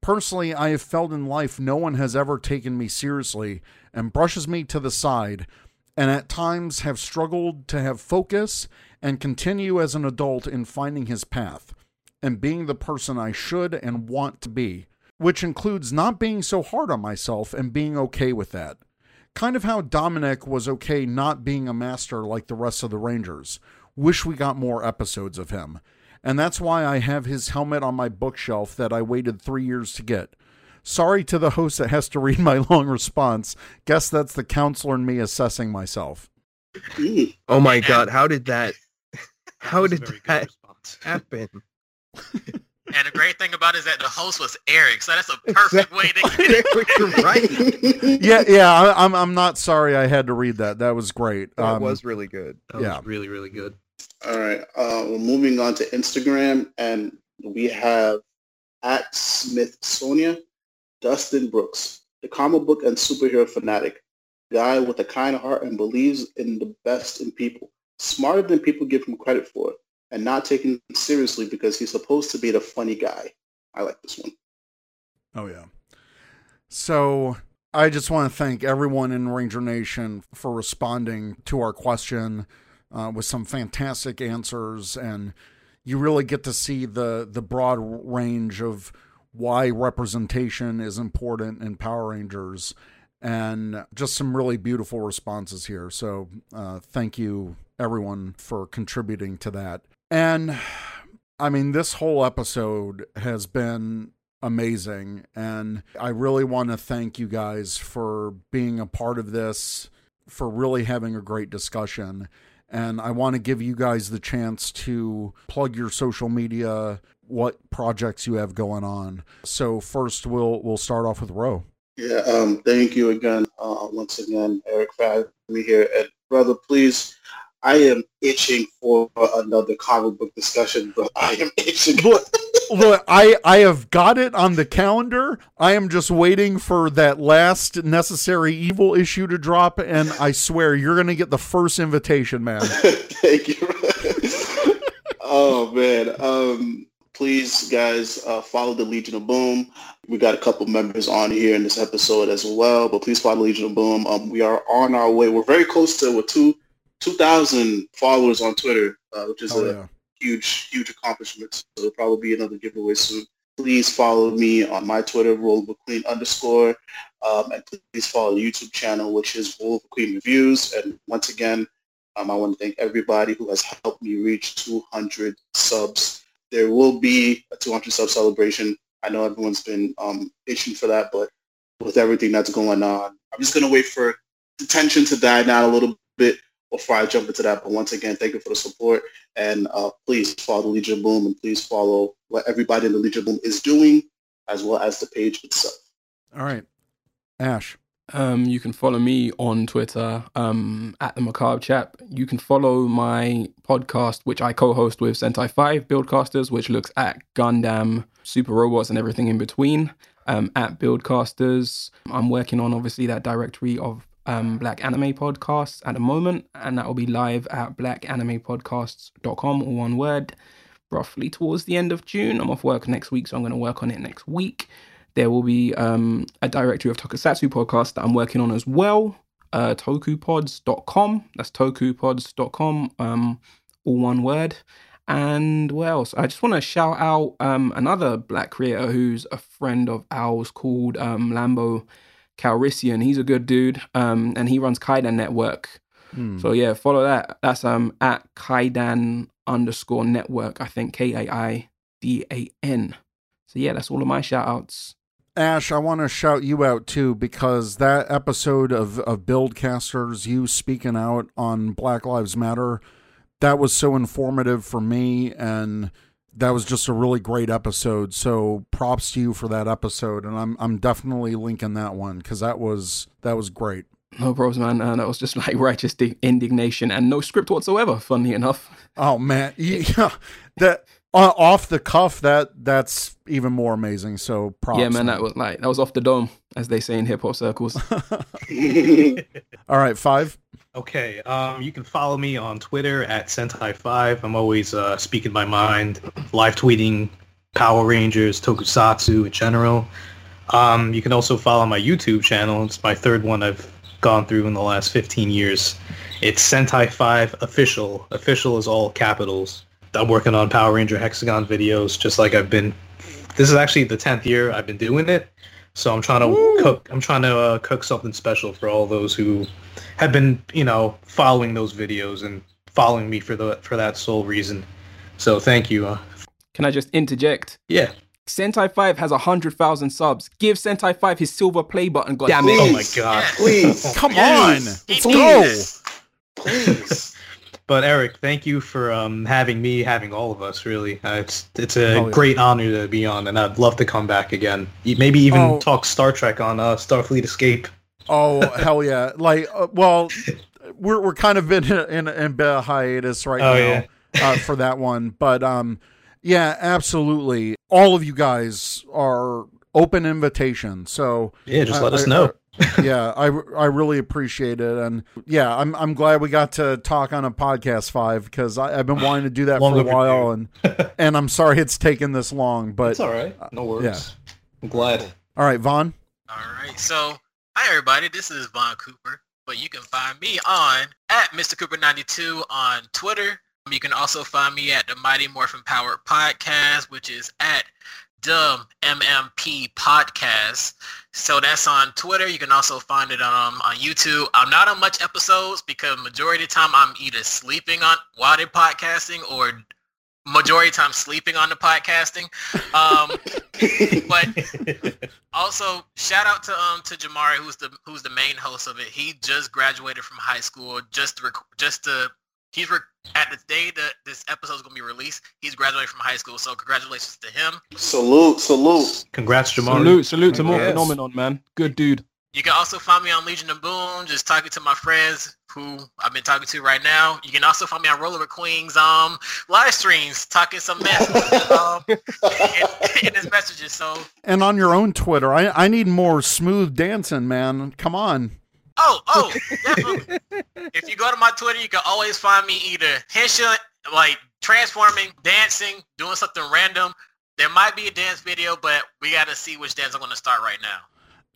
Personally, I have felt in life no one has ever taken me seriously and brushes me to the side, and at times have struggled to have focus and continue as an adult in finding his path and being the person I should and want to be, which includes not being so hard on myself and being okay with that. Kind of how Dominic was okay not being a master like the rest of the Rangers. Wish we got more episodes of him. And that's why I have his helmet on my bookshelf that I waited three years to get. Sorry to the host that has to read my long response. Guess that's the counselor in me assessing myself. Oh my god, how did that how did very that happen? And the great thing about it is that the host was Eric, so that's a perfect way to get it. Right. yeah, yeah, I, I'm I'm not sorry I had to read that. That was great. That Um, was really good. That Yeah. was really, really good. All right. Uh, we're moving on to Instagram, and we have at Smith Sonia, Dustin Brooks, the comic book and superhero fanatic, guy with a kind heart and believes in the best in people, smarter than people give him credit for, and not taken seriously because he's supposed to be the funny guy. I like this one. Oh yeah. So I just want to thank everyone in Ranger Nation for responding to our question uh, with some fantastic answers, and you really get to see the the broad range of why representation is important in Power Rangers, and just some really beautiful responses here. So uh, thank you everyone for contributing to that. And I mean, this whole episode has been amazing. And I really want to thank you guys for being a part of this, for really having a great discussion. And I want to give you guys the chance to plug your social media, what projects you have going on. So first we'll we'll start off with Ro. Yeah, um, thank you again, uh, once again, Eric, for having me here. And brother, please, I am itching for another comic book discussion, but I am itching. Look, look, I I have got it on the calendar. I am just waiting for that last necessary evil issue to drop, and I swear you're gonna get the first invitation, man. Thank you. oh man. Um, please, guys, uh, follow the Legion of Boom. We got a couple members on here in this episode as well, but please follow Legion of Boom. Um, we are on our way. We're very close to with two two thousand followers on Twitter, uh, which is Oh a yeah. huge, huge accomplishment. So there'll probably be another giveaway soon. Please follow me on my Twitter, Roll Queen underscore, um, and please follow the YouTube channel, which is Roll Queen Reviews. And once again, um, I want to thank everybody who has helped me reach 200 subs. There will be a 200 sub celebration. I know everyone's been um, itching for that, but with everything that's going on, I'm just going to wait for the tension to die down a little bit before I jump into that. But once again, thank you for the support. And uh, please follow the Legion Boom and please follow what everybody in the Legion Boom is doing as well as the page itself. All right, Ash. Um, you can follow me on Twitter um, at the Macabre Chap. You can follow my podcast, which I co-host with Sentai Five Buildcasters, which looks at Gundam, super robots, and everything in between. Um, at Buildcasters, I'm working on obviously that directory of um, Black Anime Podcasts at the moment, and that will be live at blackanimepodcasts.com, all one word, roughly towards the end of June. I'm off work next week, so I'm going to work on it next week. There will be um, a directory of Tokusatsu podcasts that I'm working on as well. Uh, tokupods.com. That's tokupods.com. Um, all one word. And what else? I just want to shout out um, another black creator who's a friend of ours called um, Lambo Calrissian. He's a good dude, um, and he runs Kaidan Network. Hmm. So yeah, follow that. That's um at Kaidan underscore network. I think K A I D A N. So yeah, that's all of my shout outs. Ash, I want to shout you out too because that episode of of Buildcasters, you speaking out on Black Lives Matter, that was so informative for me and that was just a really great episode. So props to you for that episode, and I'm I'm definitely linking that one because that was that was great. No problems, man. And that was just like righteous indignation and no script whatsoever. Funny enough. Oh man, yeah, that uh, off the cuff that that's even more amazing. So props. Yeah, man, that was like that was off the dome, as they say in hip hop circles. All right, five. Okay, um, you can follow me on Twitter at Sentai5. I'm always uh, speaking my mind, live tweeting Power Rangers, Tokusatsu in general. Um, you can also follow my YouTube channel. It's my third one I've gone through in the last 15 years. It's Sentai5 Official. Official is all capitals. I'm working on Power Ranger Hexagon videos, just like I've been. This is actually the 10th year I've been doing it. So I'm trying to Woo. cook. I'm trying to uh, cook something special for all those who have been, you know, following those videos and following me for the for that sole reason. So thank you. Uh, Can I just interject? Yeah. Sentai 5 has 100,000 subs. Give Sentai 5 his silver play button, God damn it. Oh my god. Please. Come on. Let's go. Please. But Eric, thank you for um, having me, having all of us. Really, uh, it's it's a oh, yeah. great honor to be on, and I'd love to come back again. Maybe even oh. talk Star Trek on uh, Starfleet Escape. Oh hell yeah! Like, uh, well, we're we're kind of in in, a in a hiatus right oh, now yeah. uh, for that one, but um, yeah, absolutely. All of you guys are open invitation. So yeah, just let us know yeah, I, I really appreciate it, and yeah, I'm I'm glad we got to talk on a podcast five because I've been wanting to do that for a while, and and I'm sorry it's taken this long, but it's all right, no worries. Yeah. I'm glad. All right, Vaughn. All right, so hi everybody, this is Vaughn Cooper, but you can find me on at Mr. Cooper 92 on Twitter. You can also find me at the Mighty Morphin Power Podcast, which is at Dumb MMP Podcast. So that's on Twitter. You can also find it on um, on YouTube. I'm not on much episodes because majority of the time I'm either sleeping on while they're podcasting or majority of time sleeping on the podcasting. Um, but also shout out to um to Jamari who's the who's the main host of it. He just graduated from high school just to rec- just to he's re- at the day that this episode is going to be released, he's graduating from high school. So congratulations to him. Salute, salute. Congrats, Jamal. Salute, salute to more phenomenon, man. Good dude. You can also find me on Legion of Boom, just talking to my friends who I've been talking to right now. You can also find me on Roller with Queens um live streams, talking some mess um, in, in his messages. So and on your own Twitter, I I need more smooth dancing, man. Come on. Oh, oh, definitely. if you go to my Twitter, you can always find me either henshin, like transforming, dancing, doing something random. There might be a dance video, but we got to see which dance I'm going to start right now.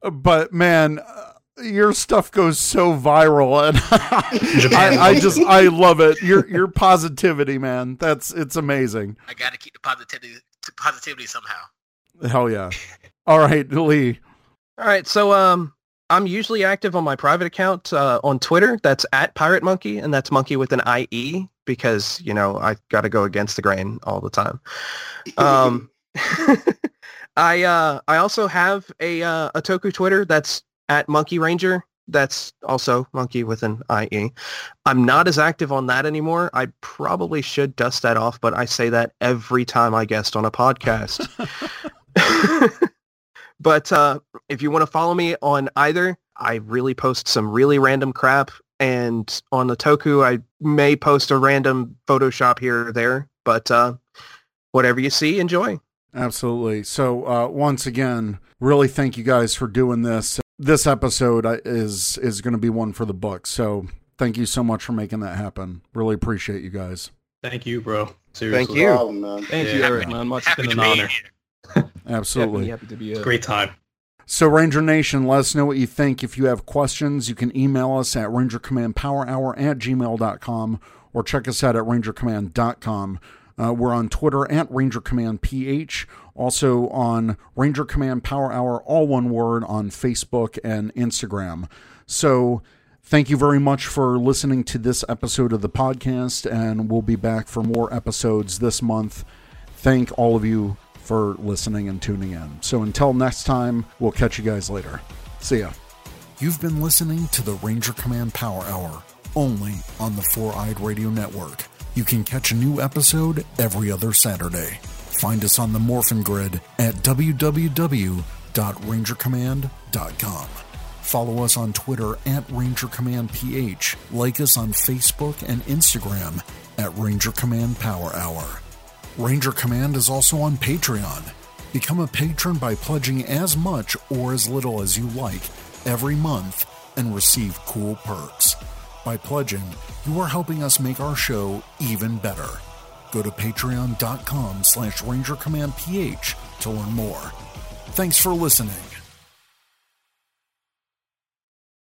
But man, uh, your stuff goes so viral, and I, I, just I love it. Your your positivity, man. That's it's amazing. I got to keep the positivity positivity somehow. Hell yeah! All right, Lee. All right, so um, I'm usually active on my private account uh, on Twitter. That's at Pirate Monkey, and that's monkey with an IE because you know I got to go against the grain all the time. Um, I uh, I also have a uh, a Toku Twitter that's at Monkey Ranger. That's also monkey with an IE. I'm not as active on that anymore. I probably should dust that off, but I say that every time I guest on a podcast. But uh, if you want to follow me on either, I really post some really random crap. And on the Toku, I may post a random Photoshop here or there. But uh, whatever you see, enjoy. Absolutely. So uh, once again, really thank you guys for doing this. This episode uh, is is going to be one for the book. So thank you so much for making that happen. Really appreciate you guys. Thank you, bro. Seriously. Thank you. Problem, Thank yeah. you, Eric, man. Much been an honor. Absolutely. Happy to be a great time. So, Ranger Nation, let us know what you think. If you have questions, you can email us at rangercommandpowerhour at gmail.com or check us out at rangercommand.com. Uh, we're on Twitter at Ranger Command PH, also on Ranger Command Power Hour, all one word, on Facebook and Instagram. So, thank you very much for listening to this episode of the podcast, and we'll be back for more episodes this month. Thank all of you for listening and tuning in. So until next time, we'll catch you guys later. See ya. You've been listening to the Ranger Command Power Hour, only on the Four Eyed Radio Network. You can catch a new episode every other Saturday. Find us on the Morphin Grid at www.rangercommand.com. Follow us on Twitter at RangerCommandPH. Like us on Facebook and Instagram at Ranger Command Power Hour. Ranger Command is also on Patreon. Become a patron by pledging as much or as little as you like every month and receive cool perks. By pledging, you are helping us make our show even better. Go to patreon.com slash rangercommandph to learn more. Thanks for listening.